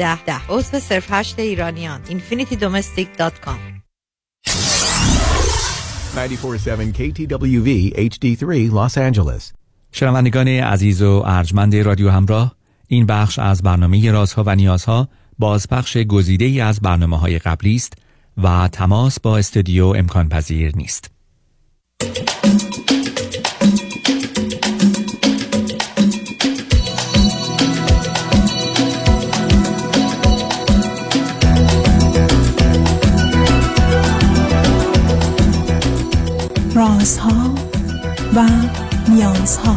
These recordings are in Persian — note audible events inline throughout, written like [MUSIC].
10 10 عضو صرف هشت ایرانیان infinitydomestic.com 947 KTWV HD3 Los Angeles. شنوندگان عزیز و ارجمند رادیو همراه این بخش از برنامه رازها و نیازها بازپخش گزیده ای از برنامه های قبلی است و تماس با استودیو امکان پذیر نیست. رازها و نیازها.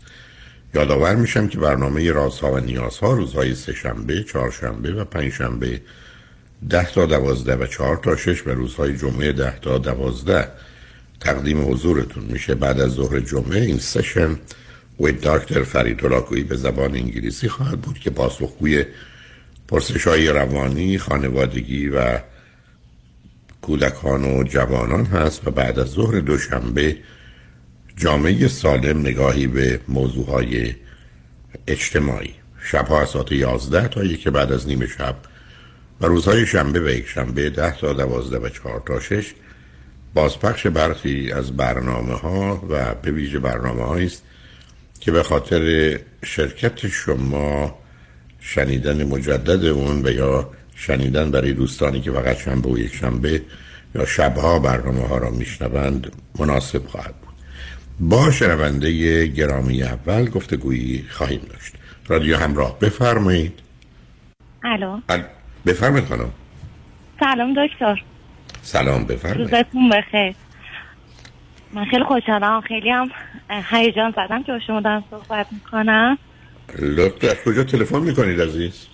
یادآور میشم که برنامه رازها و نیازها روزهای سهشنبه، چهارشنبه و پنجشنبه ده تا دوازده و چهار تا شش و روزهای جمعه ده تا دوازده تقدیم حضورتون میشه. بعد از ظهر جمعه این سشن و دکتر فرید هلاکویی به زبان انگلیسی خواهد بود که پاسخگوی پرسش های روانی، خانوادگی و کودکان و جوانان هست و بعد از ظهر دوشنبه جامعه سالم نگاهی به موضوع های اجتماعی. شبها از ساعت 11 تا یک بعد از نیمه شب و روزهای شنبه و یک شنبه 10 تا 12 و 4 تا 6 بازپخش برخی از برنامه ها و به ویژه برنامه است که به خاطر شرکت شما شنیدن مجدد اون و یا شنیدن برای دوستانی که فقط شنبه و یک شنبه یا شبها برنامه ها را میشنوند مناسب خواهد بود. با شنونده گرامی اول گفتگویی خواهیم داشت. رادیو همراه بفرمایید. الو. بفرمایید خانم. سلام دکتر. سلام بفرمایید. روزتون بخیر. من خیلی خوشحالم خیلی هم هیجان زدم که با شما دارم صحبت می‌کنم. لطفا از کجا تلفن می‌کنید عزیز؟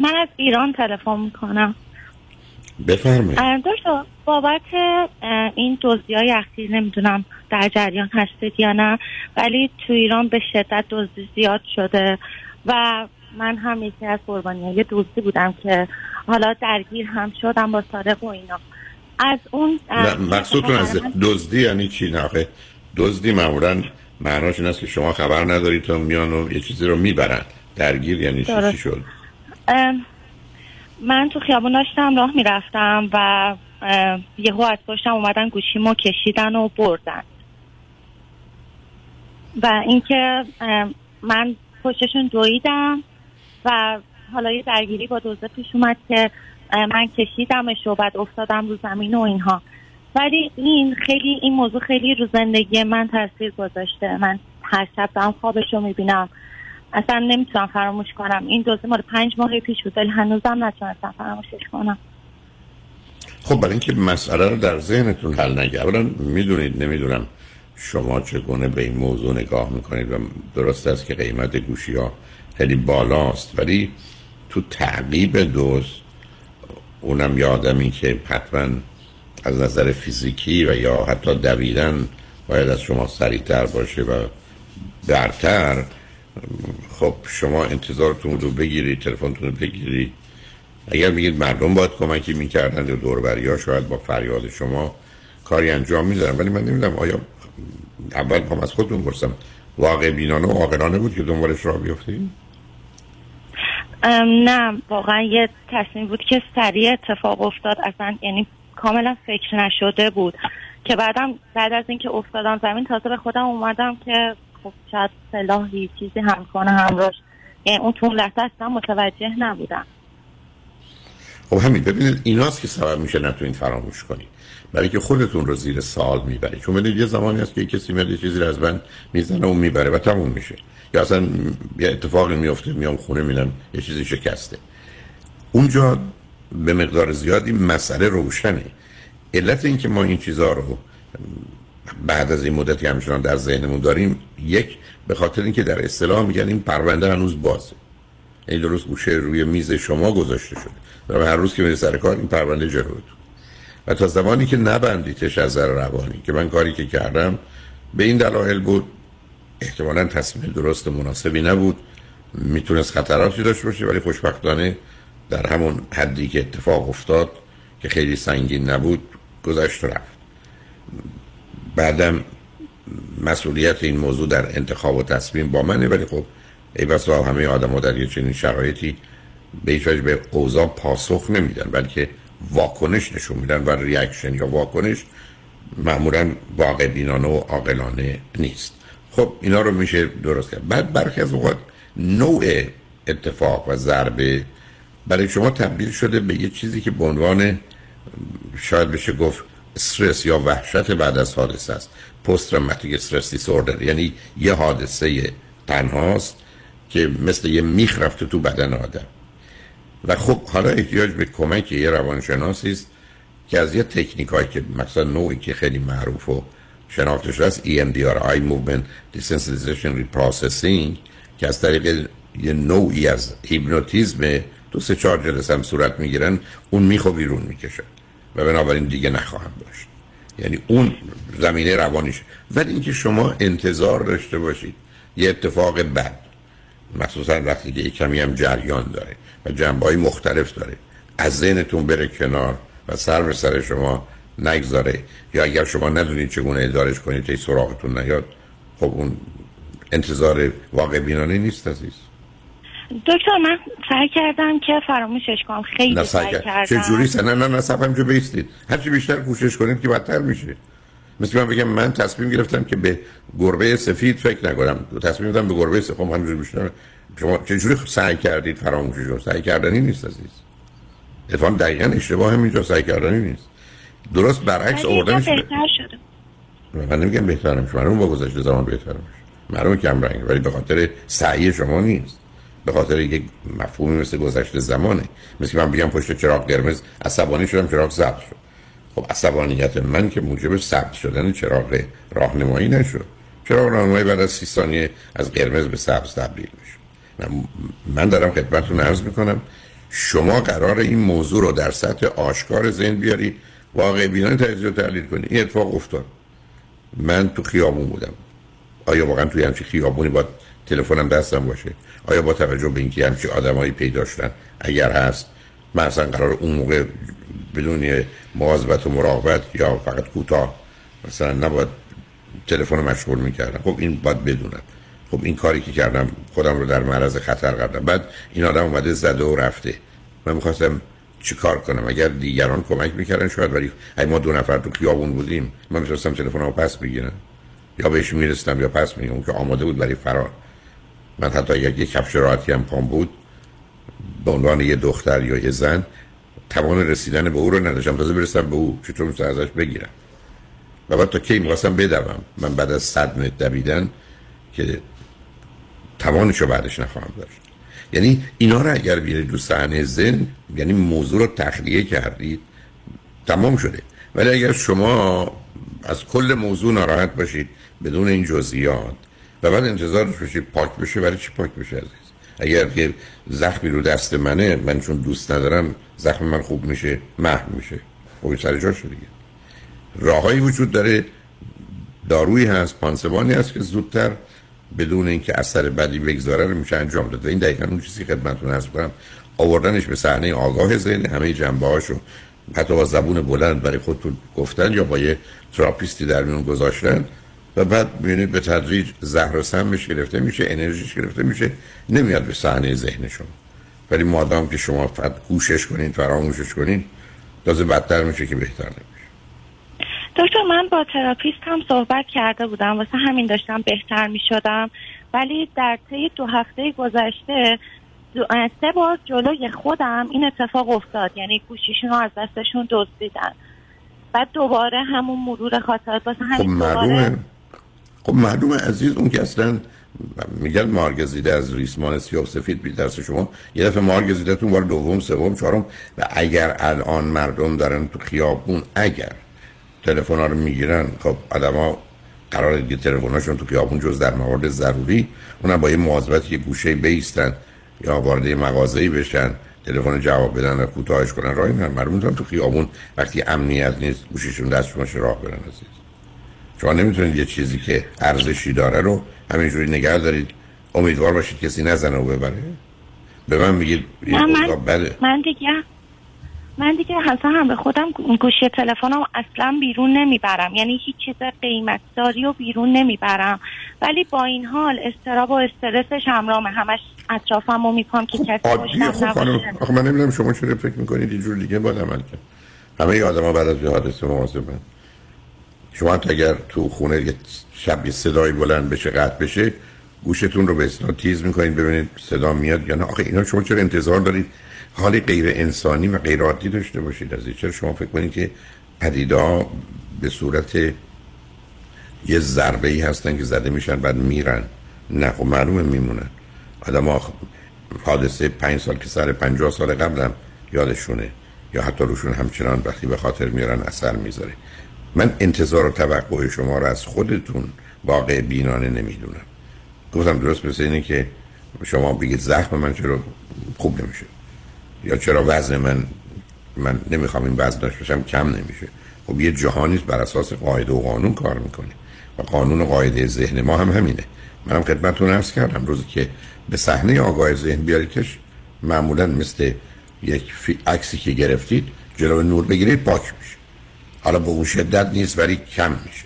من از ایران تلفن می‌کنم. بفرمایید. دکتر بابت این دزدی های اخیر نمی‌دونم در جریان هستید یا نه ولی تو ایران به شدت دزدی زیاد شده و من هم یکی از قربانی های دزدی بودم که حالا درگیر هم شدم با سارق و اینا. از اون مقصودتون از دزدی یعنی چی؟ نخه دزدی معمولا معناش این است که شما خبر ندارید تا میان و یه چیزی رو می‌برن. درگیر یعنی چی؟ شد؟ من تو خیابون داشتم راه می‌رفتم و یهو از پشتم اومدن گوشیمو کشیدن و بردن. و اینکه من پشتشون دویدم و حالا یه درگیری با دوزه پیش اومد که من کشیدمش و بعد افتادم رو زمین و اینها. ولی این خیلی این موضوع خیلی رو زندگی من تاثیر گذاشته. من هر شب دارم خوابش رو می‌بینم. اصلا نمی‌تونم فراموش کنم. این دوزه مال پنج ماه پیش بود ولی هنوزم نتونستم فراموشش کنم. خب برای اینکه مسئله رو در ذهنتون حل اولا می‌دونید نمی‌دونم شما چگونه به این موضوع نگاه می‌کنید و درست است که قیمت گوشی ها خیلی بالاست ولی تو تعقیب دوست اونم یه آدمی که حتما از نظر فیزیکی و یا حتی دویدن باید از شما سریعتر باشه و برتر. خب شما انتظارتون رو بگیرید تلفنتون رو بگیرید اگر میگید مردم باید کمکی می‌کردن و دوربری شاید با فریاد شما کاری انجام میدارن ولی من نمی‌دونم آیا اول هم از خودتون پرسم واقع بینانه و عاقلانه بود که دنبالش را بیفتید نه واقعا یه تصمیم بود که سریع اتفاق افتاد. اصلا یعنی کاملا فکر نشده بود. که بعدم بعد از اینکه افتادم زمین تازه به خودم اومدم که خب شاید سلاحی چیزی هم کنه همراش یعنی اون تو لحظه اصلا متوجه نبودم. خب همین ببینید ایناست که سبب میشه نتونید فراموش کنید. برای که خودتون رو زیر سال می‌برید. چون ببینید یه زمانی هست که کسی میاد چیزی رو از من می‌زنه و می‌بره و تموم میشه. یا اصلا یه اتفاقی میفته میام خونه می‌بینم یه چیزی شکسته. اونجا به مقدار زیادی مسئله روشنه. علت اینکه ما این چیزها رو بعد از این مدتی همچنان در ذهنمون داریم یک به خاطر اینکه در اصطلاح میگن این پرونده هنوز بازه. این درست گوشه روی میز شما گذاشته شده. و هر روز که میره سر کار این پرونده جلوتون و تا زمانی که نبندیتش از نظر روانی که من کاری که کردم به این دلایل بود احتمالا تصمیم درست مناسبی نبود می‌تونست خطراتی داشته باشه ولی خوشبختانه در همون حدی که اتفاق افتاد که خیلی سنگین نبود گذشت رفت. بعدم مسئولیت این موضوع در انتخاب و تصمیم با منه ولی خب ای بسا همه آدم ها در یه چنین شرایطی به به اوضاع پاسخ نمیدن بلکه واکنش نشون میدن و ریاکشن یا واکنش معمولا واقع بینانه و عاقلانه نیست. خب اینا رو میشه درست کرد. بعد برخی از اوقات نوع اتفاق و ضربه برای شما تبدیل شده به یه چیزی که به عنوان شاید بشه گفت استرس یا وحشت بعد از حادثه است. پست تروماتیک استرس دیسوردر یعنی یه حادثه تنهاست که مثل یه میخ رفته تو بدن آدم. و خب حالا احتیاج به کمک یه روانشناسی است که از یه تکنیک هایی که مثلا نوعی که خیلی معروف و شناخته شده است EMDR Eye Movement Desensitization Reprocessing که از طریق یه نوعی از هیپنوتیزم دو سه چهار جلسه هم صورت می‌گیرن اون میخو بیرون می‌کشه. و بنابراین دیگه نخواهم داشت. یعنی اون زمینه روانیش. ولی اینکه شما انتظار داشته باشید. یه اتفاق بد. مخصوصا وقتی که کمی هم جریان داره و جنبه مختلف داره. از ذهنتون بره کنار و سر به سر شما نگذاره. یا اگر شما ندونید چگونه ادارش کنید تا سراغتون نیاد خب اون انتظار واقع بینانه نیست عزیز. دکتر من سعی کردم که فراموشش کنم. خیلی سعی کردم. چه جوری نه نه نه همجا بیستید هرچی بیشتر کوشش کنید که بدتر میشه. مثل من بگم من تصمیم گرفتم که به گربه سفید فکر نکنم. تصمیم دادم به گربه سفید. خب همینجوری بیشتر. شما چجوری سعی کردید فراموشش رو سعی کردنی نیست عزیز. اتفاقا دقیقا اشتباه اینجا سعی کردنی نیست. درست برعکس آوردنش بهتر شده. من نمیگم بهترم شما با گذشته زمان بهتر میشه. معلومه کم رنگ ولی به خاطر سعی شما نیست. به خاطر یک مفهومی مثل گذشته زمانه. مثل من بگم پشت چراغ قرمز عصبانی شدم چراغ سبز شد. خب عصبانیت من که موجب سبز شدن چراغ راهنمایی نشد. چراغ راهنمایی بعد از 30 ثانیه از قرمز به سبز تبدیل میشه من دارم خدمتتون عرض می‌کنم شما قرار این موضوع رو در سطح آشکار ذهن بیاری واقع بینانه تجزیه تحلیل کنی این اتفاق افتاد. من تو خیابون بودم. آیا واقعا توی همچی خیابونی با تلفنم دستم باشه؟ آیا با توجه به اینکه همچی آدمایی پیدا شدن اگر هست من قرار اون موقع بدون مواظبت و مراقبت یا فقط کوتاه مثلا نباید تلفن مشغول می‌کردم. خب این باید بدونم. خب این کاری که کردم خودم رو در معرض خطر قرار بعد این آدم اومده زده و رفته. من می‌خواستم چی کار کنم؟ اگر دیگران کمک می‌کردن شاید ولی اگه ما دو نفر تو خیابون بودیم من می‌تونستم تلفن رو پس بگیرم. یا بهش میرستم یا پس میگم که آماده بود برای فرار. من حتی اگر یک کفش راحتی هم پام بود به عنوان یه دختر یا یه زن توان رسیدن به او رو نداشتم. تازه برسم به او چطور می‌تونم ازش بگیرم؟ و بعد تا کی می‌خواستم بدوم؟ من بعد از صد متر دویدن که توانشو بعدش نخواهم داشت. یعنی اینا رو اگر بیارید دو صحنه زن یعنی موضوع رو تخلیه کردید تمام شده. ولی اگر شما از کل موضوع ناراحت باشید بدون این جزئیات و بعد انتظار باشید پاک بشه برای چی پاک بشه عزیز؟ اگر که زخمی رو دست منه من چون دوست ندارم زخم من خوب میشه محو میشه. خوبی سر جاش دیگه. راههایی وجود داره دارویی هست پانسبانی هست که زودتر بدون اینکه اثر بدی بگذاره رو میشه انجام داد. این دقیقا اون چیزی خدمتتون هست کنم آوردنش به صحنه آگاه ذهن همه جنبه هاشو حتی با زبون بلند برای خودتون گفتن یا با یه تراپیستی در میون گذاشتن. و بعد می‌بینید به تدریج زهر و سمش گرفته میشه انرژیش گرفته میشه نمیاد به صحنه ذهن شما. ولی مادام که شما فقط گوشش کنین فراموشش کنین تازه بدتر میشه که بهتر نمیشه. دکتر من با تراپیست هم صحبت کرده بودم واسه همین داشتم بهتر می‌شدم. ولی در طی دو هفته گذشته سه بار جلوی خودم این اتفاق افتاد. یعنی گوشیشون رو از دستشون دزدیدن. بعد دوباره همون مرور خاطرات واسه خب همین دوباره معلومه. خب معلومه عزیز اون که اصلا میگن مارگزیده از ریسمان سیاه سفید بیترس شما. یه دفعه مارگزیدهتون بار دوم سوم چهارم. و اگر الان مردم دارن تو خیابون اگر تلفن ها رو می‌گیرن خب آدما قرار دیگه تلفن‌هاشون تو خیابون جز در موارد ضروری اونم با یه مواظبت یه گوشه بیستن یا وارد مغازه‌ای بشن تلفن جواب بدن و کوتاهش کنن. راه نه مردم تو خیابون وقتی امنیت نیست گوشیشون دستشون راه برن عزیز. شما نمی‌تونید یه چیزی که ارزشی داره رو همینجوری نگه دارید. امیدوار باشید کسی نزنه و ببره. به من میگید من, بده من دیگه من دیگه اصلا هم به خودم گوشی تلفنم اصلا بیرون نمی‌برم. یعنی هیچ چیز قیمتداری رو بیرون نمی‌برم. ولی با این حال استراب و استرسش همراهمه همش اطرافم رو میپام که کسی عادیه پشتم خب آخه من نمی‌دونم شما چرا فکر می‌کنید اینجور دیگه باید عمل کرد همه آدم ها بعد از یه حادثه مواظبن. شما اگر تو خونه یه شب یه صدای بلند بشه قطع بشه گوشتون رو به اصطلاح تیز می‌کنید ببینید صدا میاد یا نه. آخه اینا شما چرا انتظار دارید؟ حال غیر انسانی و غیر عادی داشته باشید از چرا شما فکر کنید که پدیده به صورت یه ضربه ای هستن که زده میشن بعد میرن؟ نه خب معلومه میمونن آدم ها حادثه پنج سال که سر پنجاه سال قبلم یادشونه. یا حتی روشون همچنان وقتی به خاطر میارن اثر می‌ذاره. من انتظار و توقع شما رو از خودتون واقع بینانه نمی‌دونم. گفتم درست مثل اینه که شما بگید زخم من چرا خوب نمیشه؟ یا چرا وزن من من نمی‌خوام این وزن داشته باشم کم نمیشه؟ خب یه جهانی است بر اساس قاعده و قانون کار می‌کنه. و قانون و قاعده ذهن ما هم همینه. منم خدمتتون عرض کردم روزی که به صحنه آگاه ذهن بیاریدش معمولا مثل یک عکسی که گرفتید جلو نور بگیرید پاک میشه. حالا به اون شدت نیست ولی کم میشه.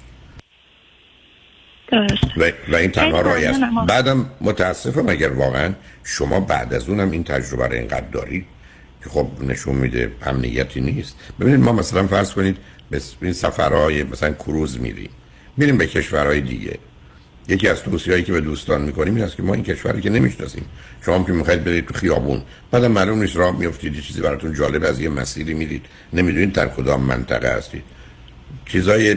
درست و, و این تنها رای است. بعدم متاسفم اگر واقعا شما بعد از اونم این تجربه رو اینقدر دارید که خب نشون میده امنیتی نیست. ببینید ما مثلا فرض کنید به این سفرهای مثلا کروز میریم. میریم به کشورهای دیگه. یکی از توصیه‌ای که به دوستان می‌کنیم این است که ما این کشوری که نمی‌شناسیم. شما که می‌خواید برید تو خیابون. بعدم معلوم نیست راه میافتید چیزی براتون جالب از یه مسیری میرید نمی‌دونید در کدام منطقه هستید. چیزای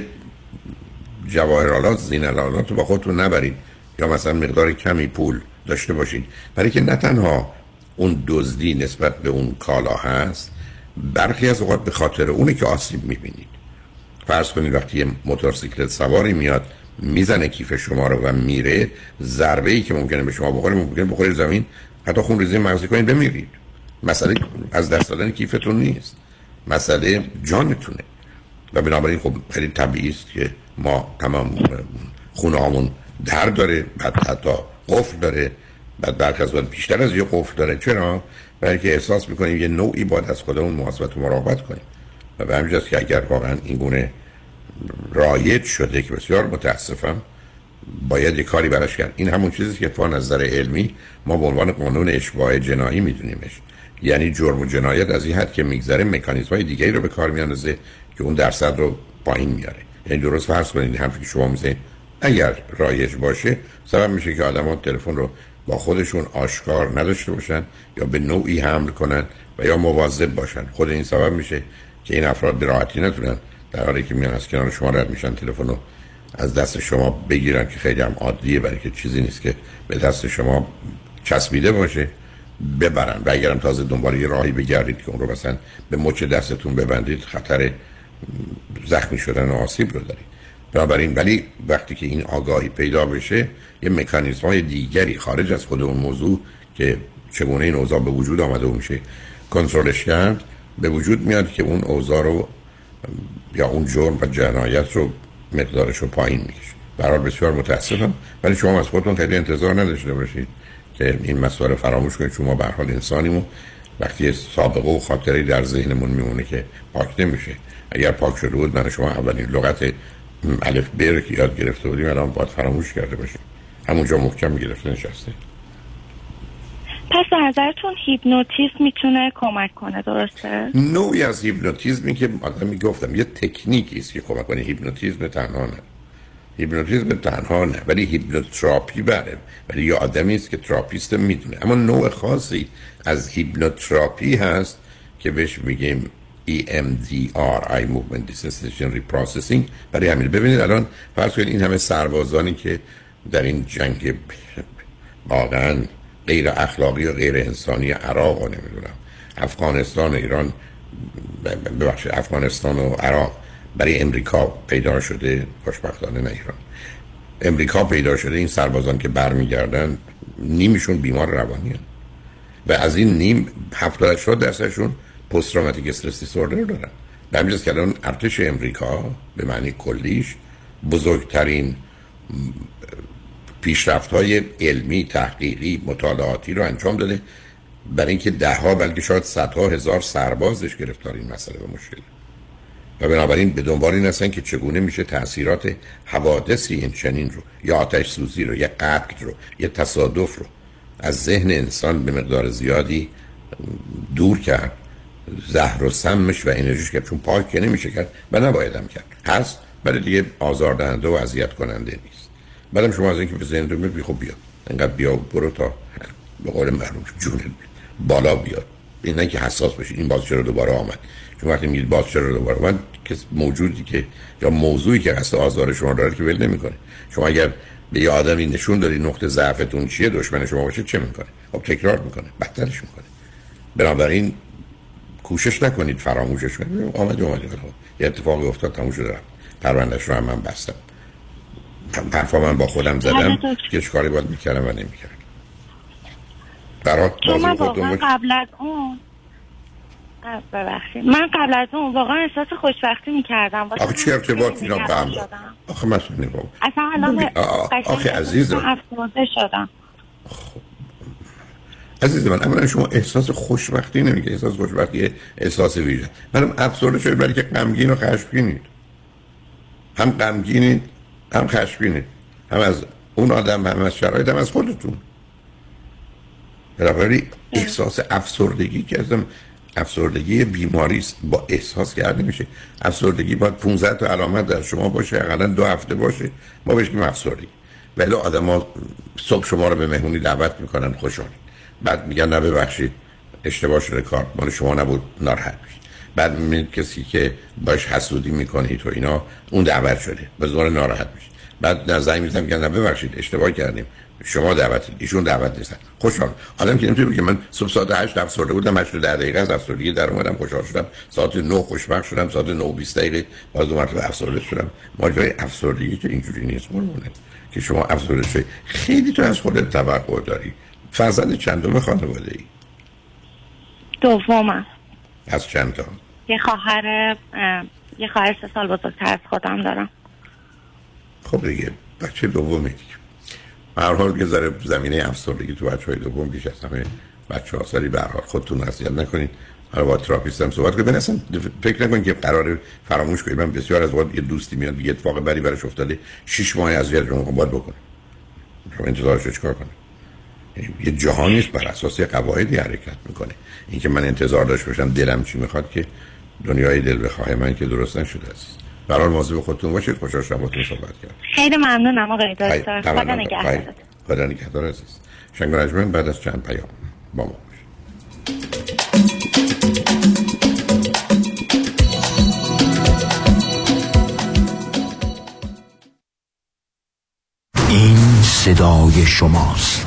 جواهرالات زینالات رو با خودتون نبرید. یا مثلا مقدار کمی پول داشته باشید. برای که نه تنها اون دزدی نسبت به اون کالا هست برخی از اوقات به خاطر اونه که آسیب می‌بینید. فرض کنید وقتی یه موتورسیکلت سواری میاد می‌زنه کیف شما رو و میره. ضربه ای که ممکنه به شما بخوره ممکنه بخوره زمین. حتی خون ریزی مغزی کنید بمیرید. مسئله از دست دادن کیفتون نیست. مسئله جانتونه. و بنابراین خب خیلی طبیعی است که ما تمام خونه هامون در داره بعد حتی قفل داره. بعد برخی از بیشتر از یه قفل داره. چرا؟ برای که احساس می‌کنیم یه نوعی باید از خودمون محاسبت و مراقبت کنیم. و به همین که اگر واقعا این گونه رایج شده که بسیار متاسفم. باید یه کاری براش کرد. این همون چیزی که از نظر علمی ما به عنوان قانون اشباع جنایی میدونیمش. یعنی جرم و جنایت از این حد که میگذره مکانیزم های دیگه رو به کار میاندازه که اون درصد رو پایین میاره یعنی درست فرض کنید حرفی که شما می‌زنید. اگر رایج باشه سبب میشه که آدما تلفن رو با خودشون آشکار نداشته باشن یا به نوعی حمل کنن و یا مواظب باشن. خود این سبب میشه که این افراد به راحتی نتونن در حالی که میان از کنار شما رد میشن تلفن رو از دست شما بگیرن که خیلی هم عادیه برای که چیزی نیست که به دست شما چسبیده باشه ببرن. و اگرم تازه دنبال یه راهی بگردید که اون رو مثلا به مچ دستتون ببندید خطر زخمی شدن و آسیب رو دارید. بنابراین ولی وقتی که این آگاهی پیدا بشه یه مکانیزم های دیگری خارج از خود اون موضوع که چگونه این اوضاع به وجود آمده و میشه کنترلش کرد به وجود میاد که اون اوضاع رو یا اون جرم و جنایت رو مقدارش رو پایین می‌کشه برحال بسیار متاسفم. ولی شما از خودتون خیلی انتظار نداشته باشید که این مسئله فراموش کنید. شما به حال انسانیم وقتی سابقه و خاطری در ذهنمون میمونه که پاک نمیشه. اگر پاک شده بود من شما اولین لغت الفبا رو که یاد گرفته بودیم. الان باید فراموش کرده باشیم. همونجا محکم گرفته نشسته. پس نظرتون هیپنوتیزم می‌تونه کمک کنه درسته؟ نوعی از هیپنوتیزمی که آدم می‌گفتم یه تکنیکی است که کمک کنه. هیپنوتیزم تنها نه هیپنوتیزم تنها نه ولی hypnotherapy بله. ولی یه آدمی است که therapist می‌دونه. اما نوع خاصی از هیپنوتراپی هست که بهش میگیم EMDR Eye Movement Desensitization Reprocessing. برای همین ببینید الان فرض کنید این همه سربازانی که در این جنگ واقعا غیر اخلاقی و غیر انسانی عراق و نمی‌دونم. افغانستان و ایران ببخشید افغانستان و عراق برای امریکا پیدا شده خوشبختانه نه ایران. امریکا پیدا شده این سربازان که برمیگردن نیمشون بیمار روانی هن. و از این نیم 70 درصدشون پست تروماتیک استرس دیسوردر دارن. به همین که الان ارتش امریکا به معنی کلیش بزرگترین پیشرفت های علمی تحقیقی مطالعاتی رو انجام داده. برای اینکه ده ها بلکه شاید صدها هزار سربازش گرفتار این مسئله و مشکل. و بنابراین به دنبال این هستن که چگونه میشه تاثیرات حوادثی این چنین رو یا آتش سوزی رو یا قتل رو یا تصادف رو از ذهن انسان به مقدار زیادی دور کرد. زهر و سمش و انرژیش کرد چون پاک که نمیشه کرد و نبایدم کرد. هست ولی دیگه آزاردهنده و اذیت کننده نیست. بعدم شما از اینکه به رو بی خب بیا انقدر بیا برو تا به قول معروف جون بالا بیاد. این که حساس بشید این باز چرا دوباره آمد. چون وقتی میگید باز چرا دوباره من کس موجودی که یا موضوعی که قصد آزار شما داره که ول نمی‌کنه. شما اگر به یه آدمی نشون داری نقطه ضعفتون چیه دشمن شما باشه چه می‌کنه؟ خب تکرار می‌کنه بدترش می‌کنه. بنابراین کوشش نکنید فراموشش کنید. آمد اومد یه اتفاقی افتاد تموم شده پروندهش رو هم من بستم. حرفا من با خودم زدم. که کاری باید می‌کردم و نمی‌کردم. برات من واقعا قبل از اون ببخشید. من قبل از اون واقعا احساس خوشبختی می‌کردم. آخه چه ارتباط اینا به هم آخه مثلا نگاه اصلا الان آخه عزیزم. افسرده شدم. خب. عزیز من اولا شما احساس خوشبختی نمیگه احساس خوشبختی احساس ویژه. منم افسرده شده برای که غمگین و خشمگینید. هم غمگینید هم خشمگینید هم از اون آدم هم از شرایط هم از خودتون. بنابراین احساس افسردگی که ازم افسردگی بیماری است با احساس کرده میشه. افسردگی باید 15 تا علامت در شما باشه حداقل دو هفته باشه. ما بهش میگیم افسردگی. ولی آدما صبح شما رو به مهمونی دعوت می‌کنن خوشحال بعد میگن نه ببخشید اشتباه شده کار. مال شما نبود ناراحت بعد می‌بینید کسی که باش حسودی می‌کنید تو اینا اون دعوت شده. به زور ناراحت میشید بعد در زنگ می‌زنم میگن نه ببخشید اشتباه کردیم. شما دعوت ایشون دعوت نیستن. خوشحال. آدم که نمی‌تونه که من صبح ساعت 8 افسرده بودم 8 10 دقیقه از افسردگی در اومدم خوشحال شدم. ساعت 9 خوشبخت شدم ساعت 9 20 دقیقه باز دو مرتبه افسرده شدم. ماجرای افسردگی که اینجوری نیست قربونه که شما افسرده شدی. خیلی تو از خودت توقع داری. فرزند چندم خانواده ای دومم. از چند تا یه خواهر یه خواهر سه سال بزرگتر از خودم دارم. خب دیگه بچه دومی دیگه. هر حال که ذره زمینه افسردگی تو بچه های دوم بیش از همه بچه ها سری به حال خودتون اذیت نکنید. حالا با تراپیست هم صحبت کنید. اصلا فکر نکنید که قرار فراموش کنید. من بسیار از وقت یه دوستی میاد یه اتفاق بری براش افتاده. 6 ماه اذیت رو باید بکنه شما انتظارش رو چیکار کنه یه جهانی است بر اساس قواعدی حرکت می‌کنه. اینکه من انتظار داشت باشم دلم چی می‌خواد که دنیای دل بخواه من که درست نشده است. برای مواظب خودتون باشید. خوشحال شدم باهاتون صحبت کردم. خیلی ممنونم آقای دکتر. خدا نگهدار خدا نگهدار عزیز. شنگ بعد از چند پیام با ما این صدای شماست.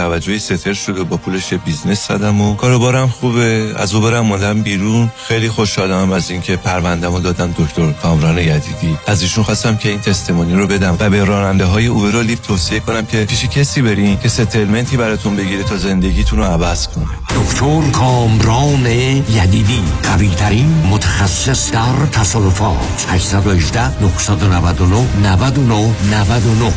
توجهی settle شد و با پولش business زدم و کاروبارم خوبه. از Uber ام اومدم بیرون. خیلی خوشحالم از اینکه پروندهمو دادم دکتر کامران یدیدی. از ایشون خواستم که این testimony رو بدم و به راننده های Uber و Lyft توصیه کنم که پیش کسی برین که settlement ی براتون بگیره تا زندگیتون رو عوض کنه. دکتر کامران یدیدی قوی ترین متخصص در تصادفات. 818 999 99 99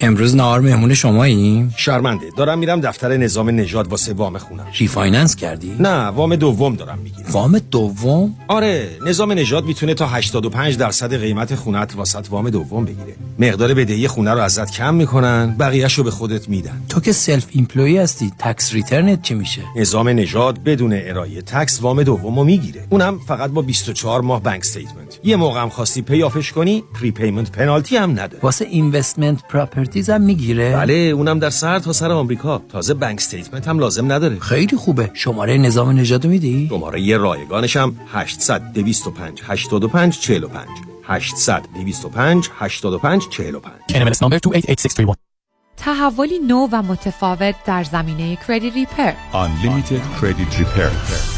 امروز نهار مهمون شماییم؟ شرمنده دارم میرم دفتر نظام نژاد واسه وام خونم refinance کردی؟ نه وام دوم دارم می‌گیرم وام دوم؟ آره نظام نژاد می‌تونه تا 85 درصد قیمت خونت واست وام دوم بگیره مقدار بدهی خونه رو ازت کم می‌کنن بقیهش رو به خودت میدن تو که self-employed هستی tax return ت چی میشه؟ نظام نژاد بدون ارائه tax وام دوم رو می‌گیره اونم فقط با 24 ماه bank statement یه موقع هم خواستی pay off ش کنی prepayment penalty هم نداره واسه investment properties هم می‌گیره؟ بله اونم در سر تا سر آمریکا. تازه bank statement هم لازم نداره. خیلی خوبه. شماره نظام نژاد میدی؟ شماره یه رایگانش هم 800 225 85 45 800 225 85 45 NMLS number 288631 تحولی نو و متفاوت در زمینه کردیت ریپر Unlimited Credit Repair.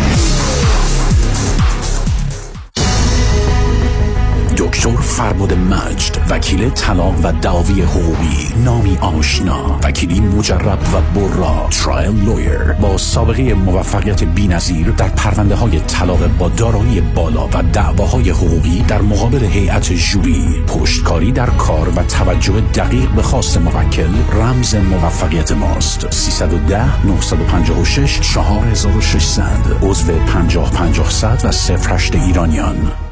دکتر فرباد مجد وکیل طلاق و دعاوی حقوقی نامی آشنا وکیلی مجرب و برا ترایل لویر با سابقه موفقیت بینظیر در پرونده های طلاق با دارایی بالا و دعواهای حقوقی در مقابل هیئت جوری پشتکاری در کار و توجه دقیق به خواست موکل رمز موفقیت ماست. 310 956 4600 عضو 50 500 و 08 ایرانیان.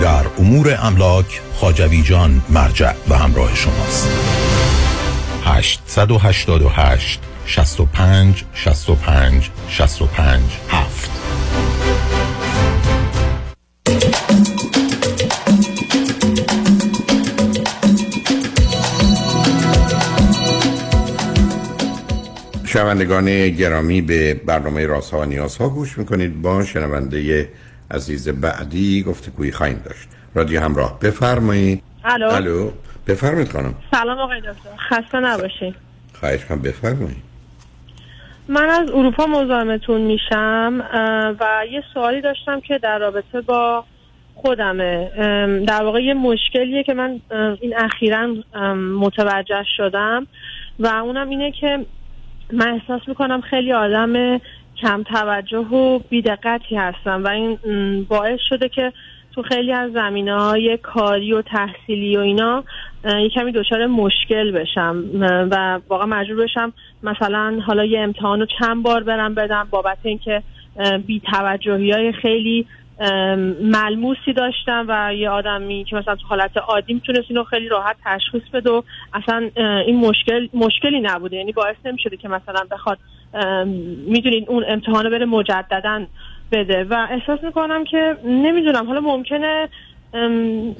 در امور املاک خاجوی جان مرجع و همراه شماست. 888 65 65 65 7 شنوندگان گرامی به برنامه راست ها و نیاز ها گوش می‌کنید. با شنونده عزیز بعدی گفتگویی خواهیم داشت. رادیو همراه بفرمایید. الو. الو. بفرمایید خانم. سلام آقای دکتر. خسته نباشین. خواهش کنم بفرمایید. من از اروپا مزاحمتون میشم و یه سوالی داشتم که در رابطه با خودمه. در واقع یه مشکلیه که من این اخیرا متوجه شدم و اونم اینه که من احساس می‌کنم خیلی آدم کم توجه و بیدقتی هستم و این باعث شده که تو خیلی از زمینه های کاری و تحصیلی و اینا یه کمی دچار مشکل بشم و واقعا مجبور بشم مثلا حالا یه امتحان رو چند بار برم بدم بابت اینکه بی توجهی های خیلی ملموسی داشتم و یه آدمی که مثلا تو حالت عادی می‌تونست اینو خیلی راحت تشخیص بده و اصلا این مشکل مشکلی نبوده. یعنی باعث نمی‌شده که مثلا بخواد می‌دونین اون امتحان رو بره مجددا بده. و احساس می‌کنم که نمی‌دونم حالا ممکنه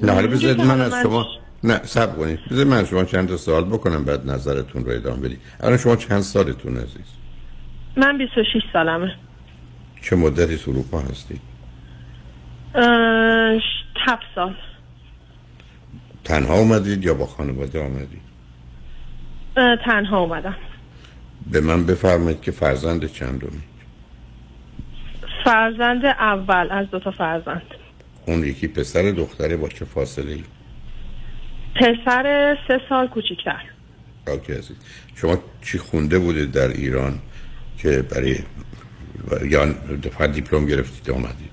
نه حالا بذارید من از شما نه سب کنید. بذارید من از شما چند تا سوال بکنم بعد نظرتون رو ادامه بدید. الان شما چند سالتون عزیز؟ من 26 سالمه. چه مدتی اروپا هستید؟ اه، هفت سال. تنها اومدید یا با خانواده آمدید؟ تنها اومدم. به من بفرمایید که فرزند چندمی فرزند اول از دو تا فرزند. اون یکی پسر دختره با چه فاصله ای؟ پسر سه سال کوچیکتر. اوکی عزیز. شما چی خونده بودید در ایران که برای یا فقط دیپلم گرفتید آمدید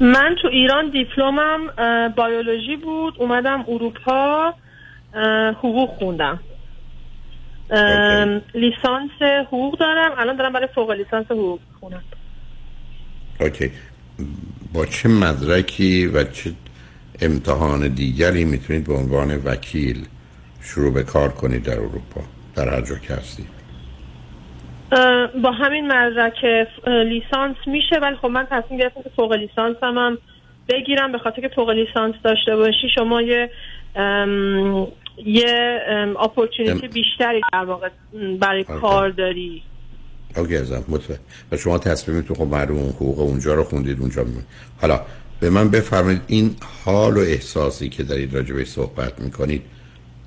من تو ایران دیپلمم بیولوژی بود اومدم اروپا حقوق خوندم. لیسانس حقوق دارم. الان دارم برای فوق لیسانس حقوق خونم اوکی. با چه مدرکی و چه امتحان دیگری می‌تونید به عنوان وکیل شروع به کار کنید در اروپا در هر جا که هستید؟ با همین مدرک لیسانس میشه ولی خب من تصمیم گرفتم که فوق لیسانس هم, هم بگیرم. به خاطر که فوق لیسانس داشته باشی شما یه یه opportunity ام. بیشتری در واقع برای okay. کار داری okay ازم مطمئن و شما تصمیمتون خب معلوم اون حقوق اونجا رو خوندید اونجا می... حالا به من بفرمایید این حال و احساسی که دارید راجع بهش صحبت می‌کنید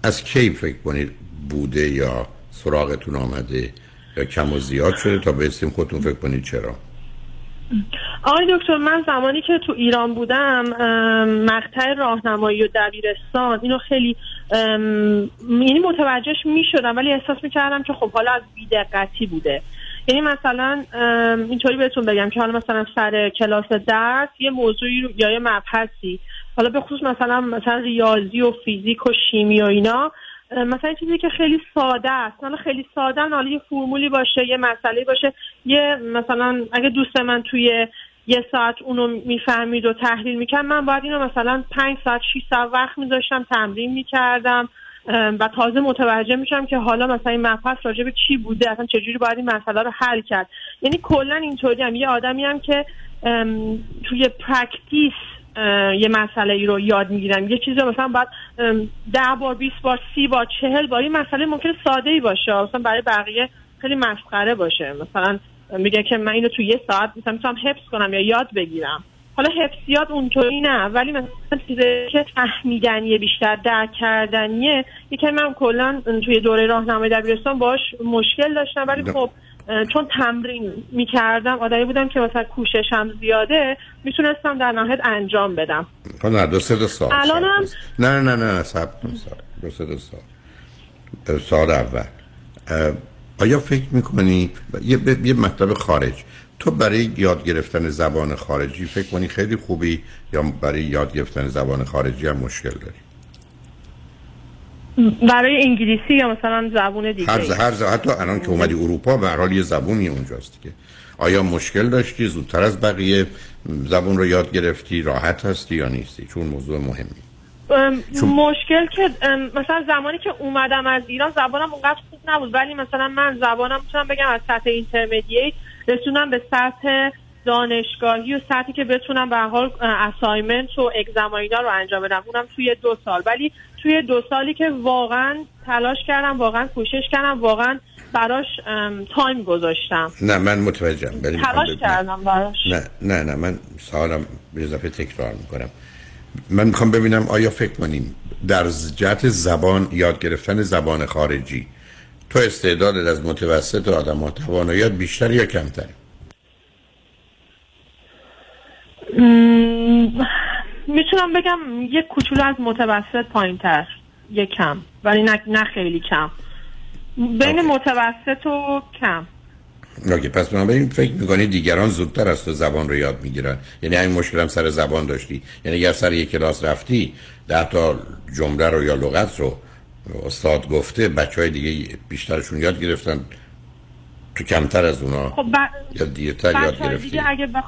از کی فکر کنید بوده یا سراغتون آمده یا کم و زیاد شده تا به اسم خودتون فکر کنید چرا آقای دکتر من زمانی که تو ایران بودم مقطع راهنمایی و دبیرستان اینو خیلی یعنی متوجهش می شدم ولی احساس می کردم که خب حالا از بیدقتی بوده. یعنی مثلا اینطوری بهتون بگم که حالا مثلا سر کلاس درس یه موضوعی رو یا یه مبحثی. حالا به خصوص مثلا مثلا ریاضی و فیزیک و شیمی و اینا. مثلا چیزی که خیلی ساده است. حالا خیلی ساده حالا یه فرمولی باشه یه مسئله باشه. یه مثلا اگه دوست من توی یه ساعت اونو می‌فهمید و تحلیل می‌کرد. من باید اینو مثلا پنج ساعت شیش ساعت وقت میذاشتم تمرین می‌کردم و تازه متوجه میشم که حالا مثلا این مبحث راجع به چی بوده اصلا چجوری باید این مسئله رو حل کرد. یعنی کلا اینطوری هم یه آدمی هم که توی practice یه مسئله ای رو یاد می‌گیرم. یه چیزی مثلا باید ده بار بیست بار سی بار چهل بار این مسئله ممکن ساده ای باشه. مثلا برای بقیه خیلی مسخره باشه. مثلا میگه که من اینو تو یه ساعت مثلا می‌تونم حفظ کنم یا یاد بگیرم. حالا حفظیات اونطوری نه ولی مثلا چیزی که فهمیدنیه بیشتر درک کردنیه یکی من کلا توی دوره راهنمای دبیرستان باش مشکل داشتم ولی خب چون تمرین می‌کردم آدمی بودم که مثلا کوششم زیاده می‌تونستم در نهایت انجام بدم. خب نه دو سه دو سال الانم؟ نه نه نه نه سب کن سال دو سه دو سال. سال اول. آیا فکر می‌کنی یه, ب- یه مطلب خارج. تو برای یاد گرفتن زبان خارجی فکر کنی خیلی خوبی یا برای یاد گرفتن زبان خارجی هم مشکل داری؟ برای انگلیسی یا مثلا زبون دیگه هر ز- هر ز- حتی الان که اومدی اروپا به هر حال یه زبونی اونجاست که آیا مشکل داشتی؟ زودتر از بقیه زبون رو یاد گرفتی؟ راحت هستی یا نیستی؟ چون موضوع مهمی مشکل که مثلا زمانی که اومدم از ایران زبانم اونقدر خوب نبود ولی مثلا من زبانم می‌تونم بگم از سطح اینترمدییت رسونم به سطح دانشگاهی و سطحی که بتونم به حال اسایمنت و اگزم اینا رو انجام بدم. اونم توی دو سال. ولی توی دو سالی که واقعا تلاش کردم واقعا کوشش کردم واقعا براش تایم گذاشتم. نه من متوجهم تلاش. کردم براش. نه نه نه من سوالم به اضافه تکرار می‌کنم. من می‌خوام ببینم آیا فکر کنیم در جهت زبان یاد گرفتن زبان خارجی تو استعدادت از متوسط آدم ها تواناییات بیشتر یا کمتر؟ م، می‌تونم بگم یک کوچولو از متوسط پایین تر یک کم ولی نه, نه خیلی کم. بین متوسط و کم. اوکی پس بنابراین فکر می‌کنی دیگران زودتر از تو زبان رو یاد می‌گیرن؟ یعنی همین مشکل هم سر زبان داشتی؟ یعنی اگر سر یک کلاس رفتی ده تا جمله رو یا لغت رو استاد گفته بچه های دیگه بیشترشون یاد گرفتن تو کمتر از اونا خب ب... یا دیرتر یاد گرفتی دیگه اگه بخ...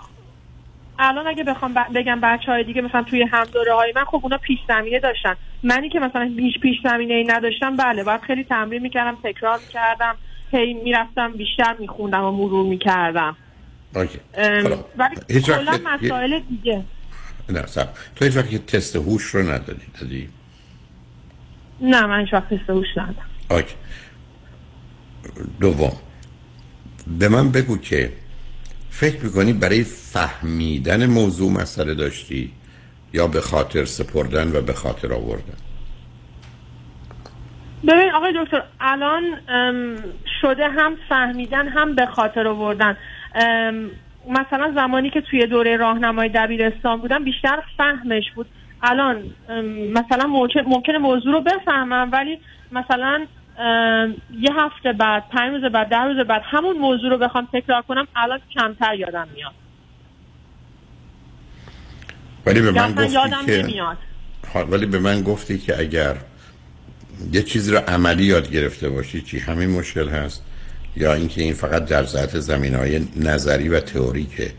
الان اگه بخوام ب- بگم بچه های دیگه مثلا توی هم دوره های من خب اونا پیش زمینه داشتن. منی که مثلا بیش پیش زمینه ای نداشتم بله باید خیلی تمرین می‌کردم تکرار می‌کردم. هی می‌رفتم بیشتر میخوندم و مرور می‌کردم. ولی کلا مسائل دیگه. نه سب تو هیچ وقت تست هوش رو ندادی دادی؟ نه من هیچ وقت تست هوش ندادم. اوکی. دوم. به من بگو که فکر می‌کنی برای فهمیدن موضوع مسئله داشتی یا به خاطر سپردن و به خاطر آوردن؟ ببین آقای دکتر الان شده هم فهمیدن هم به خاطر آوردن. مثلا زمانی که توی دوره راهنمای دبیرستان بودم بیشتر فهمش بود. الان مثلا ممکن ممکنه موضوع رو بفهمم ولی مثلا یه هفته بعد پنج روز بعد ده روز بعد همون موضوع رو بخوام تکرار کنم الان کمتر یادم میاد. ولی به من گفتی که ها، ولی به من گفتی که اگر یه چیزی رو عملی یاد گرفته باشی چی؟ همین مشکل هست؟ یا اینکه این فقط در ذات زمین های نظری و تئوریکه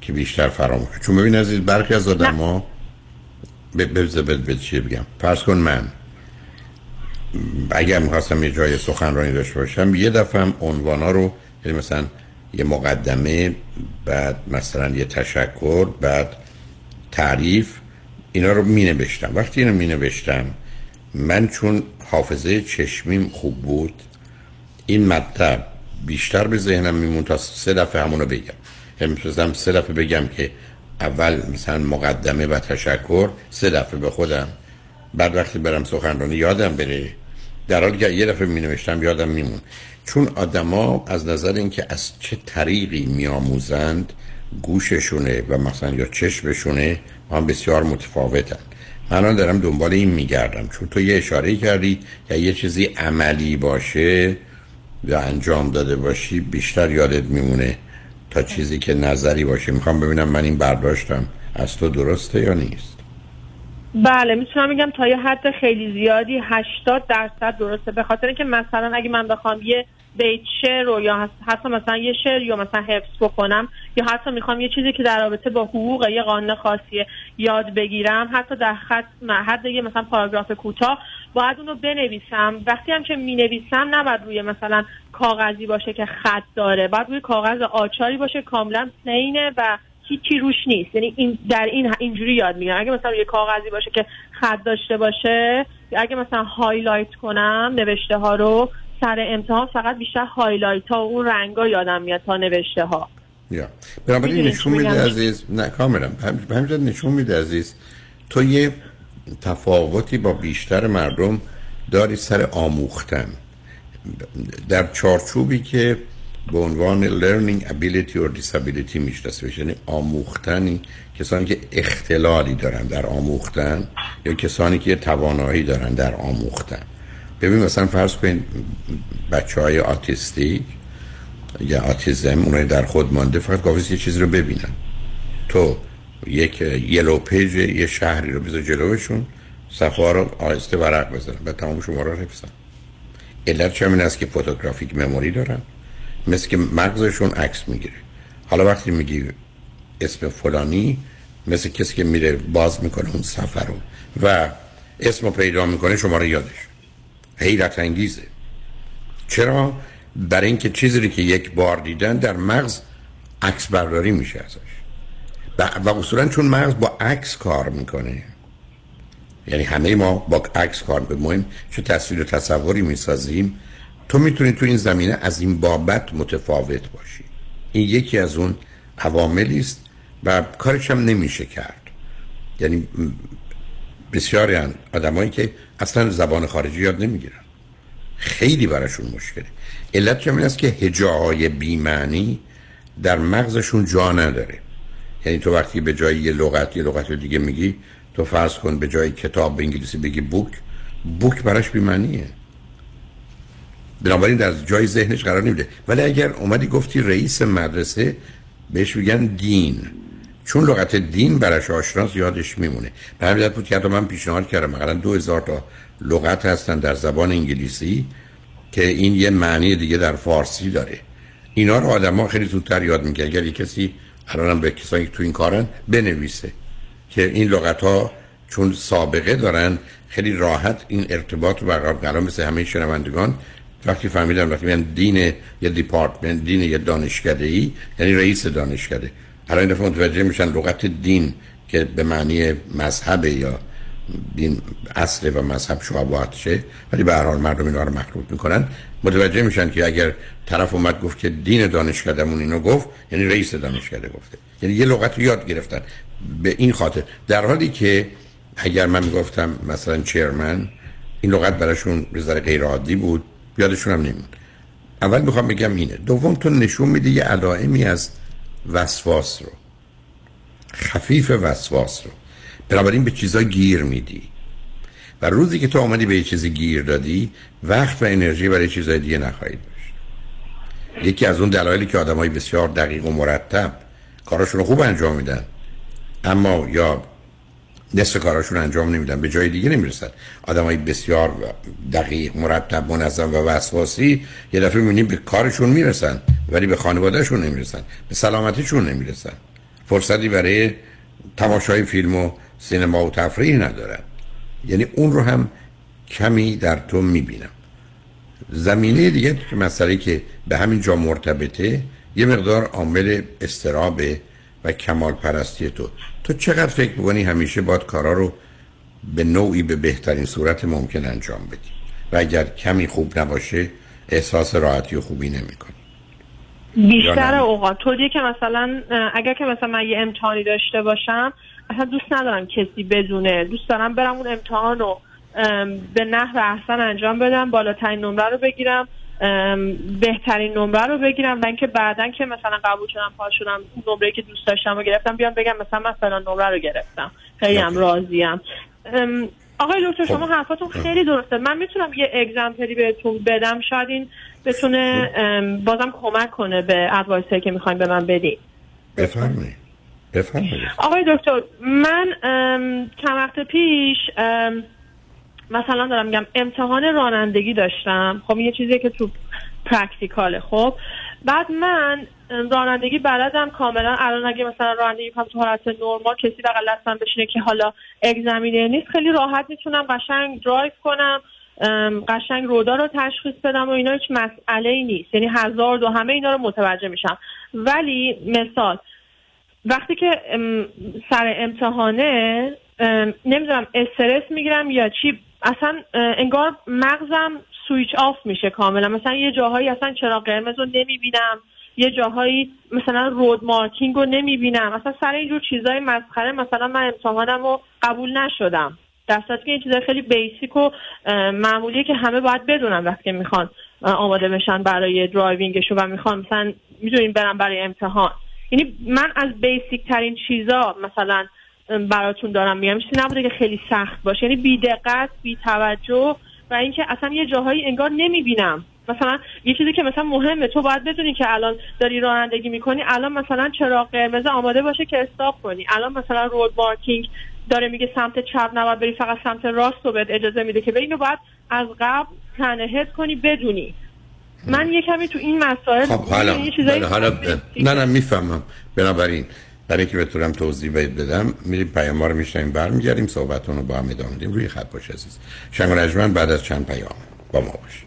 که بیشتر فراموش چون ببین عزیز برخی از آدم ها به چی بگم. فرض کن من. اگر می‌خواستم یه جای سخنرانی داشته باشم یه دفعه هم عنوانا رو یعنی مثلا یه مقدمه بعد مثلا یه تشکر بعد تعریف اینا رو می نوشتم وقتی اینو می نوشتم من چون حافظه چشمیم خوب بود. این مطلب بیشتر به ذهنم میمون تا سه دفعه همونو بگم. یعنی سه دفعه بگم که اول مثلا مقدمه و تشکر سه دفعه به خودم. بعد وقتی برم سخنرانی یادم بره. در حالی که یه دفعه می نوشتم یادم میمون. چون آدما از نظر اینکه از چه طریقی میآموزند گوششونه و مثلا یا چشمشونه هم بسیار متفاوتن. من الان دارم دنبال این میگردم. چون تو یه اشاره کردی یا یه چیزی عملی باشه یا انجام داده باشی بیشتر یادت میمونه تا چیزی که نظری باشه. می‌خوام ببینم من این برداشتم از تو درسته یا نیست. بله می‌تونم بگم تا یه حد خیلی زیادی 80 درصد درسته. به خاطر اینکه مثلا اگه من بخوام یه بیت شعر رو یا حتی مثلا یه شعر یا مثلا حفظ بکنم یا حتی می‌خوام یه چیزی که در رابطه با حقوق یه قانون خاصی یاد بگیرم حتی در خط حد یه مثلا پاراگراف کوتاه باید اونو بنویسم. وقتی هم که می‌نویسم نباید روی مثلا کاغذی باشه که خط داره باید روی کاغذ آچاری باشه کاملا plain ه و هیچی روش نیست. یعنی این در این اینجوری یاد می‌گیرم اگه مثلا یه کاغذی باشه که خط داشته باشه اگه مثلا highlight کنم نوشته ها رو سر امتحان فقط بیشتر highlight ها و اون رنگا یادم میاد تا نوشته ها یا. بنابراین نشون میده عزیز. نه کاملا. همینجا نشون میده عزیز. تو یه تفاوتی با بیشتر مردم داری سر آموختن. در چارچوبی که به عنوان learning ability or disability می‌شناسه. یعنی آموختنی. کسانی که اختلالی دارن در آموختن یا کسانی که توانایی دارن در آموختن. ببین مثلا فرض کنید بچه های autistic یا autism اونای در خود مانده فقط کافیست یه چیزی رو ببینن. تو یک yellow page یه شهری رو بذار جلوشون صفحه رو آهسته ورق بزنن و تمام شما رو حفظن. علت چه است که photographic memory دارن؟ مثل که مغزشون عکس می‌گیره. حالا وقتی میگی اسم فلانی مثل کسی که میره باز می‌کنه اون صفحه رو و اسم رو پیدا می‌کنه شما رو یادش. حیرت انگیزه. چرا؟ برای اینکه چیزی که یک بار دیدن در مغز عکس برداری میشه ازش. و اصولا چون مغز با عکس کار می‌کنه یعنی همه ما با عکس کار به مهم چه تصویر و تصوری می‌سازیم تو می‌تونی تو این زمینه از این بابت متفاوت باشی. این یکی از اون عواملی است و کارش هم نمیشه کرد. یعنی بسیاری آدمایی که اصلا زبان خارجی یاد نمی‌گیرن. خیلی براشون مشکله. علت چه است که هجاهای بیمعنی در مغزشون جا نداره. یعنی تو وقتی به جای یه لغت یه لغت دیگه میگی تو فرض کن به جای کتاب به انگلیسی بگی بوک بوک براش بیمعنیه. بنابراین در جای ذهنش قرار نمیده. ولی اگر اومدی گفتی رئیس مدرسه بهش میگن دین. چون لغت دین براش آشناس یادش میمونه. به همین بود که من پیشنهاد کردم. مثلا دو هزار تا لغت هستن در زبان انگلیسی که این یه معنی دیگه در فارسی داره. اینا رو آدما خیلی زودتر یاد می‌گیرن اگر کسی الانم به کسایی که تو این کارن بنویسه که این لغت ها چون سابقه دارن خیلی راحت این ارتباط رو برقرار مثل همه شنوندگان وقتی فهمیدن وقتی میگن دین یه دیپارتمنت دین یه دانشکده ای یعنی رئیس دانشکده. حالا این دفعه متوجه میشن لغت دین که به معنی مذهب یا دین اصل و مذهب شعبات شه ولی به هر حال مردم اینا رو مخلوط می‌کنن. متوجه میشن که اگر طرف اومد گفت که دین دانشکدهمون اینو گفت یعنی رئیس دانشکده گفته. یعنی یه لغت رو یاد گرفتن. به این خاطر. در حالی که اگر من می‌گفتم مثلا چیرمن این لغت براشون به غیر عادی بود. یادشون هم نمید اول می‌خوام بگم اینه. دوم تو نشون میده یه علائمی از وسواس رو. خفیف وسواس رو. بنابراین به چیزا گیر میدی. و روزی که تو آمدی به یه چیزی گیر دادی وقت و انرژی برای چیزای دیگه نخواهید داشت. یکی از اون دلایلی که آدمای بسیار دقیق و مرتب کاراشون خوب انجام میدن. اما یا نصف کاراشون انجام نمیدن به جای دیگه نمی‌رسن. آدمای بسیار دقیق مرتب منظم و وسواسی یه دفعه می‌بینیم به کارشون می‌رسن ولی به خانوادهشون نمی‌رسن به سلامتیشون نمی‌رسن. فرصتی برای تماشای فیلم و سینما و تفریح ندارن. یعنی اون رو هم کمی در تو می‌بینم. زمینه دیگه که مسئله که به همین جا مرتبطه یه مقدار عامل استرابه و کمال پرستی تو. تو چقدر فکر بکنی همیشه باید کارا رو به نوعی به بهترین صورت ممکن انجام بدی؟ و اگر کمی خوب نباشه احساس راحتی و خوبی نمی‌کنی. بیشتر اوقات. طوریه که مثلا اگر که مثلا من یه امتحانی داشته باشم اصلا دوست ندارم کسی بدونه. دوست دارم برم اون امتحان رو به نحو احسن انجام بدم بالاترین نمره رو بگیرم. بهترین نمره رو بگیرم و اینکه بعدا که مثلا قبول شدم پاس شدم اون نمره که دوست داشتم رو گرفتم بیام بگم مثلا من فلان نمره رو گرفتم. خیلی هم راضیم. آقای دکتر شما حرفاتون خیلی درسته. من می‌تونم یه اگزمپلی بهتون بدم. شاید این بتونه بازم کمک کنه به ادوایسی که می‌خوایم به من بدین. بفرمایید. بفرمایید. آقای دکتر من چند وقت پیش مثلا دارم میگم امتحان رانندگی داشتم. خب یه چیزی که تو practical ه. خب بعد من رانندگی بلدم کاملا. الان اگه مثلا رانندگی کنم تو حالت نرمال کسی بغل دستم بشینه که حالا examiner نیست خیلی راحت می‌تونم قشنگ درایو کنم قشنگ road ا رو تشخیص بدم و اینا هیچ مسئله ای نیست. یعنی هزار دو همه اینا رو متوجه میشم. ولی مثال وقتی که سر امتحانه نمی‌دونم استرس می‌گیرم یا چی اصلا انگار مغزم switch off میشه کاملا. مثلا یه جاهایی اصلا چرا قرمز رو نمی‌بینم. یه جاهایی مثلا road marking رو نمی‌بینم. اصلا سر اینجور چیزای مسخره مثلا من امتحانم رو قبول نشدم. در که این چیزای خیلی basic و معمولیه که همه باید بدونن وقتی می‌خوان آماده بشن برای driving شون و می‌خوان مثلا می‌دونیم برم برای امتحان. یعنی من از بیسیک ترین چیزا مثلا براتون دارم میگم چیزی نبوده که خیلی سخت باشه. یعنی بی دقت بی توجه و اینکه اصلا یه جاهایی انگار نمی‌بینم. مثلا یه چیزی که مثلا مهمه تو باید بدونی که الان داری رانندگی می‌کنی. الان مثلا چراغ قرمز آماده باشه که استاپ کنی. الان مثلا رود مارکینگ داره میگه سمت چپ نباید بری فقط سمت راست رو بهت اجازه میده که اینو باید از قبل تنهت کنی بدونی. من یه کمی تو این مسائل خب حالا, حالا نه نه می‌فهمم. بنابراین برای اینکه بتونم توضیح بدم میریم پیام رو میشنیم برمیگردیم صحبتون رو با هم ادامه میدیم روی خط باش عزیز. شنگ بعد از چند پیام با ما باشید.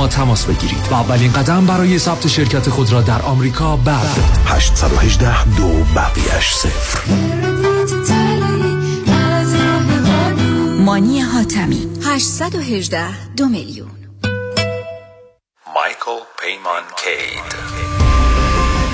ما تماس بگیرید. و اولین قدم برای ثبت شرکت خود را در آمریکا بردارید. 818 دو بقیش صفر. مانی حاتمی. 818 دو میلیون. مایکل پیمان کید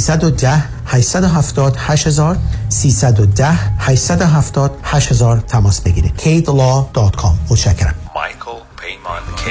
310 870 8000 310 870 8000 تماس بگیرید. Kidlaw.com متشکرم. مایکل پیمان کی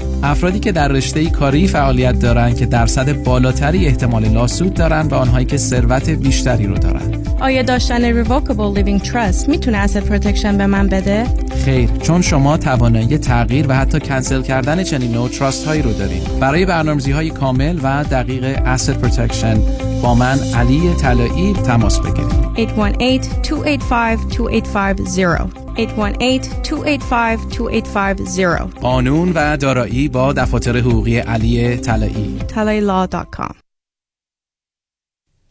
افرادی که در رشته کاری فعالیت دارند که درصد بالاتری احتمال lawsuit دارند و آنهایی که ثروت بیشتری رو دارند. آیا داشتن revocable living trust می‌تونه asset protection به من بده؟ خیر چون شما توانایی تغییر و حتی کنسل کردن چنین نوع trust هایی رو دارید. برای برنامه‌ریزی های کامل و دقیق asset protection با من علی طلایی تماس بگیرید. 818-285-2850 818-285-2850 قانون و دارایی با دفاتر حقوقی علی طلایی talayilaw.com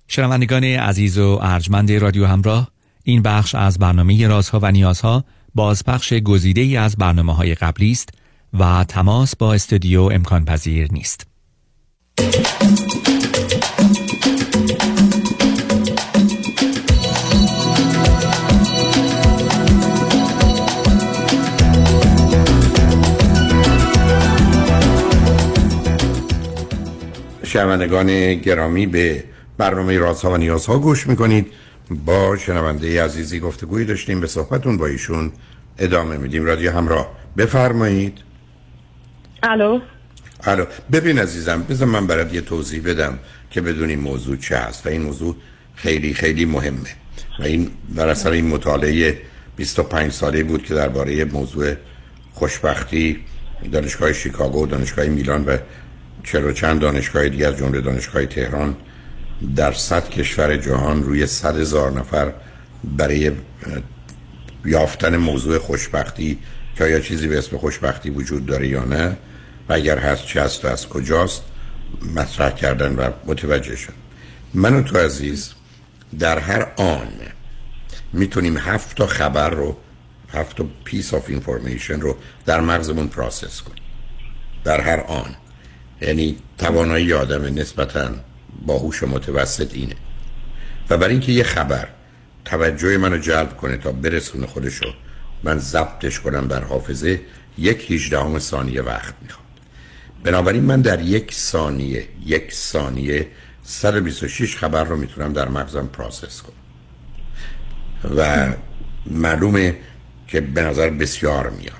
شنوندگان عزیز و ارجمند رادیو همراه این بخش از برنامه رازها و نیازها بازپخش گزیده ای از برنامه های قبلی است و تماس با استودیو امکان پذیر نیست. شنوندگان گرامی به برنامه رازها و نیازها گوش می‌کنید. با شنونده عزیزی گفتگوی داشتیم به صحبتون با ایشون ادامه میدیم. رادیو همراه بفرمایید. الو؟ الو. ببین عزیزم بذار من برات یه توضیح بدم که بدونی موضوع چه هست. و این موضوع خیلی خیلی مهمه. و این در اثر این مطالعه 25 ساله بود که درباره موضوع خوشبختی دانشگاه شیکاگو دانشگاه میلان و چرا چند دانشگاه دیگه از جمله دانشگاه تهران در صد کشور جهان روی صد هزار نفر برای یافتن موضوع خوشبختی که آیا چیزی به اسم خوشبختی وجود داره یا نه و اگر هست چه هست و از کجاست مطرح کردن و متوجه شد. من و تو عزیز در هر آن می‌تونیم هفت تا خبر رو هفت تا piece of information رو در مغزمون process کنیم. در هر آن. یعنی توانایی آدم نسبتا باهوش متوسط اینه. و برای اینکه یه خبر توجه منو جلب کنه تا برسونه خودشو من ضبطش کنم در حافظه یک هیچدهم ثانیه وقت می‌خواد بنابراین من در یک ثانیه یک ثانیه 126 خبر رو می‌تونم در مغزم process کنم. و معلومه که به نظر بسیار میاد.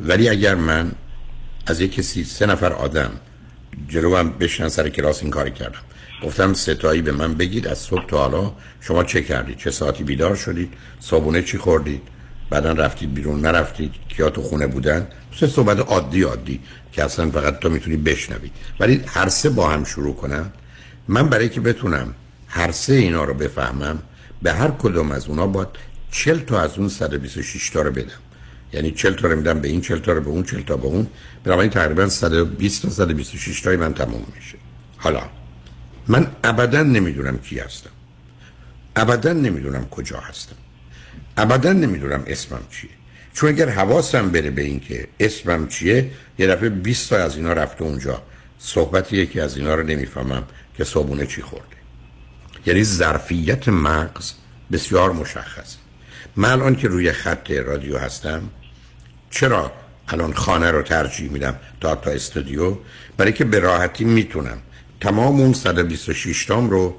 ولی اگر من از یک کسی سه نفر آدم جلو هم بشنن سر کلاس این کاری کردم. گفتم ستایی به من بگید از صبح تا حالا شما چه کردید؟ چه ساعتی بیدار شدید؟ صابونه چی خوردید؟ بعدا رفتید بیرون نرفتید؟ کیا تو خونه بودن؟ سه صحبت عادی عادی که اصلا فقط تو می‌تونی بشنوی. ولی هر سه با هم شروع کنم من برای که بتونم هر سه اینا رو بفهمم به هر کدوم از اونا باید 40 تا از اون 126 تا رو بدم. یعنی 40 تا رو میدم به این 40 تا رو به اون 40 تا به اون. بنابراین تقریبا 120 تا 126 تای من تموم میشه. حالا من ابدا نمی‌دونم کی هستم. ابدا نمی‌دونم کجا هستم. ابدا نمی‌دونم اسمم چیه. چون اگر حواسم بره به این که اسمم چیه یه دفعه 20 تا از اینا رفته اونجا. صحبت یکی از اینا رو نمی‌فهمم که صابونه چی خورده. یعنی ظرفیت مغز بسیار مشخص من الان که روی خط رادیو هستم چرا الان خانه رو ترجیح میدم تا تا استودیو؟ برای که به راحتی می‌تونم. تمام اون 126 تام رو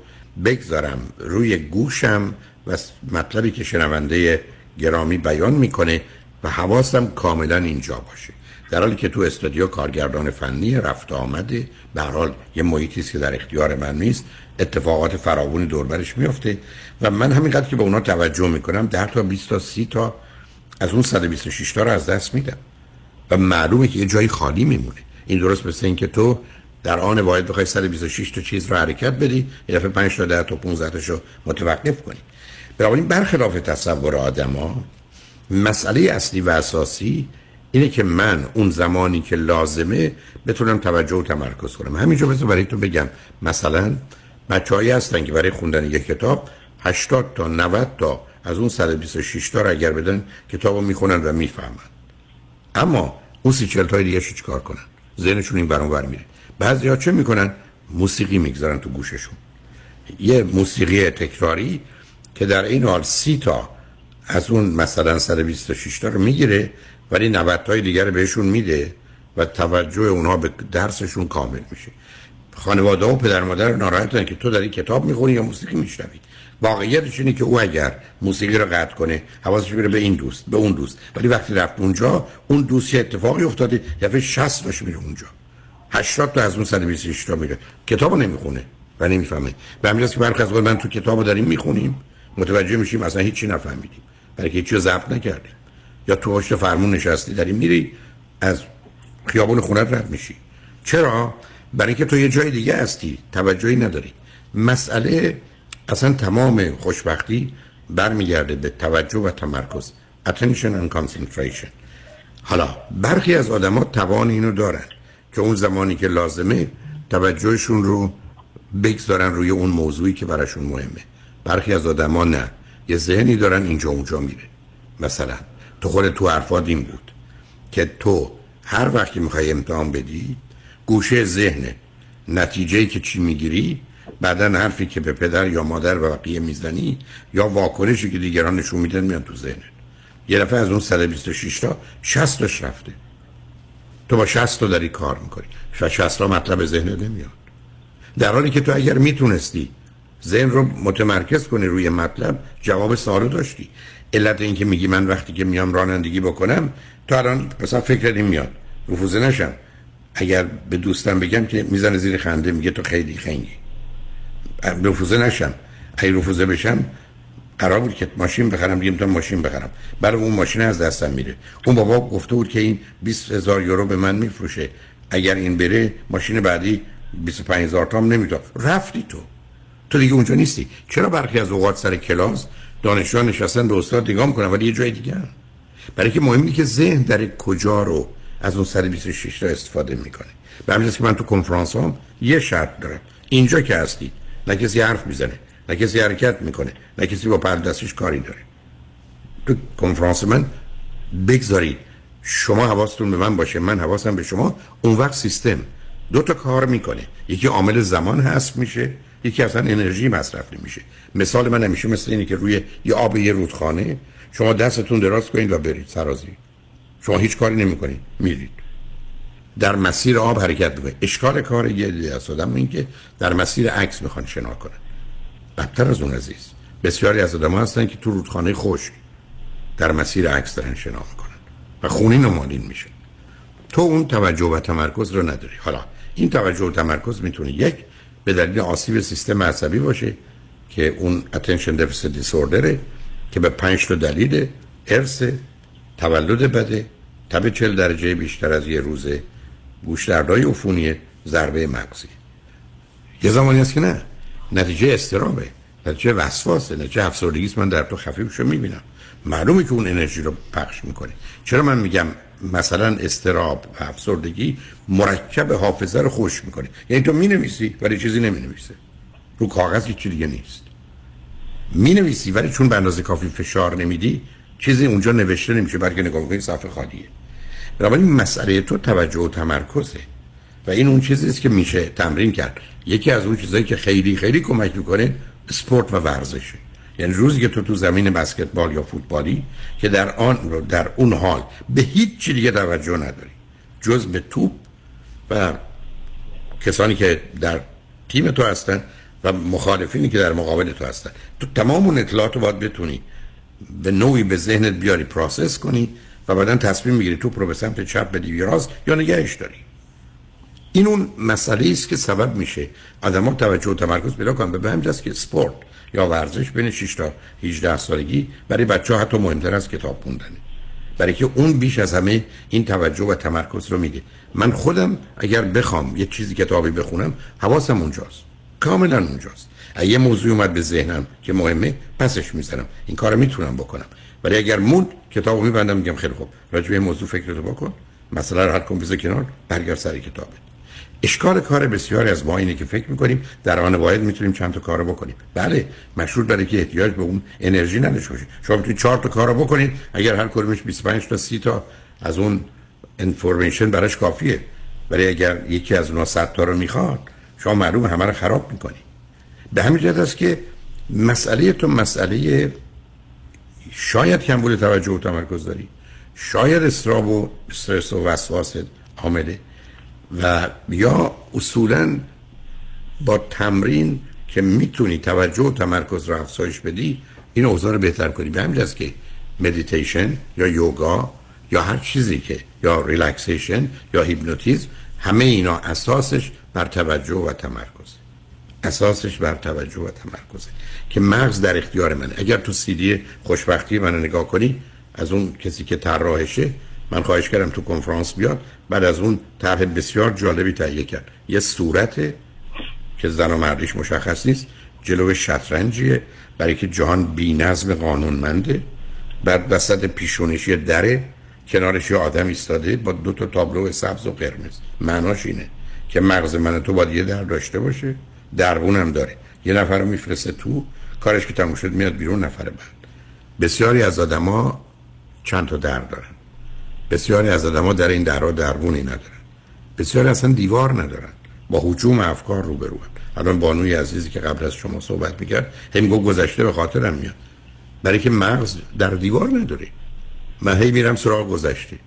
بگذارم روی گوشم و مطلبی که شنونده گرامی بیان می‌کنه و حواسم کاملا اینجا باشه. در حالی که تو استودیو کارگردان فنی رفت آمده به حال یه محیطی که در اختیار من نیست. اتفاقات فراوون دوربرش میفته و من همینقدر که به اونا توجه می‌کنم 10 تا 20 تا 30 تا از اون 126 تا رو از دست میدم. و معلومه که یه جایی خالی میمونه. این درست مثل اینکه تو در آن واحد بخوای 126 تا چیز رو حرکت بدی یه دفعه 5 تا 10 تا 15 تاشو متوقف کنی. بنابراین برخلاف تصور آدما مسئله اصلی و اساسی اینه که من اون زمانی که لازمه بتونم توجه و تمرکز کنم. همینجا بذار برای تو بگم مثلا بچه‌هایی هستن که برای خوندن یک کتاب 80 تا 90 تا از اون 126 تا رو اگر بدن کتابو می‌خونن و می‌فهمن. اما اون سی چل تای دیگه چیکار کنن؟ ذهنشون این برون ور میره. بعضی چه می‌کنن؟ موسیقی می‌گذارن تو گوششون. یه موسیقی تکراری که در این حال سی تا از اون مثلا 126 تا رو می‌گیره ولی 90 تای دیگر بهشون میده و توجه اونها به درسشون کامل میشه. خانواده و پدر مادر ناراحتن که تو داری کتاب می‌خونی یا موسیقی میشنوی. واقعیتش اینه که او اگر موسیقی رو قطع کنه حواسش میره به این دوست به اون دوست. ولی وقتی رفت اونجا اون دوست یه اتفاقی افتاده دفعه 60 باش میره اونجا. 80 تا از اون 126 تا میره. کتابو نمی‌خونه و نمی‌فهمه. به همین که برخلاف از من تو کتابو داریم می‌خونیم متوجه میشیم اصلا هیچی نفهمیدیم. برای که هیچی ضبط نکردیم. یا تو پشت فرمون نشستی داریم میری از خیابون خونت رد میشی. چرا؟ برای اینکه تو یه جای دیگه هستی. توجهی نداری. مسئله اصلا تمام خوشبختی برمیگرده به توجه و تمرکز. Attention and concentration. حالا برخی از آدما توان اینو دارن که اون زمانی که لازمه توجهشون رو بگذارن روی اون موضوعی که براشون مهمه. برخی از آدما نه. یه ذهنی دارن اینجا اونجا میره. مثلا تو خود تو حرفات این بود که تو هر وقتی می‌خوای امتحان بدی گوشه ذهن نتیجه که چی می‌گیری بعدا حرفی که به پدر یا مادر و بقیه می‌زنی یا واکنشی که دیگران نشون میدن میان تو ذهنت. یه دفعه از اون 126 تا 60 تاش رفته. تو با 60 تا داری کار می‌کنی. 60 تا مطلب ذهن نمیاد. در حالی که تو اگر می‌تونستی ذهن رو متمرکز کنی روی مطلب جواب سوال داشتی. علت این که میگی من وقتی که میام رانندگی بکنم تو الان مثلا فکر این میاد رفوزه نشم. اگر به دوستم بگم که می‌زنه زیر خنده میگه تو خیلی خنگی. رفوزه نشم. اگه رفوزه بشم قرار بود که ماشین بخرم دیگه تا ماشین بخرم. برای اون ماشین از دستم میره. اون بابا گفته بود که این 20 هزار یورو به من میفروشه. اگر این بره ماشین بعدی 25 هزار تام نمی‌تونم رفتی تو. تو دیگه اونجا نیستی. چرا برخی از اوقات سر کلاس دانشجویان نشستن به استاد نگاه می‌کنن ولی یه جای دیگه. برای که مهمی که ذهن در کجا رو از اون 126 تا استفاده می‌کنه. به همین که من تو کنفرانس هم یه شرط دارم. اینجا که هستی نه کسی حرف می‌زنه نه کسی حرکت می‌کنه نه کسی با پر دستش کاری داره. تو کنفرانس من بگذارید شما حواستون به من باشه من حواسم به شما. اون وقت سیستم دو تا کار می‌کنه. یکی عامل زمان هست میشه یکی اصلا انرژی مصرف نمیشه. مثال من همیشه مثل اینه که روی یه آب یه رودخانه شما دستتون دراز کنید و برید سرازی شما هیچ کاری نمی‌کنید میرید. در مسیر آب حرکت بکنه اشکال کار یه دیگه از آدم این که در مسیر عکس می‌خوان شنا کنن بدتر از اون عزیز. بسیاری از آدم هستن که تو رودخانه خوش در مسیر عکس دارن شنا می‌کنن و خونین و میشه. تو اون توجه و تمرکز رو نداری. حالا این توجه و تمرکز می‌تونه یک به دلیل آسیب سیستم عصبی باشه که اون attention deficit disorder که به پنج تا دلیل ارث تولد بده تب چل درجه بیشتر از یه روزه گوش دردای عفونی ضربه مغزی. یه زمانی هست که نه. نتیجه استرابه. نتیجه وسواسه نتیجه افسردگی من در تو خفیفشو می‌بینم. معلومه که اون انرژی رو پخش می‌کنه. چرا من میگم مثلا استراب و افسردگی مرکب حافظه رو خوش می‌کنه؟ یعنی تو می‌نویسی ولی چیزی نمی‌نویسه. رو کاغذ چیزی دیگه نیست. می‌نویسی ولی چون به اندازه کافی فشار نمیدی چیزی اونجا نوشته نمیشه. بلکه نگاه می‌کنی صفحه خالیه. بنابراین مسئله تو توجه و تمرکزه. و این اون چیزی است که میشه تمرین کرد. یکی از اون چیزایی که خیلی خیلی کمک می‌کنه اسپورت و ورزشه یعنی روزی که تو تو زمین بسکتبال یا فوتبالی که در آن در اون حال به هیچ چی دیگه توجه نداری. جز به توپ و کسانی که در تیم تو هستن و مخالفینی که در مقابل تو هستن. تو تمام اون اطلاعات رو باید بتونی. به نوعی به ذهنت بیاری process کنی. و بعدا تصمیم می‌گیری توپ رو به سمت چپ بدی راست یا نگهش داری. این اون مسئله است که سبب میشه آدم‌ها توجه و تمرکز پیدا کنن. به همین که سپورت یا ورزش بین 6 تا 18 سالگی برای بچه ها حتی مهمتر از کتاب خوندنه برای که اون بیش از همه این توجه و تمرکز رو میده. من خودم اگر بخوام یه چیزی کتابی بخونم حواسم اونجاست. کاملا اونجاست. اگه یه موضوع اومد به ذهنم که مهمه پسش می‌زنم این کارو می‌تونم بکنم. ولی اگر موند کتابو میبندم میگم خیلی خوب. راجع به موضوع فکرتو بکن. مثلا هر کم بذار کنار برگرد سر کتابت. اشکال کار بسیاری از ما اینه که فکر می‌کنیم در آن واحد می‌تونیم چند تا کارو بکنیم. بله مشروط برای که احتیاج به اون انرژی نداشته باشید. شما می‌تونید چهار تا کارو بکنید. اگر هر کدومش 25 تا 30 تا از اون انفورمیشن براش کافیه. ولی اگر یکی از اونها 100 تا رو می‌خواد شما معلوم همه رو خراب می‌کنی به همین جهت است که مسئله تو مسئله شاید کمبود توجه و تمرکز داری. شاید استراب و استرس و وسواس عامله. و یا اصولا با تمرین که می‌تونی توجه و تمرکز رو افزایش بدی این اوضاع رو بهتر کنی. به همین که مدیتیشن یا یوگا یا هر چیزی که یا relaxation یا هیپنوتیزم همه اینا اساسش بر توجه و تمرکز. اساسش بر توجه و تمرکزه. که مغز در اختیار منه. اگر تو سیدی خوشبختی منو نگاه کنی از اون کسی که طراحشه من خواهش کردم تو کنفرانس بیاد. بعد از اون طرح بسیار جالبی تهیه کرد. یه صورت که زن و مردیش مشخص نیست جلو شطرنجیه. برای که جهان بی نظم قانونمنده. بعد وسط پیشونش یه دره کنارش یه آدم ایستاده با دو تا تابلو سبز و قرمز. معناش اینه که مغز من تو باید یه در داشته باشه. دربون هم داره. یه نفر رو میفرسته تو کارش که تموم شد میاد بیرون نفر بعد. بسیاری از آدما چند تا در دارن. بسیاری از آدما در این درها دربونی ندارن. بسیاری اصلا دیوار ندارن. با حجوم افکار روبرو الان بانوی عزیزی که قبل از شما صحبت می‌کرد گفت گذشته به خاطرم میاد. برای که مغز در دیوار نداره من هی میرم سراغ گذشته.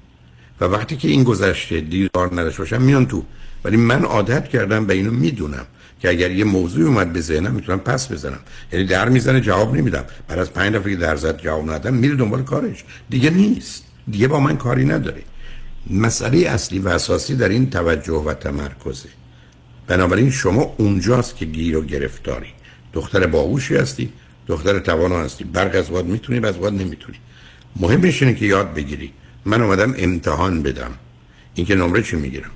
و وقتی که این گذشته دیوار نداشته باشم میان تو. ولی من عادت کردم به اینو می‌دونم. که اگر یه موضوع اومد به ذهنم می‌تونم پس بزنم. یعنی در می‌زنه جواب نمیدم. بعد از پنج دفعه که در زد جواب ندادم میره دنبال کارش. دیگه نیست. دیگه با من کاری نداره. مسئله اصلی و اساسی در این توجه و تمرکزه. بنابراین شما اونجاست که گیر و گرفتاری. دختر باهوشی هستی دختر توانا هستی. برق از وقت می‌تونی از وقت نمی‌تونی. مهمش اینه که یاد بگیری. من اومدم امتحان بدم. اینکه نمره چی می‌گیرم؟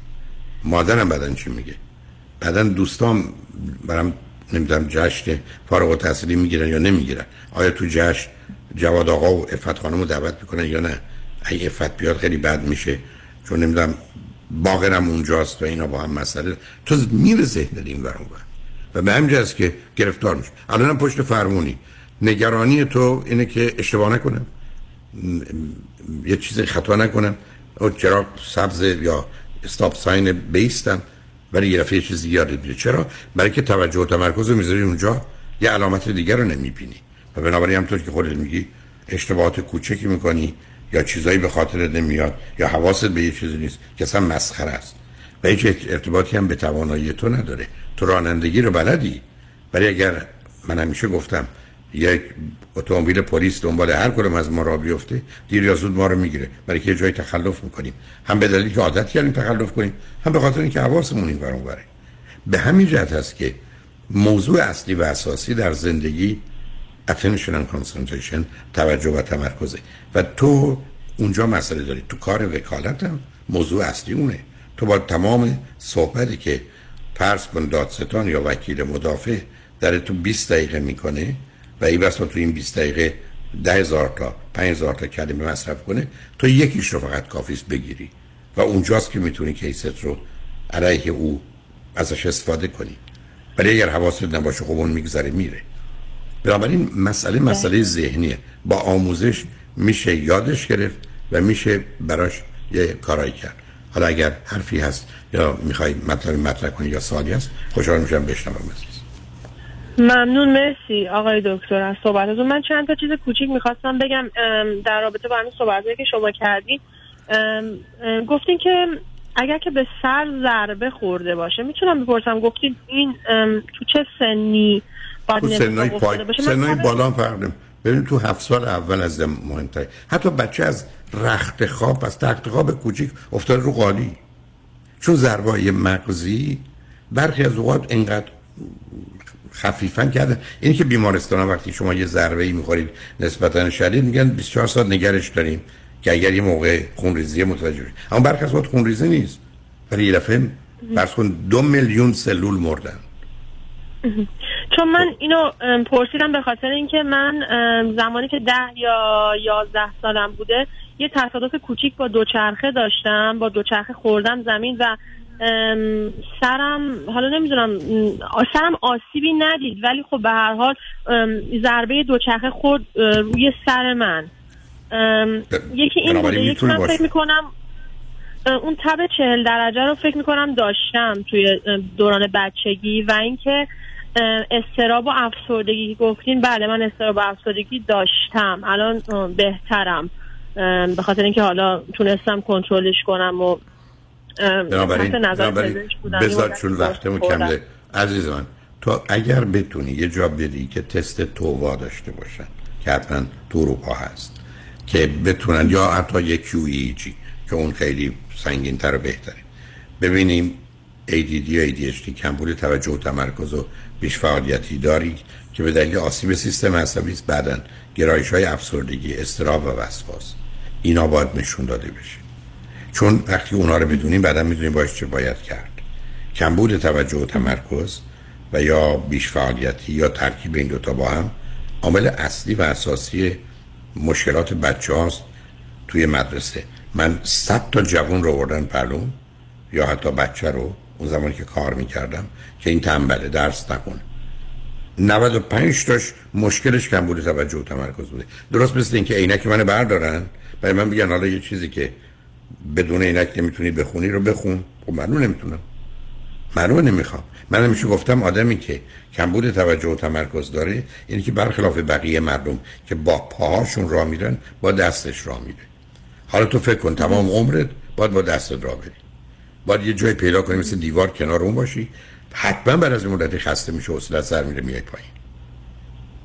مادرم بدن چی میگه؟ بعدا دوستان برام نمی‌دونم جشن فارغ التحصیلی می‌گیرن یا نمی‌گیرن. آیا تو جشن جواد آقا و افت خانم رو دعوت می‌کنن یا نه؟ اگه افت بیاد خیلی بد میشه. چون نمی‌دونم باقرم اونجاست و اینا با هم مسئله. تو میره ذهن این ور و به همین که گرفتار میشه الانم پشت فرمونی. نگرانی تو اینه که اشتباه نکنم. یه چیز خطا نکنم. او چرا سبز یا استاپ ساین بیستم. ولی یه دفعه چیزی یادت میره. چرا؟ برای که توجه و تمرکز رو می‌ذاری اونجا یه علامت دیگر رو نمی‌بینی. و بنابراین همطور که خودت میگی اشتباهات کوچکی می‌کنی یا چیزایی به خاطر نمیاد یا حواست به یه چیزی نیست که اصلا مسخره است. و هیچ ارتباطی هم به توانایی تو نداره. تو رانندگی رو بلدی. ولی اگر من همیشه گفتم یک اتومبیل پلیس دنبال هر کدوم از ما را بیفته دیر یا زود ما رو می‌گیره. برای که جای تخلف می‌کنیم. هم به دلیلی که عادت کردیم تخلف کنیم هم به خاطر اینکه حواسمون این ور بره به همین جهت هست که موضوع اصلی و اساسی در زندگی attention and concentration توجه و تمرکزه. و تو اونجا مسئله داری. تو کار وکالت هم موضوع اصلی اونه. تو با تمام صحبتی که پرس کن دادستان یا وکیل مدافع در تو 20 دقیقه می‌کنه و این بس تو این 20 دقیقه ده هزار تا پنج هزار تا کلمه مصرف کنه تو یکیش رو فقط کافیست بگیری. و اونجاست که می‌تونی کیست رو علیه او ازش استفاده کنی. ولی اگر حواست نباشه خب اون میگذره میره. بنابراین مسئله مسئله ذهنیه. با آموزش میشه یادش گرفت و میشه براش یه کارایی کرد. حالا اگر حرفی هست یا می‌خوای مطلبی مطرح کنی یا سوالی هست خوشحال میشم بشنوم ممنون مرسی آقای دکتر از صحبتتون. من چند تا چیز کوچیک می‌خواستم بگم در رابطه با همین صحبتهایی که شما کردین. گفتین که اگر که به سر ضربه خورده باشه می‌تونم بپرسم گفتین این تو چه سنی تو سنهای پای سنهای بالا فرق ببین تو هفت سال اول از مهمتر حتی بچه از رخت خواب از تخت خواب کوچیک افتاده رو قالی. چون ضربای مغزی برخی از اوقات انقدر خفیفن کردن. اینی که بیمارستان وقتی شما یه ضربه ای می‌خورید نسبتا شدید میگن 24 ساعت نگرش داریم که اگر یه موقع خونریزی متوجه اما برخی از خونریزی نیست. ولی یه دفعه فرض کن دو میلیون سلول مردن. چون من اینو پرسیدم به خاطر اینکه من زمانی که ده یا یازده سالم بوده یه تصادف کوچیک با دوچرخه داشتم با دوچرخه خوردم زمین و سرم حالا نمی‌دونم سرم آسیبی ندید ولی خب به هر حال ضربه دوچرخه خورد روی سر من. یکی این بوده یکی من فکر می‌کنم اون تب چهل درجه رو فکر می‌کنم داشتم توی دوران بچگی و اینکه استراب و افسردگی گفتین بله من استراب و افسردگی داشتم. الان بهترم. به خاطر اینکه حالا تونستم کنترلش کنم و بنابراین بذار چون وقتمون کمه عزیز من تو اگر بتونی یه جا بدی که تست تووا داشته باشن که حتما تو اروپا هست که بتونن یا حتی یک QEEG که اون خیلی سنگین تر و بهتره. ببینیم ADD یا ADHD کمبود توجه و تمرکز و بیش فعالیتی داری که به دلیل آسیب سیستم عصبی است. بعدا گرایش های افسردگی استراب و وسواس. اینا باید نشون داده بشه. چون وقتی اونا رو بدونیم بعدا می‌دونیم باش چه باید کرد. کمبود توجه و تمرکز و یا بیش فعالیتی یا ترکیب این دوتا با هم عامل اصلی و اساسی مشکلات بچه هاست توی مدرسه. من صد تا جوون رو بردن پرلون یا حتی بچه رو اون زمانی که کار می‌کردم که این تنبله درس نکنه 95 تاش مشکلش کم بوده توجه و تمرکز بوده. درست مثل اینکه عینک منو بردارن برای من بگن حالا یه چیزی که بدون عینک نمی‌تونی بخونی رو بخون. خب من نمی‌تونم. من نمی‌خوام. من همیشه گفتم آدمی که کمبود توجه و تمرکز داره اینی که برخلاف بقیه مردم که با پاهاشون راه میرن با دستش راه میره. حالا تو فکر کن تمام عمرت باید با دستت راه بری. باید یه جای پیدا کنی مثل دیوار کنار اون باشی. حتما بعد از مدتی خسته میشه و سر میره میای پایین.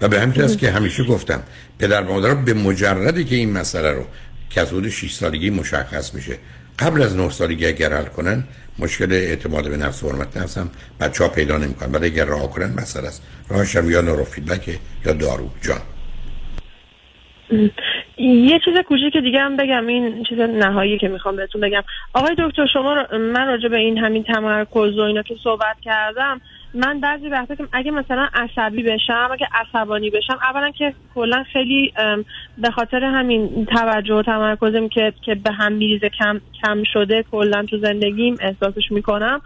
و به همین که همیشه گفتم پدر و مادر به مجردی که این مسئله رو که از حدود 6 سالگی مشخص میشه. قبل از 9 سالگی اگر حل کنن مشکل اعتماد به نفس و حرمت نفس هم بچه ها پیدا نمی‌کنن. ولی اگر راه کنن مسئله است. راهش هم یا نورو فیدبک یا دارو. جان. یه چیز کوچیک دیگه هم بگم. این چیز نهایی که می‌خوام بهتون بگم. آقای دکتر شما من راجع به این همین تمرکز و اینا که صحبت کردم من بعضی وقتا که اگه مثلا عصبی بشم اگه عصبانی بشم اولا که کلا خیلی به خاطر همین توجه و تمرکزم که که به هم میریزه کم کم شده کلا تو زندگیم احساسش می‌کنم.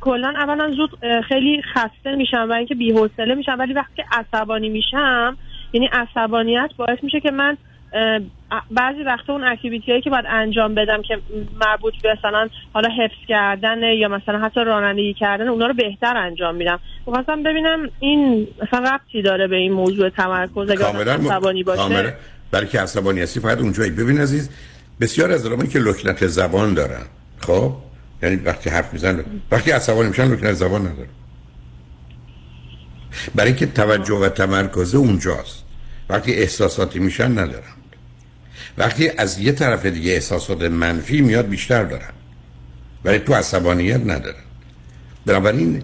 کلا اولا زود خیلی خسته میشم و اینکه بی‌حوصله میشم ولی وقتی که عصبانی میشم یعنی عصبانیت باعث میشه که من بعضی وقتا اون اکتیویتی هایی که باید انجام بدم که مربوط به مثلا حالا حفظ کردن یا مثلا حتی رانندگی کردن اونا رو بهتر انجام میدم. می‌خواستم ببینم این مثلا ربطی داره به این موضوع تمرکز اگر عصبانی باشه. کاملا. برای که عصبانی هستی فقط اونجایی ببین عزیز بسیار از آدمایی که لکنت زبان دارن. خب؟ یعنی وقتی حرف میزن وقتی عصبانی میشن لکنه زبان نداره برای اینکه توجه و تمرکز اونجاست. وقتی احساساتی میشن ندارن. وقتی از یه طرف دیگه احساسات منفی میاد بیشتر دارن. ولی تو عصبانیت ندارن. بنابراین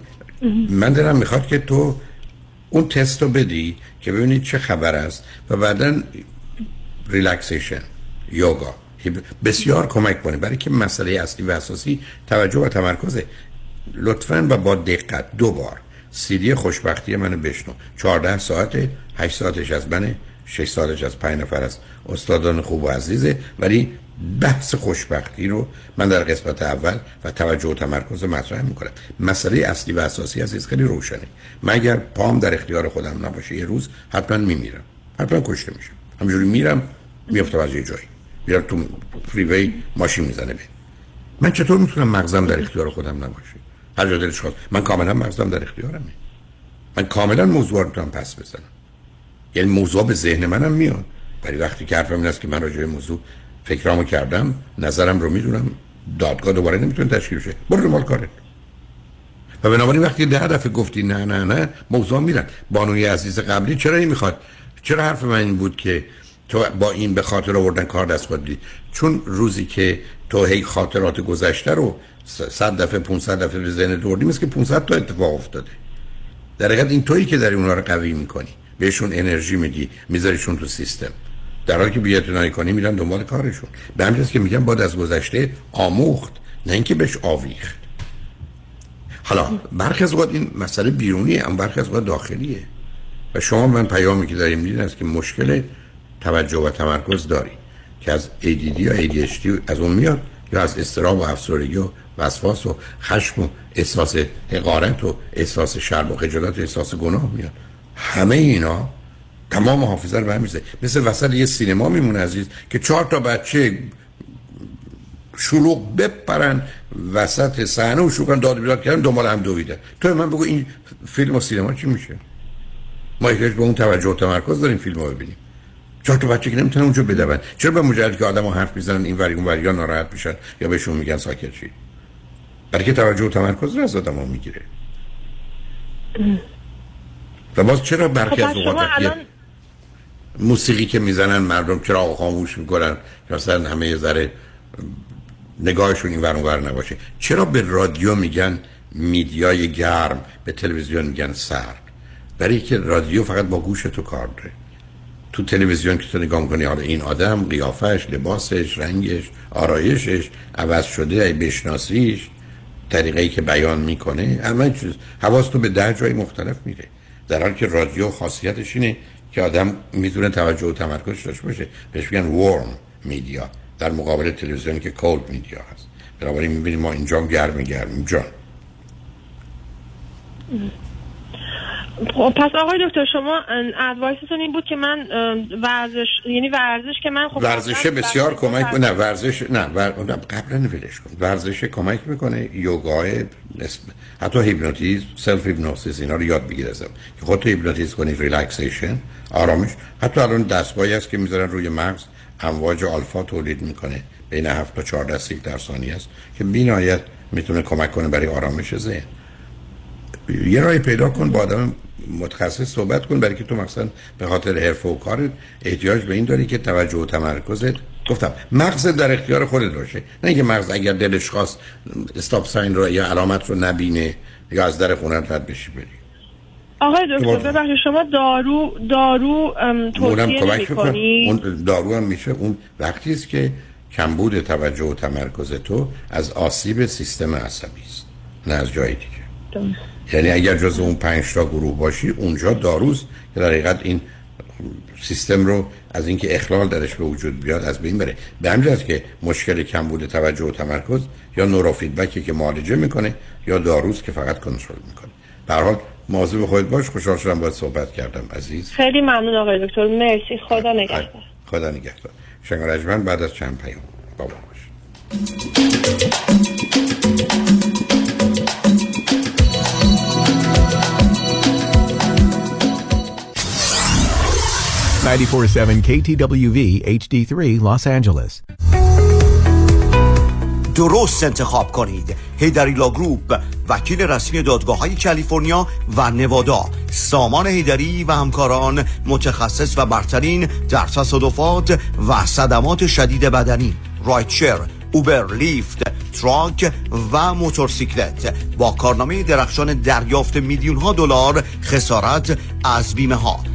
من دارم می‌خواد که تو اون تست رو بدی که ببینید چه خبر است و بعدا ریلکسیشن یوگا بسیار کمک کنه. برای که مسئله اصلی و اساسی توجه و تمرکزه. لطفا و با دقت دو بار. سیدی خوشبختی منو بشنو. 14 ساعت 8 ساعتش از منه. 6 ساعتش از 5 نفر از استادان خوب و عزیزه ولی بحث خوشبختی رو من در قسمت اول و توجه و تمرکز مطرح می‌کنم. مسئله اصلی و اساسی از خیلی روشنه. من اگر پام در اختیار خودم نباشه یه روز حتما میمیرم. حتما کشته میشم. همجوری میرم میافتم از یه جایی. میرم تو فریوی ماشین می‌زنه به من چطور می‌تونم مغزم در اختیار خودم نباشه؟ هر جا دلش خواست. من کاملا مغزم در اختیارمه. من کاملا موضوع رو پس بزنم. یعنی موضوع به ذهن منم میاد. ولی وقتی که حرفم این است که من راجع به موضوع فکرامو کردم نظرم رو می‌دونم دادگاه دوباره نمی‌تونه تشکیل شه برو مال کارت. و بنابراین وقتی ده دفعه گفتی نه نه نه موضوع میرن بانوی عزیز قبلی چرا این می‌خواد؟ چرا حرف من این بود که تو با این به خاطر آوردن کار دست خودی چون روزی که تو هی خاطرات گذشته رو صد دفعه 500 دفعه به ذهن دوردی مثل که 500 تا اتفاق افتاده. در حقیقت این تویی که داری اونها رو قوی می‌کنی. بهشون انرژی میدی میذاریشون تو سیستم. در حالی که بیاعتنایی کنی میرن دنبال کارشون. به همین که میگم باید از گذشته آموخت نه اینکه بهش آویخت. حالا برخی از وقت این مسئله بیرونیه اما برخی از وقت داخلیه. و شما من پیامی که داریم میدین است که مشکل توجه و تمرکز داری. که از ADD یا ADHD از اون میاد یا از استراب و افسردگی و وسواس و خشم و احساس حقارت و احساس شرم و خجالت و احساس گناه میاد. همه اینا تمام حافظه رو برمیزه مثل وسط یه سینما میمونه عزیز که چهار تا بچه شلوغ بپرن وسط صحنه و شروع داد بیداد کردن دنبال هم دویده تو من بگو این فیلم و سینما چی میشه؟ ما یکیش به اون توجه و تمرکز داریم فیلم رو ببینیم. چهار تا بچه که نمی‌تونن اونجا بدون. چرا به مجرد که آدم حرف می‌زنن این وری اون وری ناراحت میشن یا بهشون میگن ساکت شید؟ برای که توجه و تمرکز رو از آدم ها می‌گیره. و باز چرا برخی خب از اوقات موسیقی که می‌زنن مردم چرا خاموش می‌کنن؟ مثلا همه ذره نگاهشون این ور نباشه. چرا به رادیو میگن میدیای گرم به تلویزیون میگن سرد؟ برای که رادیو فقط با گوش تو کار داره. تو تلویزیون که تو نگاه می‌کنی حالا این آدم قیافش لباسش رنگش آرایشش عوض شده ای بشناسیش طریقه ای که بیان می‌کنه همه چیز. حواس تو به ده جای مختلف میره. در حالی که رادیو خاصیتش اینه که آدم می‌تونه توجه و تمرکز داشته باشه. بهش میگن ورم میدیا در مقابل تلویزیونی که کولد میدیا هست. بنابراین می‌بینیم ما اینجا گرم گرم. اینجا خب پس آقای دکتر شما advice تون این بود که من ورزش یعنی ورزش که من خب ورزش بسیار کمک نه ورزش نه ور... قبلا ولش کن. ورزش کمک می‌کنه یوگا حتی هیپنوتیزم self hypnosis اینا رو یاد بگیر ازم. که خودت هیپنوتیز کنی relaxation آرامش. حتی الان دستگاهی هست که می‌ذارن روی مغز امواج آلفا تولید می‌کنه. بین 7 تا 14 سیک در ثانیه است که بی‌نهایت می‌تونه کمک کنه برای آرامش ذهن. یه رای پیدا کن با آدم متخصص صحبت کن برای که تو مثلا به خاطر حرف و کارت احتیاج به این داری که توجه و تمرکزت گفتم مغز در اختیار خودت باشه. نه اینکه مغز اگر دلش خواست استاپ ساین رو یا علامت رو نبینه یا از در خونه رد بشی بری. آقای دکتر ببخشید شما دارو دارو توصیه می‌کنی اون دارو هم میشه. اون وقتی است که کمبود توجه و تمرکز تو از آسیب سیستم عصبی است نه از جای دیگه. یعنی اگر جز اون پنج تا گروه باشی اونجا داروست که در حقیقت این سیستم رو از اینکه اخلال درش به وجود بیاد از بین بره. به همین که مشکل کم بوده توجه و تمرکز یا نورو فیدبکی که معالجه می‌کنه یا داروست که فقط کنترل می‌کنه. به حال مواظب خودت باش. خوشحال شدم باید صحبت کردم عزیز. خیلی ممنون آقای دکتر. مرسی. خدا نگهدار. خدا نگهدار. شنگ بعد از چند پیام. بابا باش. 947 KTWV HD3 Los Angeles. درست انتخاب کنید. Heidari Law Group وکیل رسمی دادگاه های کالیفرنیا و نوادا. سامان هیدری و همکاران متخصص و برترین در تصادفات و صدمات شدید بدنی. rideshare Uber Lyft truck و موتورسیکلت. با کارنامه درخشان دریافت میلیون ها دلار خسارت از بیمه ها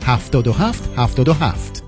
77 77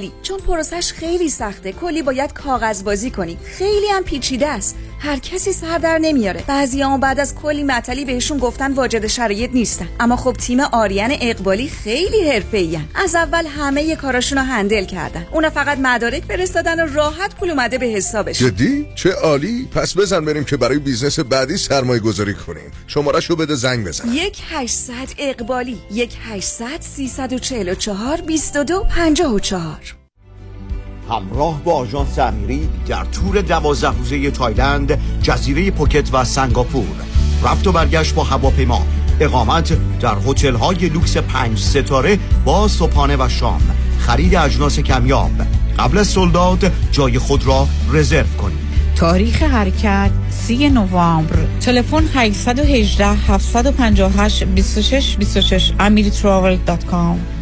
چون پروسش خیلی سخته کلی باید کاغذ بازی کنی. خیلی هم پیچیده است. هر کسی سر در نمیاره. بعضی هم بعد از کلی معطلی بهشون گفتن واجد شرایط نیستن. اما خب تیم آریان اقبالی خیلی حرفه‌ای از اول همه کاراشون رو هندل کردن. اونا فقط مدارک فرستادن و راحت پول اومده به حسابش. جدی؟ چه عالی. پس بزن بریم که برای business بعدی سرمایه گذاری کنیم. شماره بده زنگ بزن. یک 800 اقبالی یک 800 344 22 54 همراه با آژانس امیری در تور دوازده روزه تایلند جزیره پوکت و سنگاپور. رفت و برگشت با هواپیما. اقامت در هتل های لوکس پنج ستاره با صبحانه و شام. خرید اجناس کمیاب. قبل از سولداد جای خود را رزرو کنید. تاریخ حرکت 3 نوامبر. تلفن 818 758 26 26 amiritravel.com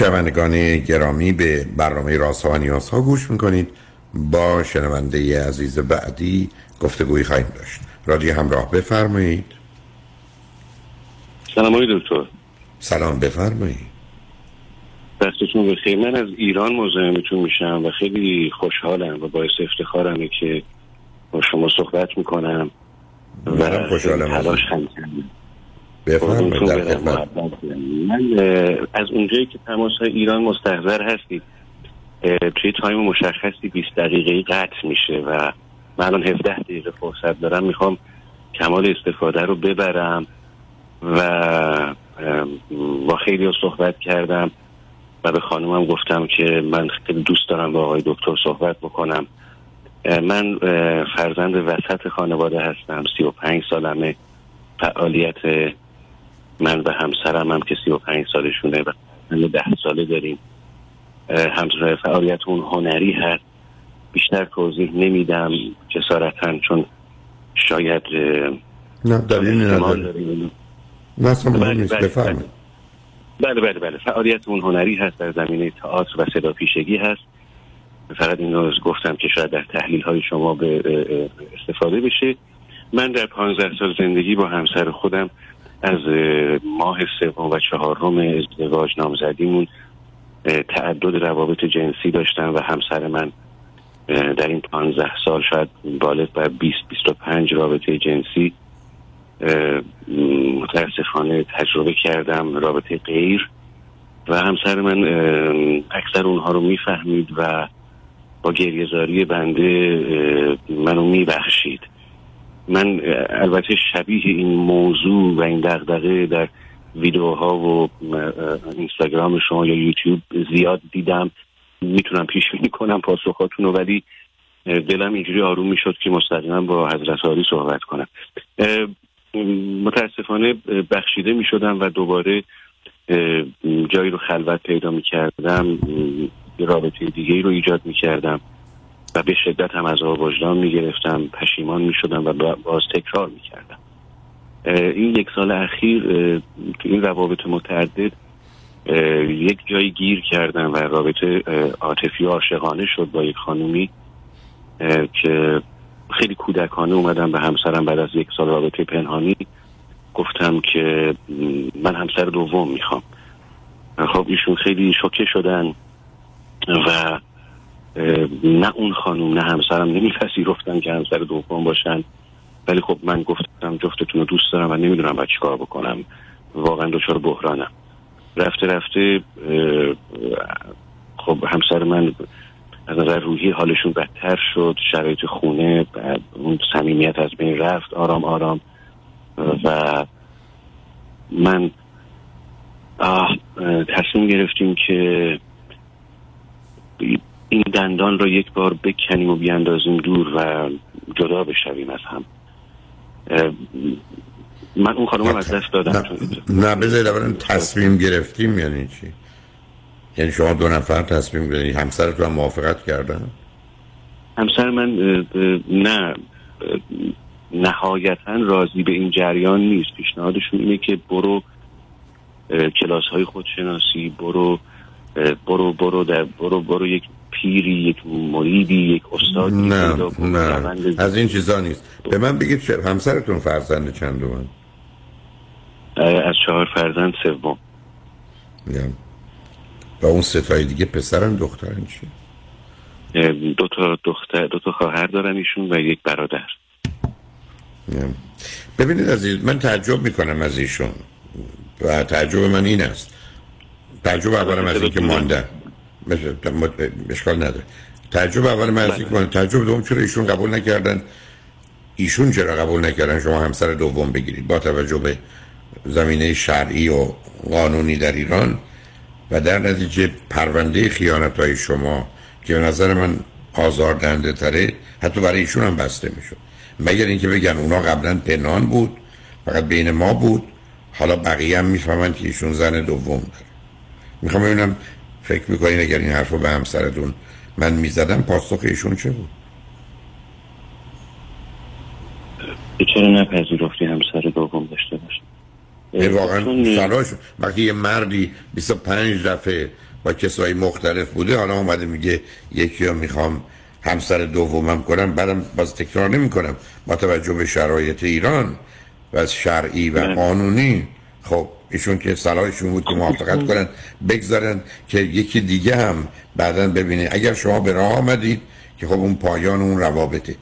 شنوندگان گرامی به برنامه راست و نیاز ها گوش می‌کنید. با شنونده عزیز بعدی گفتگوی خواهیم داشت. رادیو همراه بفرمایید. سلام آقای دکتر. سلام بفرمایید. دستتون بخیر من از ایران مزاحمتون میشم و خیلی خوشحالم و باعث افتخارمه که با شما صحبت می‌کنم و خوشحالم تلاش هم بفرمایید در خدمت. من از اونجایی که تماس های ایران مستحضر هستید توی تایم مشخصی 20 دقیقه قطع میشه و من الان 17 دقیقه فرصت دارم می‌خوام کمال استفاده رو ببرم و با خیلی ها صحبت کردم و به خانومم گفتم که من خیلی دوست دارم با آقای دکتر صحبت بکنم. من فرزند وسط خانواده هستم سی و پنج سالمه فعالیت من و همسرم هم که سی و پنج سالشونه و من ده ساله داریم. همسر فعالیت اون هنری هست. بیشتر توضیح نمیدم جسارتا چون شاید نه دلیل نداره. نه بله بله, بله. بله بله فعالیت اون هنری هست در زمینه تئاتر و صدا پیشگی هست. فقط این رو گفتم که شاید در تحلیل های شما به استفاده بشه. من در پانزده سال زندگی با همسر خودم از ماه سوم و چهارم ازدواج نامزدیمون تعدد روابط جنسی داشتم و همسر من در این پانزده سال شاید بالغ بر 20 25 رابطه جنسی متاسفانه تجربه کردم رابطه غیر. و همسر من اکثر اونها رو می‌فهمید و با گریهزاری بنده منو میبخشید. من البته شبیه این موضوع و این دغدغه در ویدیوها و اینستاگرام شما یا یوتیوب زیاد دیدم. می‌تونم پیش بینی کنم پاسخاتون رو ولی دلم اینجوری آروم می‌شد که مستقیما با حضرت عالی صحبت کنم. متاسفانه بخشیده می‌شدم و دوباره جایی رو خلوت پیدا می‌کردم رابطه دیگه رو ایجاد می‌کردم. و به شدت هم از وجدان می‌گرفتم پشیمان می‌شدم و باز تکرار می‌کردم. این یک سال اخیر تو این روابط متعدد یک جایی گیر کردم و رابطه عاطفی عاشقانه شد با یک خانومی که خیلی کودکانه اومدم به همسرم بعد از یک سال رابطه پنهانی. گفتم که من همسر دوم می‌خوام. خب ایشون خیلی شوکه شدن و نه اون خانوم نه همسرم نمیپذیرفتن که همسر دوم باشن. ولی خب من گفتم جفتتون رو دوست دارم و نمی‌دونم باید چیکار بکنم. واقعا دچار بحرانم. رفته رفته خب همسر من از نظر روحی حالشون بدتر شد شرایط خونه اون صمیمیت از بین رفت آرام آرام. و من تصمیم گرفتیم که این دندان رو یک بار بکنیم و بیاندازیم دور و جدا بشویم از هم. من اون خانم از دست دادم نه بذارید اولا تصمیم گرفتیم یعنی چی؟ یعنی شما دو نفر تصمیم گرفتید همسرتون هم موافقت کردن؟ همسر من نه نهایتا راضی به این جریان نیست. پیشنهادشون اینه که برو کلاس های خودشناسی برو برو برو در برو برو یک پیری یک مریدی یک استادی نه نه. از این چیزا نیست. به من بگید همسرتون فرزند چند من از چهار فرزند سوم. و اون ستای دیگه پسرن دخترن چی؟ دو تا دختر دو تا خواهر دارن ایشون و یک برادر. ببینید عزیز من تعجب می‌کنم از ایشون. و تعجب من این است. تعجب اولم از اینکه ماندن. اشکال نداره. تعجب اول من از اینکه ماندن تعجب دوم چرا ایشون قبول نکردن؟ ایشون چرا قبول نکردن؟ شما همسر دوم بگیرید. با توجه به زمینه شرعی و قانونی در ایران و در نتیجه پرونده خیانت های شما که به نظر من آزاردنده تره حتی برای ایشون هم بسته می‌شد. مگر اینکه بگن اونا قبلا پنهان بود فقط بین ما بود حالا بقیه هم می‌فهمن که ایشون زن دوم داره. می‌خوام ببینم فکر می‌کنین اگر این حرف رو به همسرتون من می‌زدم پاسخ ایشون چه بود؟ چرا نپذیرفتی همسر دوم داشته باشه واقعا سراش وقتی یه مردی 25 دفعه با کسای مختلف بوده حالا اومده میگه یکی رو می‌خوام همسر دومم کنم بعدم باز تکرار نمی کنم با توجه به شرایط ایران و از شرعی و قانونی خب ایشون که صلاحشون بود که موافقت کنن بگذارن که یکی دیگه هم بعدا ببینه. اگر شما به راه آمدید که خب اون پایان اون روابطه.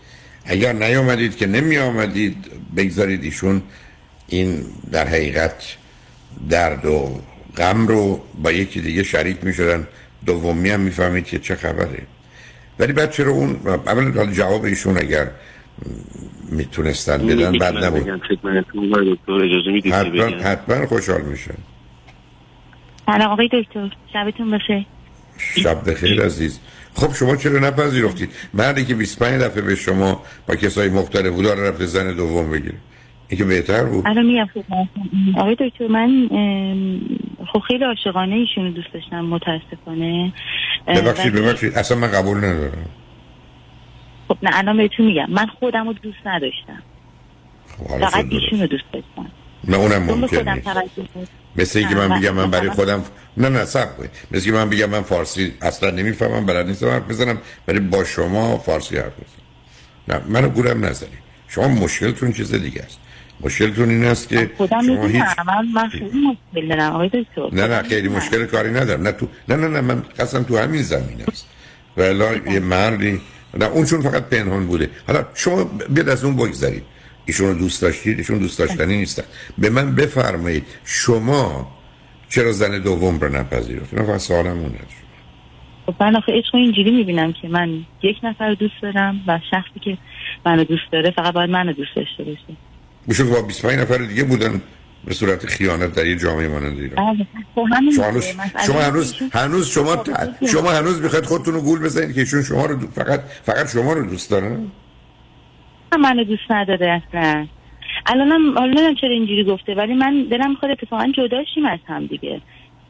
اگر نیامدید که نمی آمدید بگذارید ایشون این در حقیقت درد و غم رو با یکی دیگه شریک می شدن دومی هم می‌فهمید که چه خبره. ولی بعد چرا اون؟ اولا جواب ایشون اگر می‌تونستن بدن بعد نبود. حتما, حتما خوشحال میشن سلام آقای دکتر شبتون بخیر. شب بخیر عزیز. خب شما چرا نپذیرفتید؟ مردی که 25 دفعه به شما با کسای مختلف بودا رفته زن دوم بگیره. این که بهتر بود؟ الان میگم آقای دکتر من خب خیلی عاشقانه ایشونو دوست داشتم متاسفانه. ببخشید ببخشید. اصلا من قبول ندارم. خب نه الان بهتون میگم من خودم رو دوست نداشتم. خب فقط ایشونو دوست داشتم. نه اونم ممکن نیست. مثل اینکه من بگم من برای خودم نه نه سب کنید مثل اینکه من بگم من فارسی اصلا نمی‌فهمم بلد نیستم حرف بزنم ولی با شما فارسی حرف بزنم. نه منو گورم نزنید. شما مشکلتون چیز دیگه است. مشکلتون این است که شما هیچ من, خیلی مشکل نه نه خیلی مشکل کاری ندارم. نه تو نه نه نه من قسم تو همین زمین است. ولی یه مردی نه اون چون فقط پنهان بوده. حالا شما بیاد از اون بگذارید ایشون رو دوست داشتید ایشون دوست داشتنی نیستن. به من بفرمایید شما چرا زن دوم رو نپذیرفتید؟ من فقط سوالم اونه خب من آخه عشق اینجوری می‌بینم که من یک نفر دوست دارم و شخصی که منو دوست داره فقط باید منو دوست داشته باشه. میشه با 25 نفر دیگه بودن. به صورت خیانت در یه جامعه مانند ایران. بله. خب شما هنوز شما هنوز هنوز شما شما هنوز می‌خواید خودتون رو گول بزنید که ایشون شما رو فقط فقط شما رو دوست دارن منو دوست نداره اصلا. الانم حالا چرا اینجوری گفته ولی من دلم می‌خواد اتفاقا جداشیم از هم دیگه.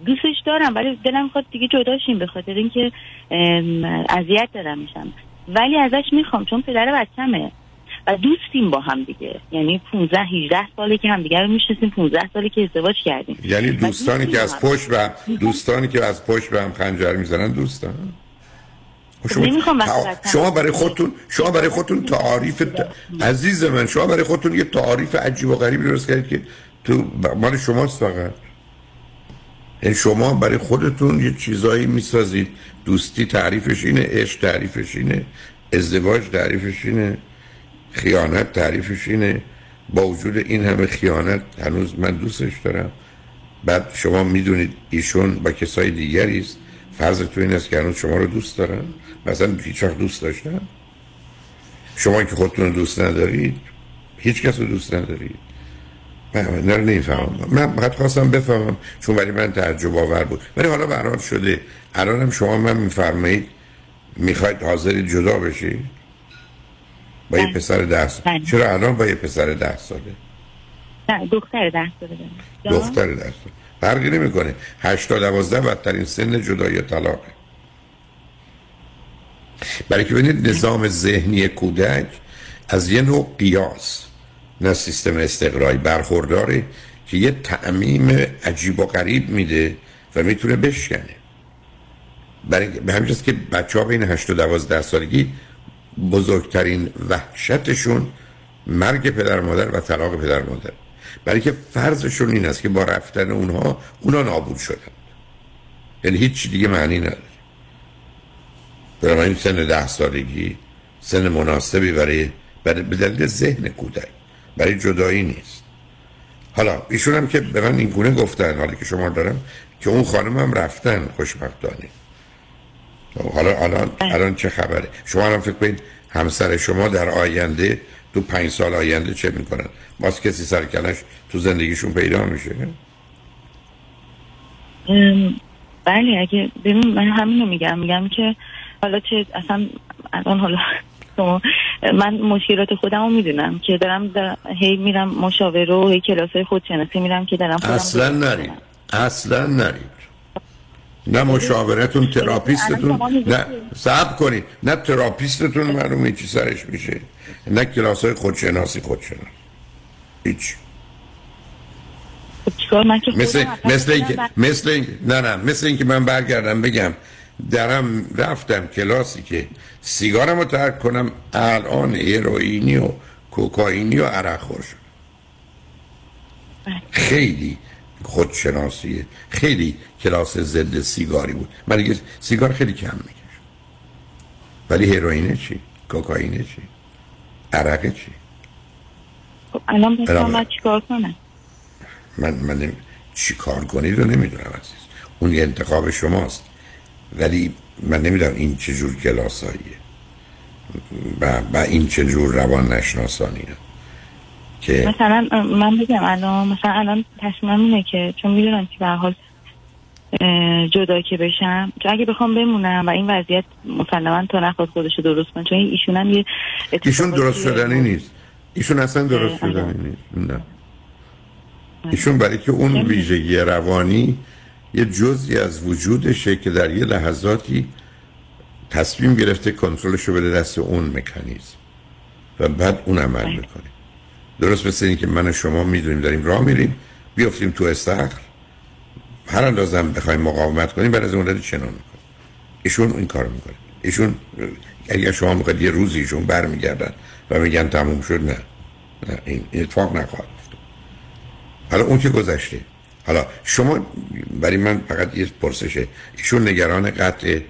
دوستش دارم ولی دلم می‌خواد دیگه جداشیم به خاطر اینکه اذیت دارم میشم. ولی ازش می‌خوام چون پدر بچمه و دوستیم با هم دیگه. یعنی 15 18 ساله که هم دیگه رو می‌شناسیم 15 ساله که ازدواج کردیم. یعنی دوستانی که از پشت و دوستانی که از پشت به هم خنجر می‌زنن دوستان. شما, شما برای خودتون شما برای خودتون تعاریف عزیز من شما برای خودتون یه تعاریف عجیب و غریبی درست کردید که تو مال شماست فقط. یعنی شما برای خودتون یه چیزایی می‌سازید. دوستی تعریفش اینه عشق تعریفش اینه ازدواج تعریفش اینه. خیانت تعریفش اینه. با وجود این همه خیانت هنوز من دوستش دارم. بعد شما می‌دونید ایشون با کسای دیگری است. فرض تو این است که هنوز شما رو دوست دارن. مثلا هیچ دوست داشتن. شما که خودتون دوست ندارید هیچ کس رو دوست ندارید. من نه نمی‌فهمم. من فقط خواستم بفهمم چون برای من تعجب آور بود. ولی حالا برحال شده. الانم شما من میفرمایید می‌خواید حاضر جدا بشی با یه پسر ده ساله چرا الان با یه پسر ده ساله؟ نه دختر ده ساله دختر ده ساله. فرقی نمی‌کنه. 8 تا 12 بدترین سن جدایی طلاقه. برای که ببینید نظام ذهنی کودک از یه نوع قیاس نه سیستم استقرایی برخورداره که یه تعمیم عجیب و غریب میده و می‌تونه بشکنه. برای به همین که بچه ها بین 8 و 12 سالگی بزرگترین وحشتشون مرگ پدر مادر و طلاق پدر مادر. برای که فرضشون این است که با رفتن اونها اونا نابود شدن. یعنی هیچ دیگه معنی نداره. این سن ده سالگی سن مناسبی برای به دلیل ذهن کودک. برای جدایی نیست. حالا ایشون هم که به من این گونه گفتن حالا که شما دارم که اون خانم هم رفتن خوشبختانه. حالا الان الان چه خبره؟ شما هم فکر کنید همسر شما در آینده تو پنج سال آینده چه می‌کنن؟ باز کسی سرکنش تو زندگیشون پیدا میشه؟ بله اگه ببین من همینو میگم. میگم که حالا چه اصلا الان حالا [LAUGHS] شما من مشکلات خودم رو می‌دونم که دارم در هی میرم مشاوره و هی کلاس های خودشناسی میرم که دارم اصلا نرید اصلا نرید نه مشاورتون تراپیستتون نه صبر کنید. نه تراپیستتون معلومه چی سرش میشه. نه کلاس های خودشناسی خودشناسی هیچ. خب مثل مثل اینکه مثل این نه نه مثل اینکه من برگردم بگم درم رفتم کلاسی که سیگارم رو ترک کنم الان هیروئینی و کوکائینی و عرق خور شد. خیلی خودشناسیه خیلی کلاس ضد سیگاری بود. من دیگه سیگار خیلی کم می‌کشم ولی هیروئینه چی؟ کوکائینه چی؟ عرق چی؟ خب الان بسیار چیکار کنم؟ من من چی کار کنید رو نمی‌دونم عزیز. اون یه انتخاب شماست. ولی من نمی‌دونم این چه جور کلاساییه. و, و این چه جور روان نشناسانیه که مثلا من بگم الان مثلا الان تصمیمم اینه که چون می‌دونم که به حال جدا که بشم چون اگه بخوام بمونم و این وضعیت مسلما تا نخواد خودش درست کنه چون ایشون هم یه ایشون درست شدنی نیست. ایشون اصلا درست شدنی نیست. نه ایشون برای که اون ویژگی روانی یه جزی از وجودشه که در یه لحظاتی تصمیم گرفته کنترلش رو بده دست اون مکانیزم و بعد اون عمل بله. می‌کنه. درست مثل این که من و شما می‌دونیم داریم راه میریم بیافتیم تو استخر. هر اندازم بخوایم مقاومت کنیم بعد از اون داری چنان می‌کنه ایشون این کارو می‌کنه. ایشون اگر شما می‌خواید یه روزی ایشون برمیگردن و میگن تموم شد نه. نه این اتفاق نخواهد حالا اون که گذشته. حالا شما برای من فقط یه پرسشه ایشون نگران قطع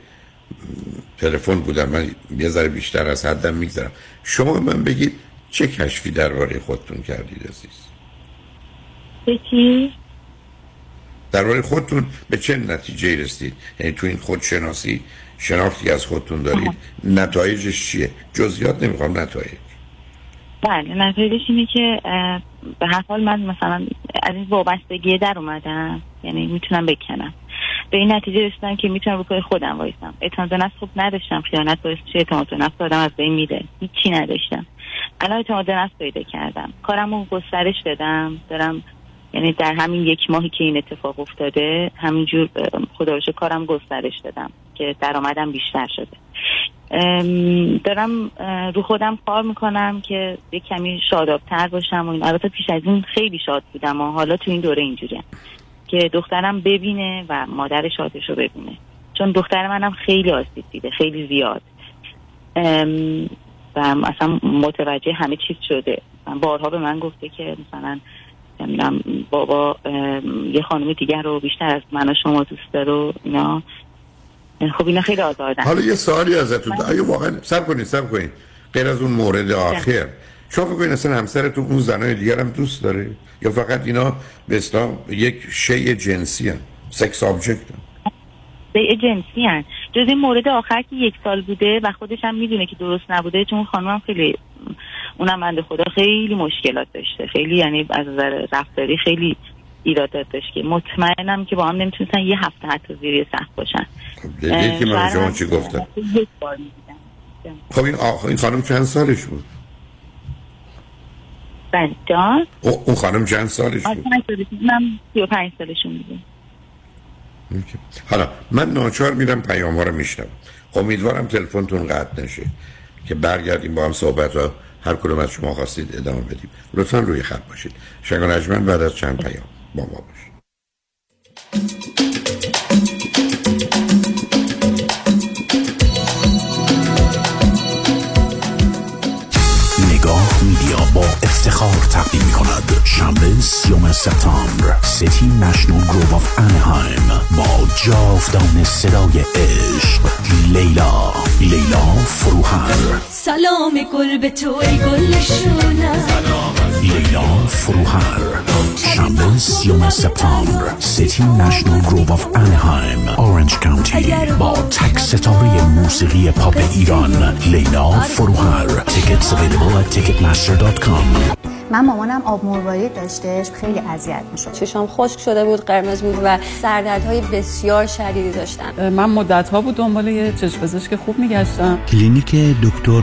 تلفن بودم من یه ذره بیشتر از حدم میگذرم. شما من بگید چه کشفی درباره خودتون کردید عزیز؟ بکی درباره خودتون به چه نتیجه رسید؟ یعنی تو این خودشناسی شناختی از خودتون دارید؟ نتایجش چیه؟ جزئیات نمی‌خوام نتایج. بله نتایجش اینه که به هر حال من مثلا از این وابستگی در اومدم یعنی می‌تونم بکنم. به این نتیجه رسیدم که می‌تونم رو پای خودم وایسم. اعتماد نفس خوب نداشتم خیانت باعث چه اعتماد نفس آدم از بین میره. هیچی نداشتم. الان اعتماد نفس پیدا کردم. کارم رو گسترش بدم دارم یعنی در همین یک ماهی که این اتفاق افتاده همینجور خدا کارم گسترش دادم که درآمدم بیشتر شده. دارم رو خودم کار می‌کنم که یک کمی شادابتر باشم و این. البته پیش از این خیلی شاد بودم و حالا تو این دوره اینجوری که دخترم ببینه و مادر شادش رو ببینه. چون دختر منم خیلی آسیب دیده خیلی زیاد. و اصلا متوجه همه چیز شده. بارها به من گفته که مثلا نمی‌دونم بابا یه خانم دیگر رو بیشتر از من و شما دوست داره و اینا. خب اینا خیلی آزاردن. حالا یه سوالی ازتون. آیا واقعا سب کنید سب کنید. غیر از اون مورد آخر. شما فکر کنید اصلا همسرتون اون زنای دیگر هم دوست داره؟ یا فقط اینا به اصطلاح یک شی جنسی هن sex object هن شی جنسی هن جز این مورد آخر که یک سال بوده و خودش هم می‌دونه که درست نبوده چون خانم هم خیلی اونم بنده خدا خیلی مشکلات داشته. خیلی یعنی از نظر رفتاری خیلی ایرادات داشت که مطمئنم که با هم نمی‌تونستن یه هفته حتی زیر سقف باشن. خب که من شما چی گفتم؟ خب این, آخ... این خانم چند سالش بود؟ بله اون خانم چند سالش بود؟ من 35 سالشون بودم حالا من ناچار میرم پیام ها رو میشنم امیدوارم تلفنتون قطع نشه که برگردیم با هم صحبت را هر کدوم از شما خواستید ادامه بدیم. لطفا روی خط باشید. شنگان بعد از چند پیام با ما باشید. افتخار تقدیم می کند شنبه سیوم سپتامبر City National Grove of Anaheim با جاودان صدای عشق. لیلا لیلا فروهر. سلام گل به تو ای گل لیلا فروهر. شنبه سیوم سپتامبر City National Grove of Anaheim اورنج کانتی با تک ستاره موسیقی پاپ ایران. لیلا فروهر. tickets available at ticketmaster.com من مامانم آب مروارید داشتش خیلی اذیت می‌شد. چشام خشک شده بود قرمز بود و سردردهای بسیار شدیدی داشتم. من مدت ها بود دنبال یه چشم پزشک خوب میگشتم. کلینیک دکتر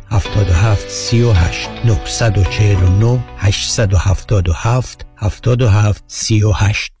77 38 949 877 77 38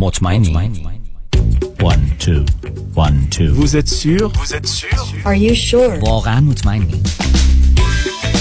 مطمئنی؟ One, two, one, two. Vous êtes sûr Vous êtes sûr Are you sure واقعا مطمئنی؟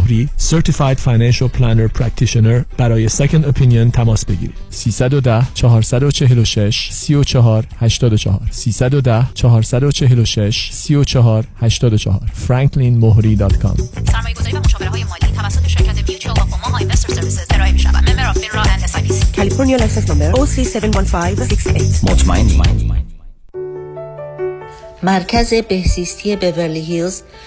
مهری Certified Financial Planner Practitioner برای Second Opinion تماس بگیرید. 310 446 34 84 310 446 34 84 franklinmohri.com سرمایه گذاری و مشاوره های مالی توسط شرکت Mutual of Omaha Investor Services ارائه می شود member of FINRA and S California license number OC71568 مطمئنی؟ مرکز بهزیستی بورلی هیلز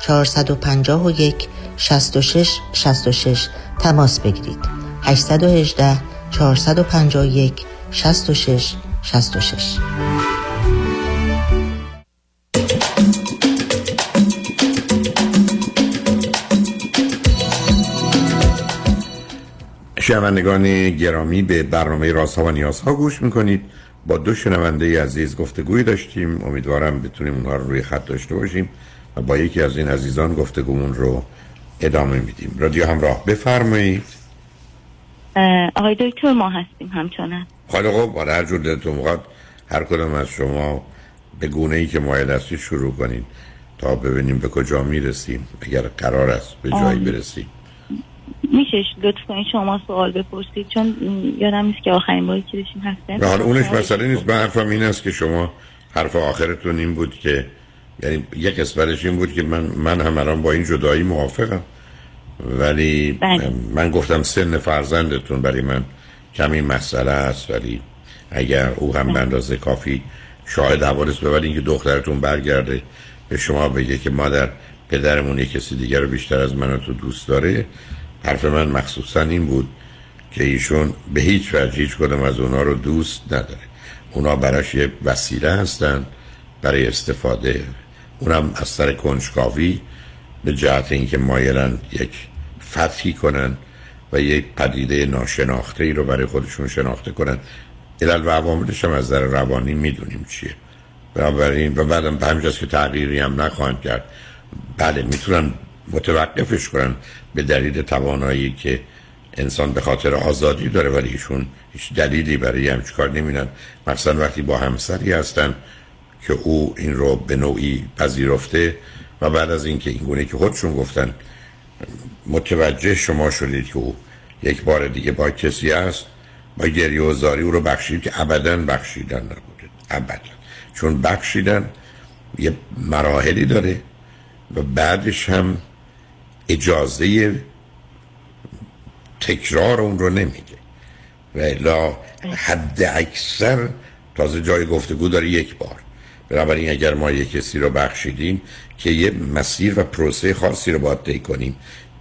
451 66 66 تماس بگیرید. 818 451 66 66 شنوندگان گرامی به برنامه رازها و نیازها گوش می‌کنید. با دو شنونده عزیز گفتگوی داشتیم. امیدوارم بتونیم اونها رو روی خط داشته باشیم. و با یکی از این عزیزان گفتگومون رو ادامه میدیم. رادیو همراه بفرمایید. آقای دکتر ما هستیم همچنان. خیلی خوب. حالا هر جور دلتون می‌خواد هر کدام از شما به گونه ای که مایل هستید شروع کنید تا ببینیم به کجا می‌رسیم اگر قرار است به جایی آه. برسیم. میشه لطف کنید شما سوال بپرسید چون یادم نیست که آخرین باری که داشتیم به حال اونش مسئله نیست. من حرفم این است که شما حرف آخرتون این بود که یعنی یک قسمتش این بود که من من هم الان با این جدایی موافقم. ولی بله. من گفتم سن فرزندتون برای من کمی مسئله است ولی اگر او هم به اندازه کافی شاهد حوادث ببرید اینکه دخترتون برگرده به شما بگه که مادر پدرمون یک کسی دیگر رو بیشتر از من تو دوست داره حرف من مخصوصا این بود که ایشون به هیچ وجه هیچ کدوم از اونا رو دوست نداره. اونا براش یه وسیله هستن برای استفاده. اونم از سر کنجکاوی به جهت اینکه مایلن یک فتحی کنن و یک پدیده ناشناخته ای رو برای خودشون شناخته کنن. علل و عواملش هم از در روانی می‌دونیم چیه. بنابراین و بعدم به همینجاست که تغییری هم نخواهند کرد. بله می‌تونن متوقفش کنن به دلیل توانایی که انسان به خاطر آزادی داره ولی ایشون هیچ دلیلی برای همچه کار نمیدن مثلا وقتی با همسری هستن که او این رو به نوعی پذیرفته و بعد از اینکه این گونه که خودشون گفتن متوجه شما شدید که او یک بار دیگه با کسی است با گریه و زاری او رو بخشید که ابدا بخشیدن نبوده. ابدا. چون بخشیدن یه مراحلی داره و بعدش هم اجازه تکرار اون رو نمیده. و الا حد اکثر تازه جای گفتگو داره یک بار. بنابراین اگر ما یک کسی رو بخشیدیم که یه مسیر و پروسه خاصی رو باید طی کنیم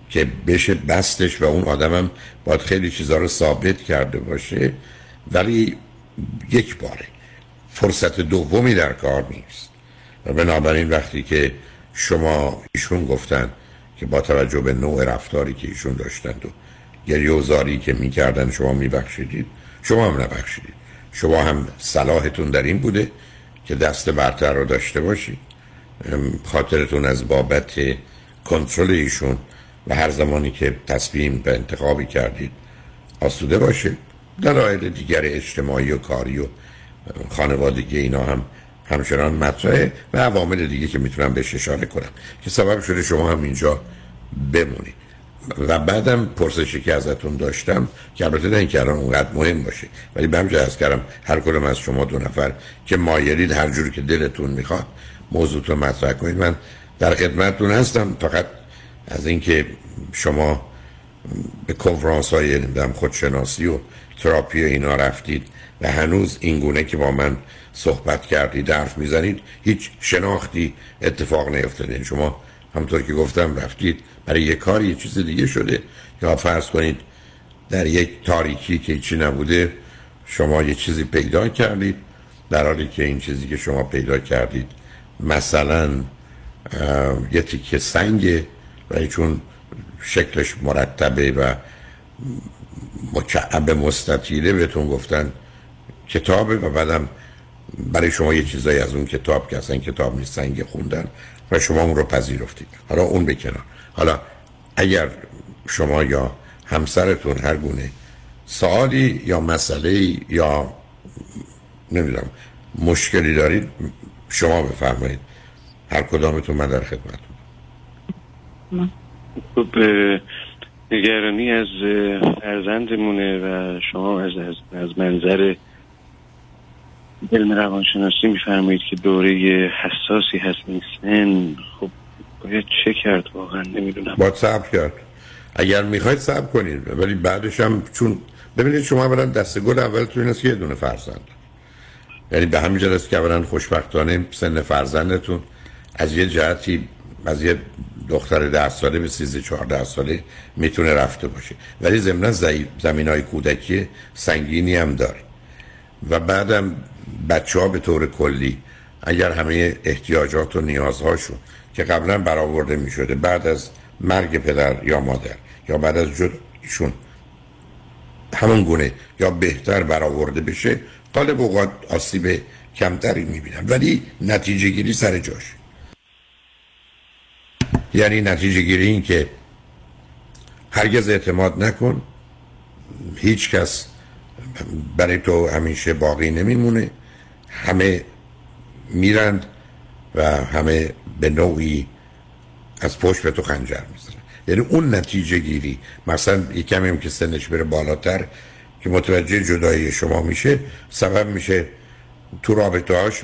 که بشه بستش و اون آدمم باید خیلی چیزها رو ثابت کرده باشه ولی یک باره. فرصت دومی در کار نیست. و بنابراین وقتی که شما ایشون گفتن که با توجه به نوع رفتاری که ایشون داشتند و گریه و زاری که می‌کردن شما میبخشیدید شما هم نبخشیدید. شما هم صلاحتون در این بوده که دست برتر رو داشته باشید. خاطرتون از بابت کنترل ایشون و هر زمانی که تصمیم به انتخابی کردید آسوده باشه دلایل دیگر اجتماعی و کاری و خانوادگی اینا هم همچنان مطرحه و عوامل دیگه که می‌تونم بهش اشاره کنم که سبب شده شما هم اینجا بمونید. و بعدم پرسشی که ازتون داشتم که البته نه اینکه الان اونقدر مهم باشه ولی به همجا از کردم هر کدوم از شما دو نفر که مایلید هر جوری که دلتون می‌خواد موضوع رو مطرح کنید. من در خدمتتون هستم فقط از اینکه شما به کنفرانس های خودشناسی و تراپی اینا رفتید و هنوز این گونه که با من صحبت کردید حرف می‌زنید هیچ شناختی اتفاق نیفتاده. یعنی شما همطور که گفتم رفتید برای یک کار یه چیز دیگه شده. یا فرض کنید در یک تاریکی که هیچی نبوده شما یه چیزی پیدا کردید در حالی که این چیزی که شما پیدا کردید مثلا یه تیکه سنگه و چون شکلش مرتبه و مکعب مستطیله بهتون گفتن کتابه و بعدم برای شما یه چیزایی از اون کتاب که اصلا کتاب نیست سنگ خوندن و شما اون رو پذیرفتید. حالا اون بکنار حالا اگر شما یا همسرتون هر گونه سوالی یا مسئله یا نمی‌دونم مشکلی دارید شما بفرمایید. هر کدامتون من در خدمتتون. خب نگرانی از فرزندمونه و شما از, از, منظر علم روانشناسی میفرمایید که دوره حساسی هست. این سن خب چه کرد واقعا؟ نمی‌دونم. باید صبر کرد. اگر می‌خواید صبر کنید. ولی بعدش هم چون ببینید شما اولا دست گل اولتون است که یه دونه فرزند. یعنی به همین جلست که اولا خوشبختانه سن فرزندتون از یه جهتی از یه دختر ده ساله به 13 14 ساله می‌تونه رفته باشه. ولی ضمن زمین های کودکی سنگینی هم داره. و بعدم بچه ها به طور کلی اگر همه احتیاجات و نیازهاشون که قبلا برآورده می شده بعد از مرگ پدر یا مادر یا بعد از جدایشون همون گونه یا بهتر برآورده بشه قالب اوقات آسیب کمتری می‌بینم. ولی نتیجه گیری سر جاش. یعنی نتیجه گیری این که هرگز اعتماد نکن هیچ کس برای تو همیشه باقی نمیمونه. همه میرند و همه به نوعی از پشت به تو خنجر می‌زنن یعنی اون نتیجه گیری مثلا یک کمی هم که سنش بره بالاتر که متوجه جدایی شما میشه سبب میشه تو رابطه هاش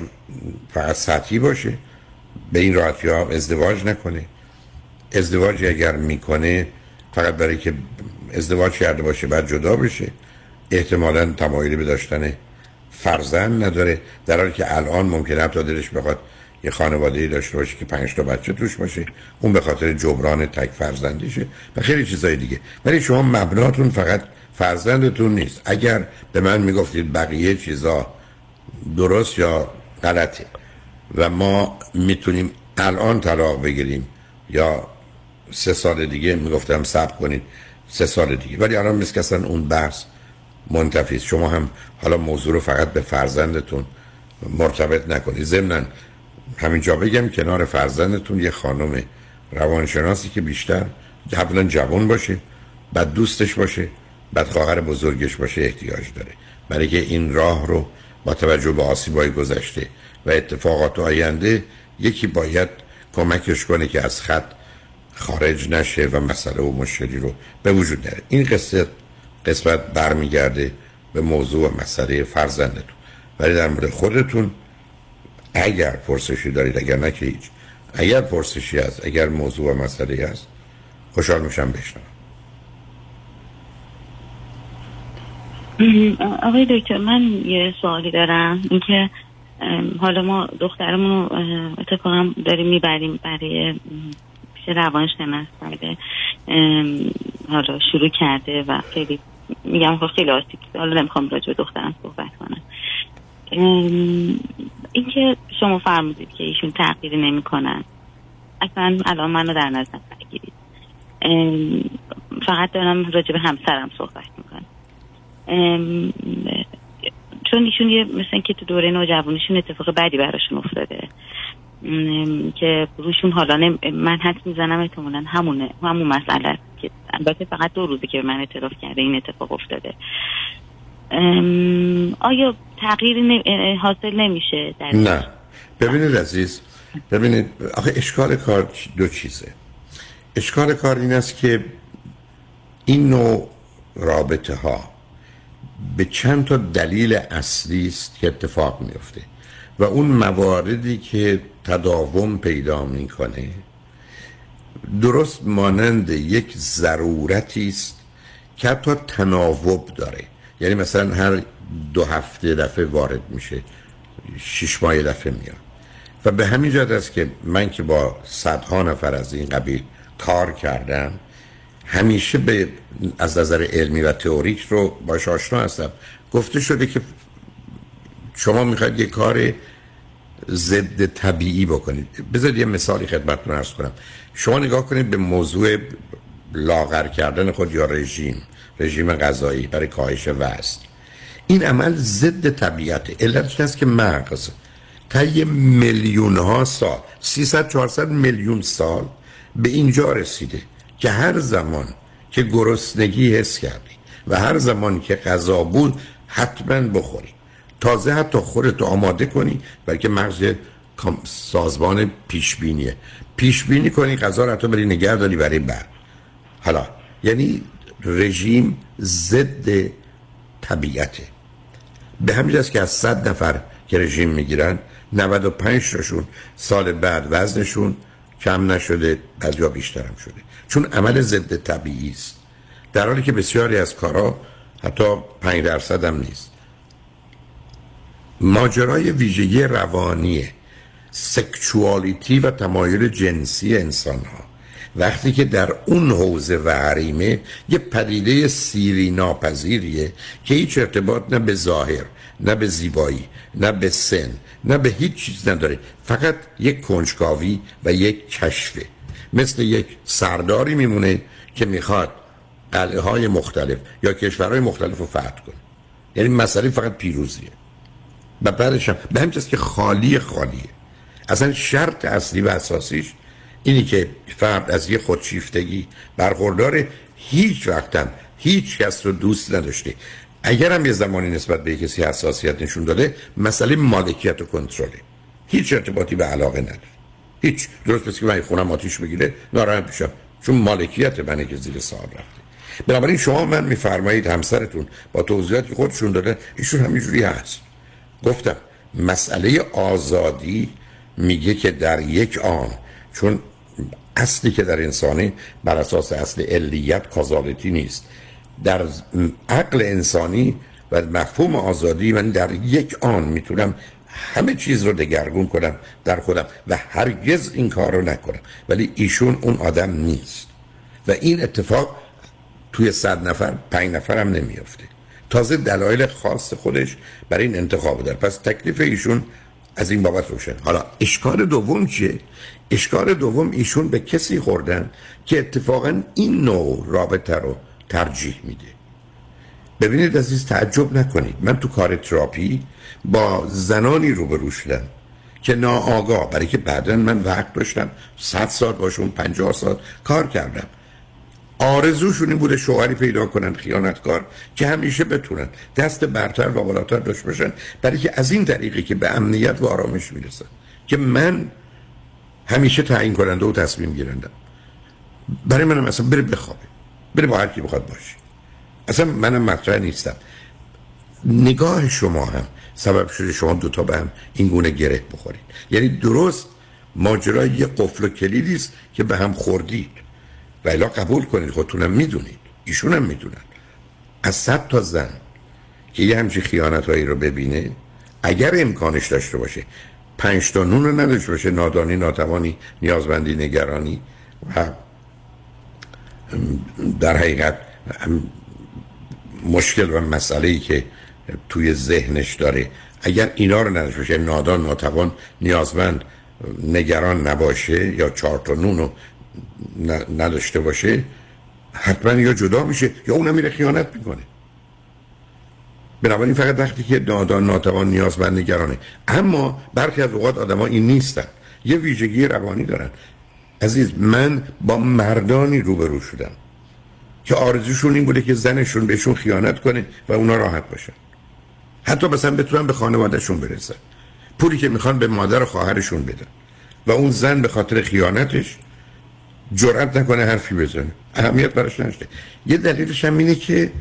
فقط سطحی باشه به این راحتی ها ازدواج نکنه. ازدواج اگر می‌کنه فقط برای که ازدواج کرده باشه بعد جدا بشه احتمالا تمایلی به داشتن فرزند نداره. در حالی که الان ممکنه حتی دلش بخواد یه خانواده داشته باشه که پنج تا بچه توش باشه اون به خاطر جبران تک فرزندیشه و خیلی چیزای دیگه. ولی شما مبناتون فقط فرزندتون نیست. اگر به من می‌گفتید بقیه چیزا درست یا غلطه و ما می‌تونیم الان طلاق بگیریم یا سه سال دیگه می‌گفتم صبر کنید سه سال دیگه. ولی الان مثل اون بحث منتفی شما هم حالا موضوع رو فقط به فرزندتون مرتبط نکنید. ضمن همینجا بگم کنار فرزندتون یه خانم روانشناسی که بیشتر اولا جوان باشه بعد دوستش باشه بعد خواهر بزرگش باشه احتیاج داره. برای که این راه رو با توجه به آسیبای گذشته و اتفاقات آینده یکی باید کمکش کنه که از خط خارج نشه و مسئله و مشکلی رو به وجود داره این قصه قسمت برمیگرده به موضوع و مسئله فرزندتون. ولی در مورد خودتون اگر پرسشی دارید اگر نه که هیچ. اگر پرسشی هست اگر موضوع و مسئله هست خوشحال میشم بشنم آقای دکتر من یه سوالی دارم. اینکه حالا ما دخترمون رو اتفاقا داریم می‌بریم برای پیش روان شناسنده حالا شروع کرده و خیلی میگم خب خیلی آسیب حالا نمی‌خوام راجع به دخترم صحبت کنم. اینکه شما فرمودید که ایشون تغییری نمی‌کنن. اصلا الان منو در نظر بگیرید فقط دارم راجع به همسرم صحبت می‌کنم. چون ایشون یه مثل که تو دوره نوجوانیشون اتفاق بدی براشون افتاده. که روشون حالا من حد می‌زنم احتمالا همونه همون مسئله که البته فقط دو روزه که من اعتراف کرده این اتفاق افتاده. آیا تغییری حاصل نمیشه در نه. ببینید عزیز ببینید آخه اشکال کار دو چیزه. اشکال کار این است که این نوع رابطه ها به چند تا دلیل اصلی است که اتفاق میفته و اون مواردی که تداوم پیدا می‌کنه درست مانند یک ضرورتی است که حتی تناوب داره. یعنی مثلا هر دو هفته دفعه وارد میشه شش ماه دفعه میاد. و به همین جهت است که من که با صدها نفر از این قبیل کار کردم همیشه به از نظر علمی و تئوریک رو باش آشنا هستم. گفته شده که شما می‌خواید یه کار ضد طبیعی بکنید. بذارید یه مثالی خدمتتون ارز کنم. شما نگاه کنید به موضوع لاغر کردن خود یا رژیم. رژیم غذایی برای کاهش وزن. این عمل ضد طبیعت علتش است که مغز طی میلیون ها سال 300 400 میلیون سال به اینجا رسیده که هر زمان که گرسنگی حس کردی و هر زمان که غذا بود حتما بخوری. تازه حتی خودتو آماده کنی بلکه مغز سازمان پیشبینیه. پیشبینی کنی غذا رو حتی بری نگه داری برای بعد. حالا یعنی رژیم ضد طبیعته به همین که از صد نفر که رژیم می‌گیرن 95 تاشون سال بعد وزنشون کم نشده بعضیا هم شده. چون عمل ضد طبیعی است. در حالی که بسیاری از کارا حتی 5 درصد هم نیست. ماجرای ویژگی روانی سکشوالیتی و تمایل جنسی انسان ها وقتی که در اون حوزه و حریمه یه پدیده سیری ناپذیریه که هیچ ارتباط نه به ظاهر نه به زیبایی نه به سن نه به هیچ چیز نداره. فقط یک کنجکاوی و یک کشفه مثل یک سرداری میمونه که می‌خواد قلعه های مختلف یا کشورهای مختلف رو فتح کنه. یعنی مسئله فقط پیروزیه. و بعدش هم به همچنین که خالی خالیه. اصلا شرط اصلی و اساسیش اینی که فرد از یه خودشیفتگی برخوردار هیچ وقتم هیچ کس رو دوست نداشته. اگر یه زمانی نسبت به کسی حساسیت نشون داده مسئله مالکیت و کنترله. هیچ ارتباطی به علاقه نداره. هیچ. درست پس که من خونم آتیش بگیره ناراحت میشم. چون مالکیت منه که زیر سال رفته. بنابراین شما من میفرمایید همسرتون با توضیحاتی خودشون داده ایشون همینجوری هست. گفتم مسئله آزادی میگه که در یک آن چون اصلی که در انسانی بر اساس اصل علیت کازالتی نیست. در عقل انسانی و مفهوم آزادی من در یک آن می‌تونم همه چیز رو دگرگون کنم در خودم و هرگز این کار رو نکنم. ولی ایشون اون آدم نیست. و این اتفاق توی صد نفر پنج نفر هم نمیافته. تازه دلایل خاص خودش برای این انتخاب داره. پس تکلیف ایشون از این بابت روشن. حالا اشکال دوم چیه؟ اشکال دوم ایشون به کسی خوردن که اتفاقا این نوع رابطه رو ترجیح میده. ببینید عزیز تعجب نکنید. من تو کار تراپی با زنانی روبرو شدم که ناآگاه برای که بعدا من وقت داشتم صد سال باشون پنجاه سال کار کردم. آرزوشون این بوده شوهری پیدا کنن خیانتکار که همیشه بتونن دست برتر و بالاتر داشت باشن برای که از این طریقی که به امنیت و آرامش می‌رسن. که من همیشه تعیین کننده و تصمیم گیرندم برای منم اصلا بره بخوابه. بره با هر کی بخواد باشه. اصلا منم مطرح نیستم. نگاه شما هم سبب شده شما دوتا به هم این گونه گره بخورید. یعنی درست ماجرا یه قفل و کلیدی است که به هم خوردید. و الا قبول کنید خودتونم می‌دونید. ایشونم می‌دونن. از صد تا زن که یه همچی خیانت هایی رو ببینه اگر امکانش داشته باشه پنج تا نون رو نداشته باشه نادانی ناتوانی نیازمندی نگرانی و در حقیقت مشکل و مسئله ای که توی ذهنش داره. اگر اینا رو نداشته باشه نادان ناتوان نیازمند نگران نباشه یا چهار تا نون رو نداشته باشه حتما یا جدا میشه یا اونم میره خیانت می‌کنه. بنابراین فقط وقتی که نادان ناتوان نیازمند نگرانه اما برخی از اوقات آدما این نیستن. یه ویژگی روانی دارن. عزیز من با مردانی روبرو شدم که آرزوشون این بوده که زنشون بهشون خیانت کنه و اونا راحت باشن. حتی مثلا بتونن به خانوادهشون برسن. پولی که می‌خوان به مادر و خواهرشون بدن. و اون زن به خاطر خیانتش جرأت نکنه حرفی بزنه. اهمیت براش نشته یه دلیلش هم اینه که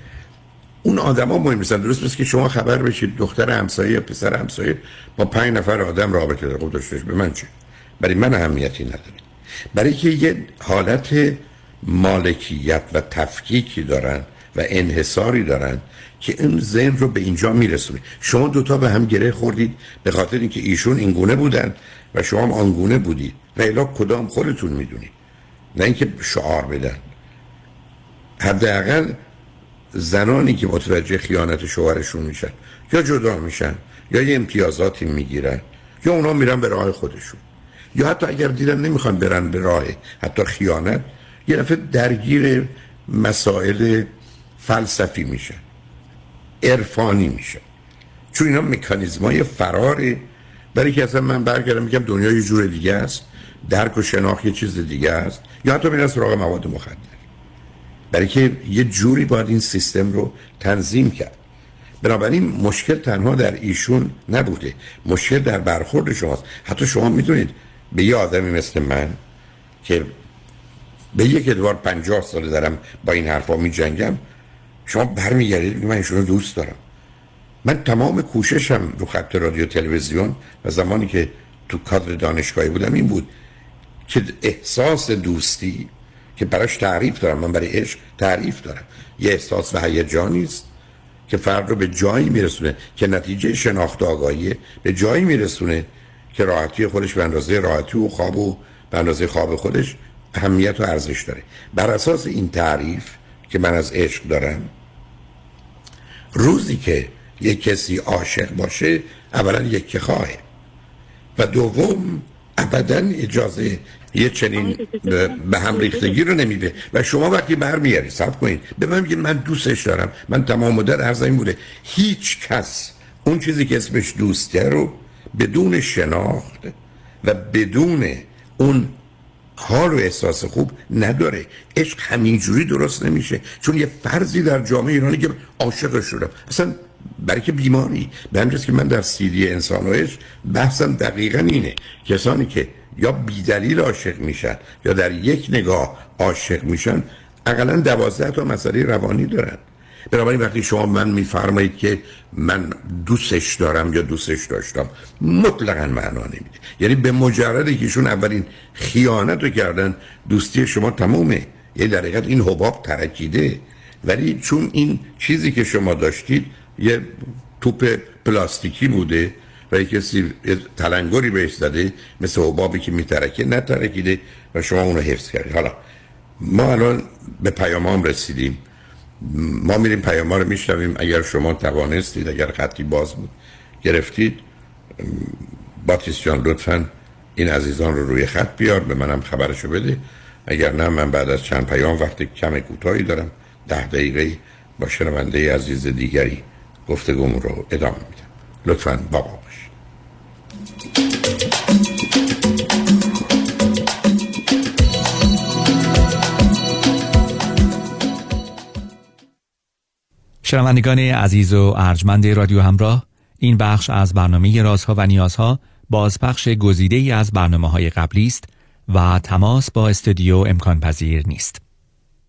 اون آدما مهم نیستن. درست مثل که شما خبر بشید دختر همسایه یا پسر همسایه با پنج نفر آدم رابطه داره. خب به من چه برای من اهمیتی نداره. برای که یه حالت مالکیت و تفکیکی دارن و انحصاری دارن که این ذهن رو به اینجا میرسونه. شما دوتا به هم گره خوردید به خاطر اینکه ایشون اینگونه بودن و شما هم آنگونه بودید. و الا کدام خودتون می‌دونید. نه اینکه شعار بدن. حداقل زنانی که متوجه خیانت شوهرشون میشن یا جدا میشن یا یه امتیازاتی می‌گیرن یا اونا میرن به راه خودشون. یا حتی اگر دیدن نمی‌خوان برن به راه حتی خیانت یه دفعه درگیر مسائل فلسفی میشن عرفانی میشن. چون اینا مکانیزم های فراره برای که اصلا من برگردم میگم دنیا یه جور دیگه است. درک و شناخت یه چیز دیگه است. یا حتی میرن سراغ مواد مخدر. برای که یه جوری باید این سیستم رو تنظیم کرد. بنابراین مشکل تنها در ایشون نبوده. مشکل در برخورد شماست. حتی شما می‌دونید به یه آدمی مثل من که به یک ادوار پنجاه ساله دارم با این حرفا می جنگم شما برمیگردید من ایشون رو دوست دارم. من تمام کوششم رو خط رادیو تلویزیون و زمانی که تو کادر دانشگاهی بودم این بود که احساس دوستی که براش تعریف دارم من برای عشق تعریف دارم. یه احساس و هیجانی است که فرد رو به جایی میرسونه که نتیجه شناخت آگاهی به جایی میرسونه که راحتی خودش به اندازه راحتی و خواب و به اندازه خواب خودش اهمیت و ارزش داره. بر اساس این تعریف که من از عشق دارم روزی که یک کسی عاشق باشه اولا یک خواهه و دوم ابدا اجازه یه چنین به هم ریختگی رو نمیده. و شما وقتی برمیاری سب کنید. به من میگید من دوستش دارم. من تمام عرض این بوده. هیچ کس اون چیزی که اسمش دوسته رو بدون شناخت و بدون اون حال و احساس خوب نداره. عشق همینجوری درست نمیشه. چون یه فرضی در جامعه ایرانی که عاشق شدم. اصلا برای که بیماری. به همجاست که من در سیدی انسان و عشق بحثم دقیقا اینه. کسانی که یا بیدلیل عاشق میشن یا در یک نگاه عاشق میشن اقلا دوازده تا مسئله روانی دارن. بنابراین وقتی شما من میفرمایید که من دوستش دارم یا دوستش داشتم مطلقا معنا نمیده. یعنی به مجردی که ایشون اولین خیانت رو کردن دوستی شما تمومه. یعنی در حقیقت این حباب ترکیده. ولی چون این چیزی که شما داشتید یه توپ پلاستیکی بوده و کسی تلنگری بهش زده مثل حبابی که میترکه نترکیده و شما اونو حفظ کردید حالا ما الان به پیام رسیدیم. ما میریم پیام رو میشنویم. اگر شما توانستید اگر خطی باز بود گرفتید. باتیس جان لطفا این عزیزان رو روی خط بیار. به منم خبرشو بده. اگر نه من بعد از چند پیام وقت کم کوتاهی دارم ده دقیقه با شنونده عزیز دیگری گفتگوم رو ادامه میدم. لطفا با ما باشید شنوندگان عزیز و ارجمند رادیو همراه این بخش از برنامه رازها و نیازها بازپخش گزیده ای از برنامه های قبلی است و تماس با استودیو امکان پذیر نیست.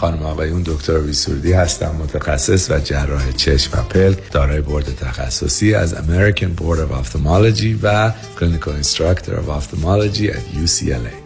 خانم آقایون دکتر ویسوردی هستم متخصص و جراح چشم و پلک دارای بورد تخصصی از American Board of Ophthalmology و Clinical Instructor of at UCLA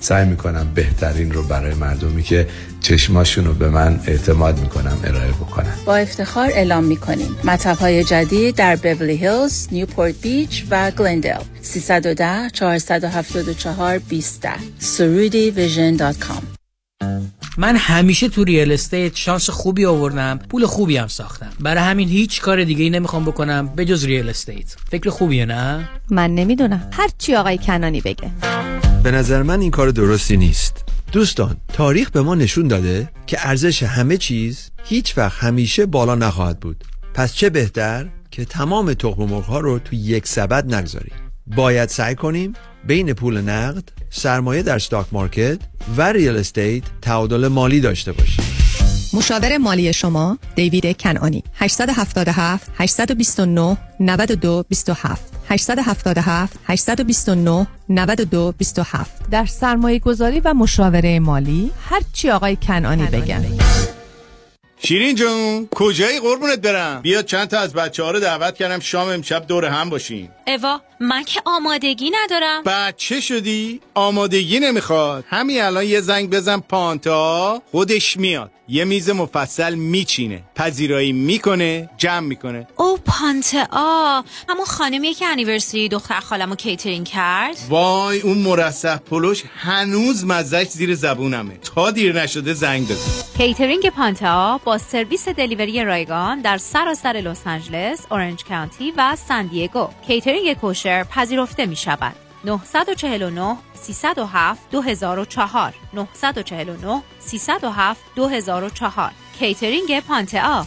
سعی می‌کنم بهترین رو برای مردمی که چشماشون رو به من اعتماد می‌کنم ارائه بکنم با افتخار اعلام می‌کنیم. مطب های جدید در بورلی هیلز، نیوپورت بیچ و گلندل 310 474 20 سرودی vision dot com. من همیشه تو real estate شانس خوبی آوردم پول خوبی هم ساختم. برای همین هیچ کار دیگه ای نمی‌خوام بکنم به جز real estate. فکر خوبیه نه؟ من نمی‌دونم. هر چی آقای کنانی بگه. به نظر من این کار درستی نیست. دوستان تاریخ به ما نشون داده که ارزش همه چیز هیچ وقت همیشه بالا نخواهد بود. پس چه بهتر که تمام تخم مرغ ها رو تو یک سبد نگذاریم. باید سعی کنیم بین پول نقد سرمایه در stock market و real estate تعادل مالی داشته باشیم. مشاور مالی شما دیوید کنانی 877 829 92 27 877 829 92 27 در سرمایه گذاری و مشاوره مالی هر چی آقای کنانی بگن. شیرین جون کجایی؟ قربونت برم. بیا چند تا از بچه ها رو دعوت کردم شام امشب دور هم باشیم. اوا من که آمادگی ندارم. بچه شدی؟ آمادگی نمی‌خواد. همین الان یه زنگ بزن پانتا. خودش میاد. یه میز مفصل میچینه. پذیرایی می‌کنه جمع می‌کنه. او پانتا. همون خانمی که anniversary دختر خالمو کیترینگ کرد. وای اون مرصع پلوش هنوز مزش زیر زبونمه. تا دیر نشده زنگ بزن. کیترینگ پانتا با سرویس delivery رایگان در سراسر لس آنجلس، اورنج کانتی و سان دیگو. catering kosher. پذیرفته می شود 949 307 2004 949 307 2004 کیترینگ پانتا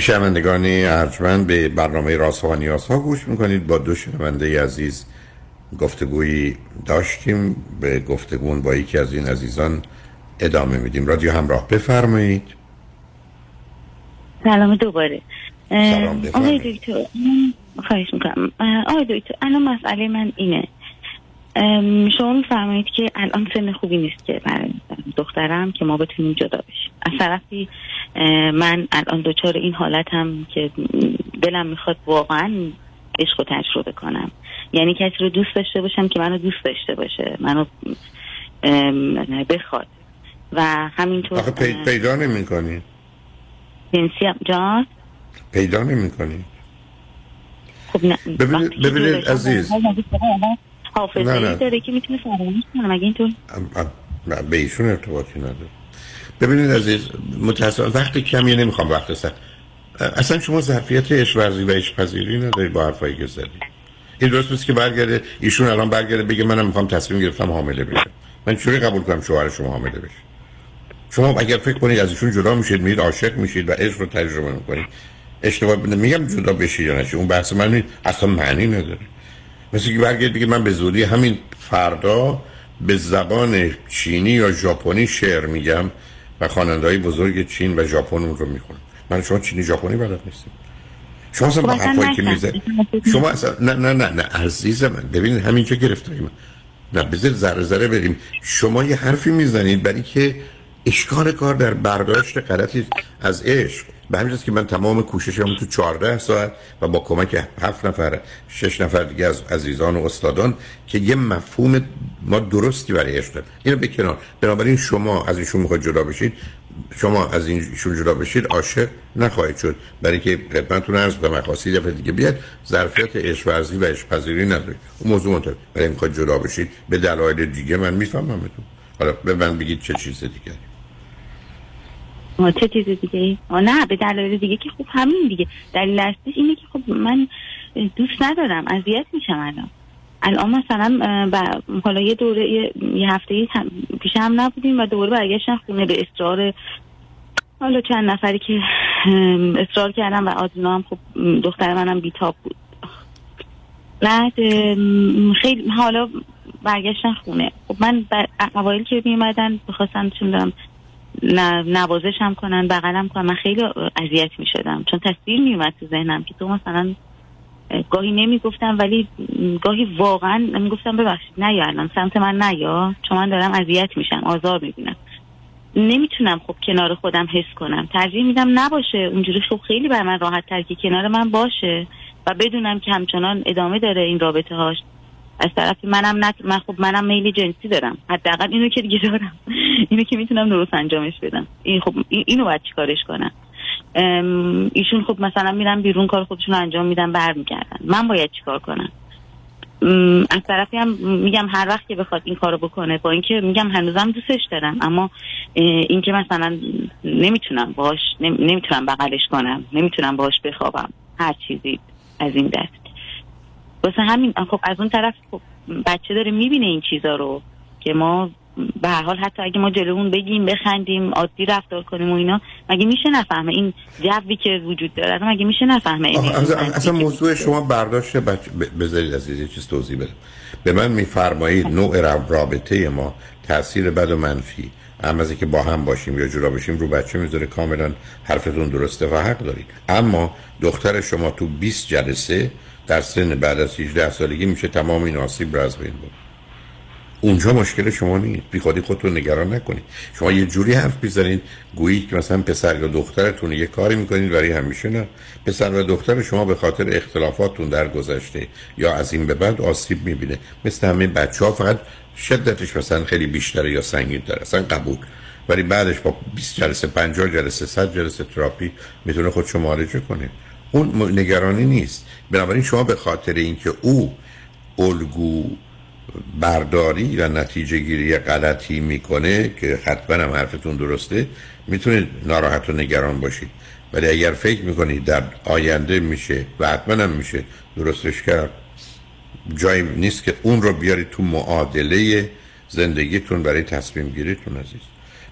شنوندگان ارجمند به برنامه راست و نیاز ها گوش می‌کنید. با دو شنونده عزیز گفتگویی داشتیم. به گفتگون با یکی از این عزیزان ادامه میدیم. رادیو همراه بفرمایید. سلام دوباره. سلام آقای دکتر خواهش می‌کنم. آقای دکتر الان مسئله من اینه. شما میفرمایید که الان سن خوبی نیست که برای دخترم که ما بتونیم جدا بشیم. از طرفی من الان دچار این حالتم که دلم می‌خواد واقعا عشق رو تجربه کنم یعنی کسی رو دوست داشته باشم که منو دوست داشته باشه منو بخواد. و همینطور آخه پی- پیدا نمی کنی جنسی جان؟ پیدا نمی کنی خب نه ببینید- عزیز. حافظه داره که می‌تونه فراموش کنه مگه اینطور؟ به ایشون ارتباطی نداره. ببینید عزیز متاسفانه وقتی کمیه نمی‌خوام وقت سر اصلا شما ظرفیت عشق ورزی و عشق پذیری ندارید با حرفایی که زدید. این درست نیست که برگرده ایشون الان برگرده بگه منم می‌خوام تصمیم گرفتم حامله بشم. من چوری قبول کنم شوهر شما حامله بشه؟ شما اگر فکر کنید از ایشون جدا میشید میرید عاشق میشید و عشق رو تجربه می‌کنید. اشتباه میگم جدا بشید یا نشید اون بحث من نیست. اصلا معنی نداره. مثل که برگرد بگه من به زودی همین فردا به زبان چینی یا ژاپنی شعر میگم و خواننده های بزرگ چین و ژاپن اون رو می‌خونم. من شما چینی ژاپنی بلد نیستم. شما اصلا خب با اصلا حرفایی که. میزه شما اصلا نه نه نه نه عزیز من ببینید همینجا گرفتاری من. نه بذار ذره ذره بریم. شما یه حرفی می‌زنید برای که اشکال کار در برداشت غلطی از عشق. به همین که من تمام کوششم تو 14 ساعت و با کمک هفت نفر شش نفر دیگه از عزیزان و استادان که یه مفهوم ما درستی برای داریم اینو به کنار. بنابراین شما از ایشون می‌خواید جدا بشید شما از ایشون جدا بشید عاشق نخواهید شد. برای که خدمتتون عرض کنم خواستید دفعه دیگه بیاد ظرفیت عشق و عشق پذیری ندارید. اون موضوع منتظر برای می‌خواید جدا بشید به دلایل دیگه من میفهممتون. حالا به من بگید چه چیز دیگه چه چیز دیگه؟ ای؟ نه به دلایل دیگه که خب همین دیگه. دلیل اصلیش اینه که خب من دوست ندارم اذیت میشم الان. الان مثلا اه، ب- حالا یه دوره یه, هفته پیش هم نبودیم و دوره برگشتن خونه به اصرار. حالا چند نفری که اصرار کردم و آدینا هم خب دختر منم بیتاب بود. بعد خیلی حالا برگشتن خونه. خب من اوایل که می اومدن بخواستن چون دارم نوازشم کنن بغلم کنن. من خیلی اذیت می شدم چون تصویر می اومد تو ذهنم که تو مثلا اه، گاهی نمی گفتم ولی گاهی واقعا می گفتم ببخشید نیا الان سمت من نیا چون من دارم اذیت میشم آزار می‌بینم. نمی‌تونم خب کنار خودم حس کنم. ترجیح میدم نباشه. اونجوری خب خیلی بر من راحت تر که کنار من باشه و بدونم که همچنان ادامه داره این رابطه هاش از طرف منم نت... من خب منم میل جنسی دارم. حداقل اینو که دیگه دارم. [LAUGHS] اینو که می‌تونم درست انجامش بدم. این خب این- اینو باید چیکارش کنم؟ ایشون خب مثلا میرن بیرون کار خودشون انجام میدن برمیگردن. من باید چیکار کنم؟ از طرفی هم میگم هر وقت که بخواد این کارو بکنه با اینکه میگم هنوزم دوستش دارم اما اینکه مثلا نمی‌تونم باش نمی‌تونم بغلش کنم نمی‌تونم باش بخوابم هر چیزی از این دست. واسه همین خب از اون طرف خب بچه داره می‌بینه این چیزا رو که ما به هر حال حتی اگه ما جلومون بگیم بخندیم عادی رفتار کنیم و اینا مگه میشه نفهمه؟ این جوی که وجود داره مگه میشه نفهمه؟ این آخه اصلا, اصلا موضوع شما برداشت بچه بذارید عزیز یه چیز توضیح بدم. به من میفرمایید نوع را- رابطه ما تاثیر بد و منفی. هم از که با هم باشیم یا جدا بشیم رو بچه می‌ذاره کاملا حرفتون درسته و حق دارید. اما دختر شما تو 20 جلسه در سن بعد از 18 سالگی میشه تمام این آسیب رو از بین برد. اونجا مشکل شما نیست. بی خودی خودتون نگران نکنید. شما یه جوری حرف می‌زنید گویی که مثلا پسر یا دخترتون یه کاری می‌کنید برای همیشه نه. پسر و دختر شما به خاطر اختلافاتون در گذشته یا از این به بعد آسیب می‌بینه. مثل همه بچه ها فقط شدتش مثلا خیلی بیشتره یا سنگین تر اصلا قبول. ولی بعدش با 20 جلسه 50 جلسه 100 جلسه تراپی می‌تونه خودشو معالجه کنه. اون نگرانی نیست. بنابراین شما به خاطر اینکه او الگو برداری و نتیجه گیری غلطی می‌کنه که حتما هم حرفتون درسته می‌تونید ناراحت و نگران باشید. ولی اگر فکر می‌کنید در آینده میشه و حتما هم میشه درستش کرد جایی نیست که اون رو بیارید تو معادله زندگیتون برای تصمیم گیریتون عزیز.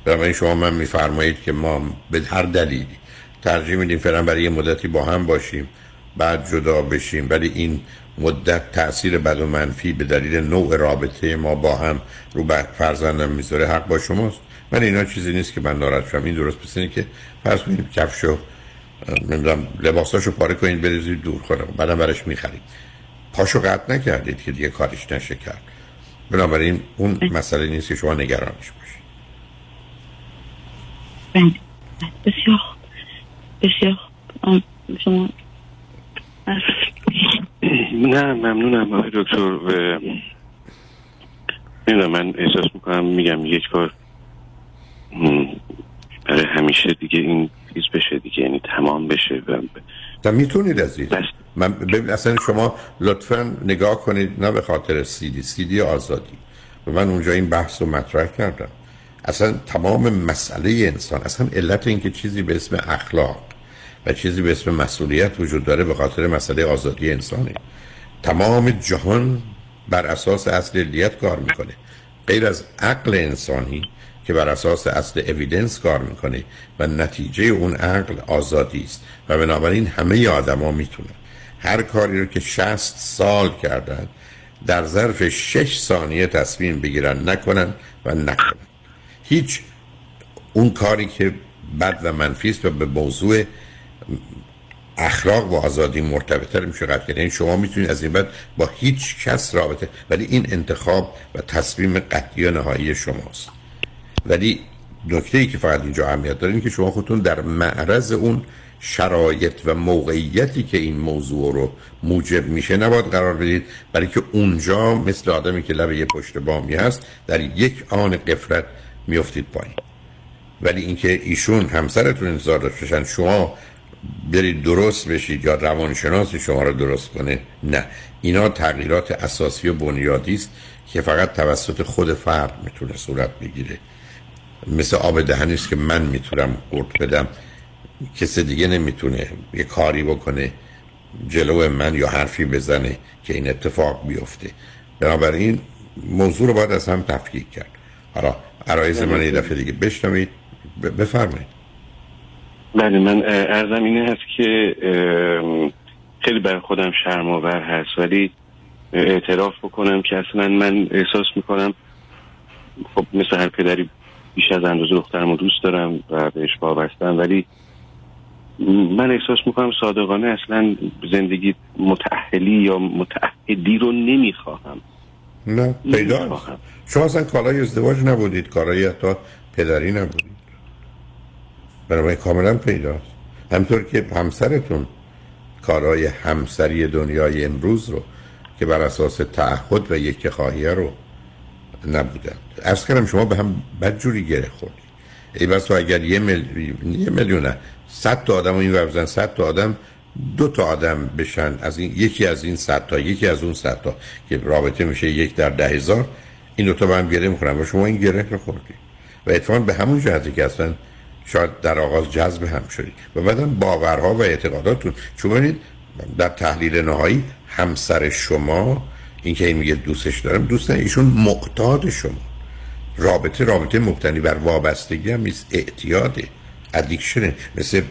بنابراین شما من میفرمایید که ما به هر دلیلی ترجیح میدیم فعلا برای یه مدتی با هم باشیم بعد جدا بشیم ولی این مدت تاثیر بد و منفی به دلیل نوع رابطه ما با هم رو بر فرزندم می‌ذاره. حق با شماست. من اینا چیزی نیست که من ناراحت شم. این درست پس که فرض کنید کفشو نمی‌دونم لباساشو پاره کنید بریزید دور کنه بعدم برش می‌خرید. پاشو قطع نکردید که دیگه کارش نشه کرد. بنابراین اون مسئله نیست که شما نگرانش باشید. بله. بسیار بسیار شما نه ممنونم آقای دکتر. نمی‌دونم من احساس می‌کنم میگم یک بار برای همیشه دیگه این چیز بشه دیگه یعنی تمام بشه و می‌تونید عزیز. من ببین اصلا شما لطفا نگاه کنید نه به خاطر سیدی سیدی آزادی. و من اونجا این بحث رو مطرح کردم اصلا تمام مسئله انسان اصلا علت اینکه چیزی به اسم اخلاق و چیزی به اسم مسئولیت وجود داره به خاطر مسئله آزادی انسانه. تمام جهان بر اساس اصل علیت کار می‌کنه. غیر از عقل انسانی که بر اساس اصل اویدنس کار می‌کنه و نتیجه اون عقل آزادی است. و بنابراین همه آدما می‌تونن هر کاری رو که 60 سال کردن در ظرف 6 ثانیه تصمیم بگیرن نکنن و نکنن. هیچ اون کاری که بد و منفی است و به موضوع اخلاق و آزادی مرتبطه میشه قطع یعنی شما می‌تونید از این بعد با هیچ کس رابطه ولی این انتخاب و تصمیم قطعی و نهایی شماست. ولی نکته ای که فقط اینجا اهمیت داره این که شما خودتون در معرض اون شرایط و موقعیتی که این موضوع رو موجب میشه نباید قرار بدید. برای که اونجا مثل آدمی که لبه یه پشت بامی هست در یک آن قفلت میفتید پایین. ولی اینکه ایشون همسرتون انتظار داشتن شما برید درست بشید یا روانشناس شما رو درست کنه نه. اینا تغییرات اساسی و بنیادی است که فقط توسط خود فرد می‌تونه صورت بگیره. مثل آب دهنی است که من می‌تونم قورت بدم. کسی دیگه نمی‌تونه یه کاری بکنه جلو من یا حرفی بزنه که این اتفاق بیفته. بنابراین موضوع رو باید از هم تفکیک کرد. حالا عرایز من یه دفعه دیگه بشنوید. بفرمایید. بله من ارزم اینه هست که خیلی بر خودم شرماور هست ولی اعتراف بکنم که اصلا من احساس می‌کنم خب مثل هر پدری بیش از اندازه دخترم رو دوست دارم و بهش وابستم ولی من احساس می‌کنم صادقانه اصلا زندگی متعهلی یا متعهدی رو نمی‌خواهم. نه پیدا شما اصلا کالای ازدواج نبودید کارای حتی پدری نبودید. برای کاملا پیداست. همطور که همسرتون کارهای همسری دنیای امروز رو که بر اساس تعهد و یک خواهیه رو نبودن. ارز کردم شما به هم بدجوری گره خوردید ای بس اگر یه, میلیون یه میلیونه صد تا آدم این ورزن صد تا آدم دو تا آدم بشن از این یکی از این صد تا یکی از اون صد تا که رابطه میشه یک در ده هزار این دوتا به هم گره می‌خورن و شما این گره رو خوردید و اتفاقا به همون جهتی که اصلا شاید در آغاز جذب هم شدید و بعدم باورها و اعتقاداتتون چون ببینید در تحلیل نهایی همسر شما این که این میگه دوستش دارم دوست ایشون معتاد شما. رابطه رابطه مبتنی بر وابستگی هم نیست اعتیاده ادیکشنه. مثل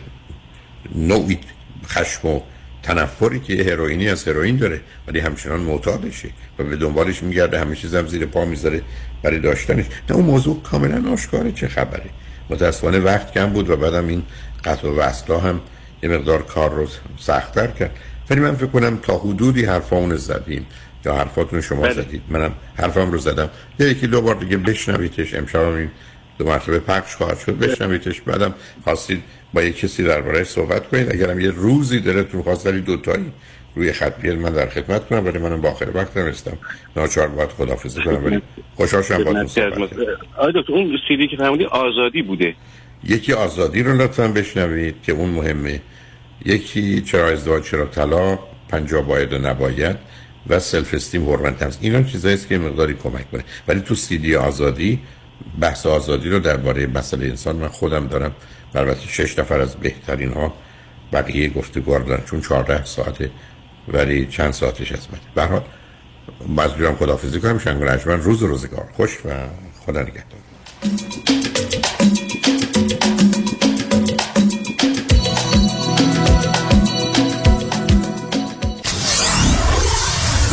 نوعی خشم و تنفری که هروئینی از هروئین داره ولی همچنان معتادشه و به دنبالش میگرده همه چیزم زیر پا می‌ذاره برای داشتنش. نه اون موضوع کاملا آشکاره چه خبره. متاسفانه وقت کم بود و بعدم این قطع و وصلا هم یه مقدار کار رو سختتر کرد. ولی من فکر کنم تا حدودی حرفامون زدیم یا حرفاتون شما بله. زدید. منم حرفام رو زدم. یه یکی دو بار دیگه بشنویدش. امشب این دو مرتبه پخش خواهد شد. بشنویدش. بعدم خواستید با یه کسی درباره صحبت کنید. اگرم یه روزی دلتون خواست ولی دوتایی روی خط بیاد من در خدمت کنم ولی منم با آخر وقت نمیستم ناچار باید خدافزی کنم ولی خوشحال شدم با دکتر اون سیدی که فهمیدی آزادی بوده. یکی آزادی رو لطفا بشنوید که اون مهمه. یکی چرا ازدواج چرا طلاق پنجا باید و نباید و سلف استیم حرمت نفس اینا چیزایی است که مقداری کمک کنه. ولی تو سیدی آزادی بحث آزادی رو درباره مسئله انسان من خودم دارم. البته شش نفر از بهترین ها بقیه گفتگو دارن چون 14 ساعته ولی چند ساعتش از من به حال باز بیرم خداحافظی کنم. شنگ روز روزگار. خوش و خدا نگهدار.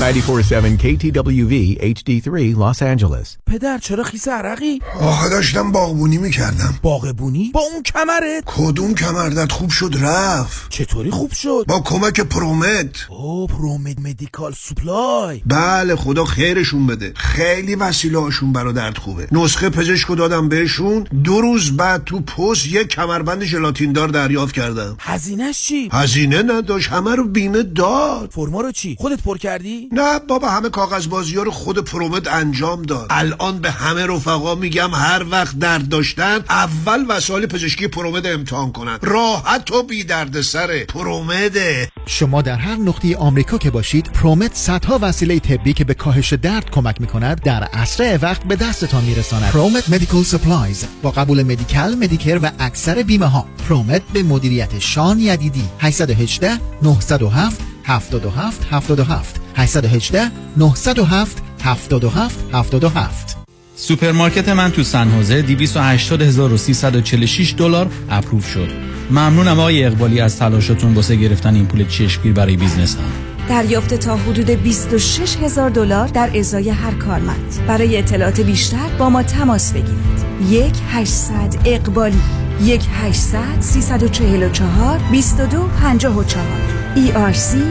947 KTWV HD3 Los Angeles پدر چرا خیس عرقی؟ آخه داشتم باغبونی می‌کردم باغبونی؟ با اون کمرت؟ کدوم کمردردت خوب شد رفت چطوری خوب شد؟ با کمک پرومد او پرومد medical supply بله خدا خیرشون بده خیلی وسیله هاشون برا درد خوبه نسخه پزشکو دادم بهشون دو روز بعد تو پست یک کمربند ژلاتین دار دریافت کردم هزینهش چی؟ هزینه نداشت همه رو بیمه داد فرما رو چی؟ خودت پر کردی؟ نه بابا همه کاغذ بازی ها رو خود پرومد انجام داد. الان به همه رفقا میگم هر وقت درد داشتن اول وسایل پزشکی پرومد امتحان کنن. راحت و بی درد سره. پرومد شما در هر نقطه آمریکا که باشید ProMed صدها وسیله طبی که به کاهش درد کمک می‌کند در اسرع وقت به دستتان میرساند. ProMed Medical Supplies با قبول Medi-Cal Medicare و اکثر بیمه ها ProMed به مدیریت شان یدیدی. 818 907 77 77 818 907 77 77 سوپرمارکت من تو سن حوزه 280346 دلار approve شد. ممنونم آقای اقبالی از تلاشتون واسه گرفتن این پول چشمگیر برای بیزنسم. دریافت تا حدود 26 هزار دلار در ازای هر کارمند برای اطلاعات بیشتر با ما تماس بگیرید یک 800 اقبالی یک 800 344 2254 ERC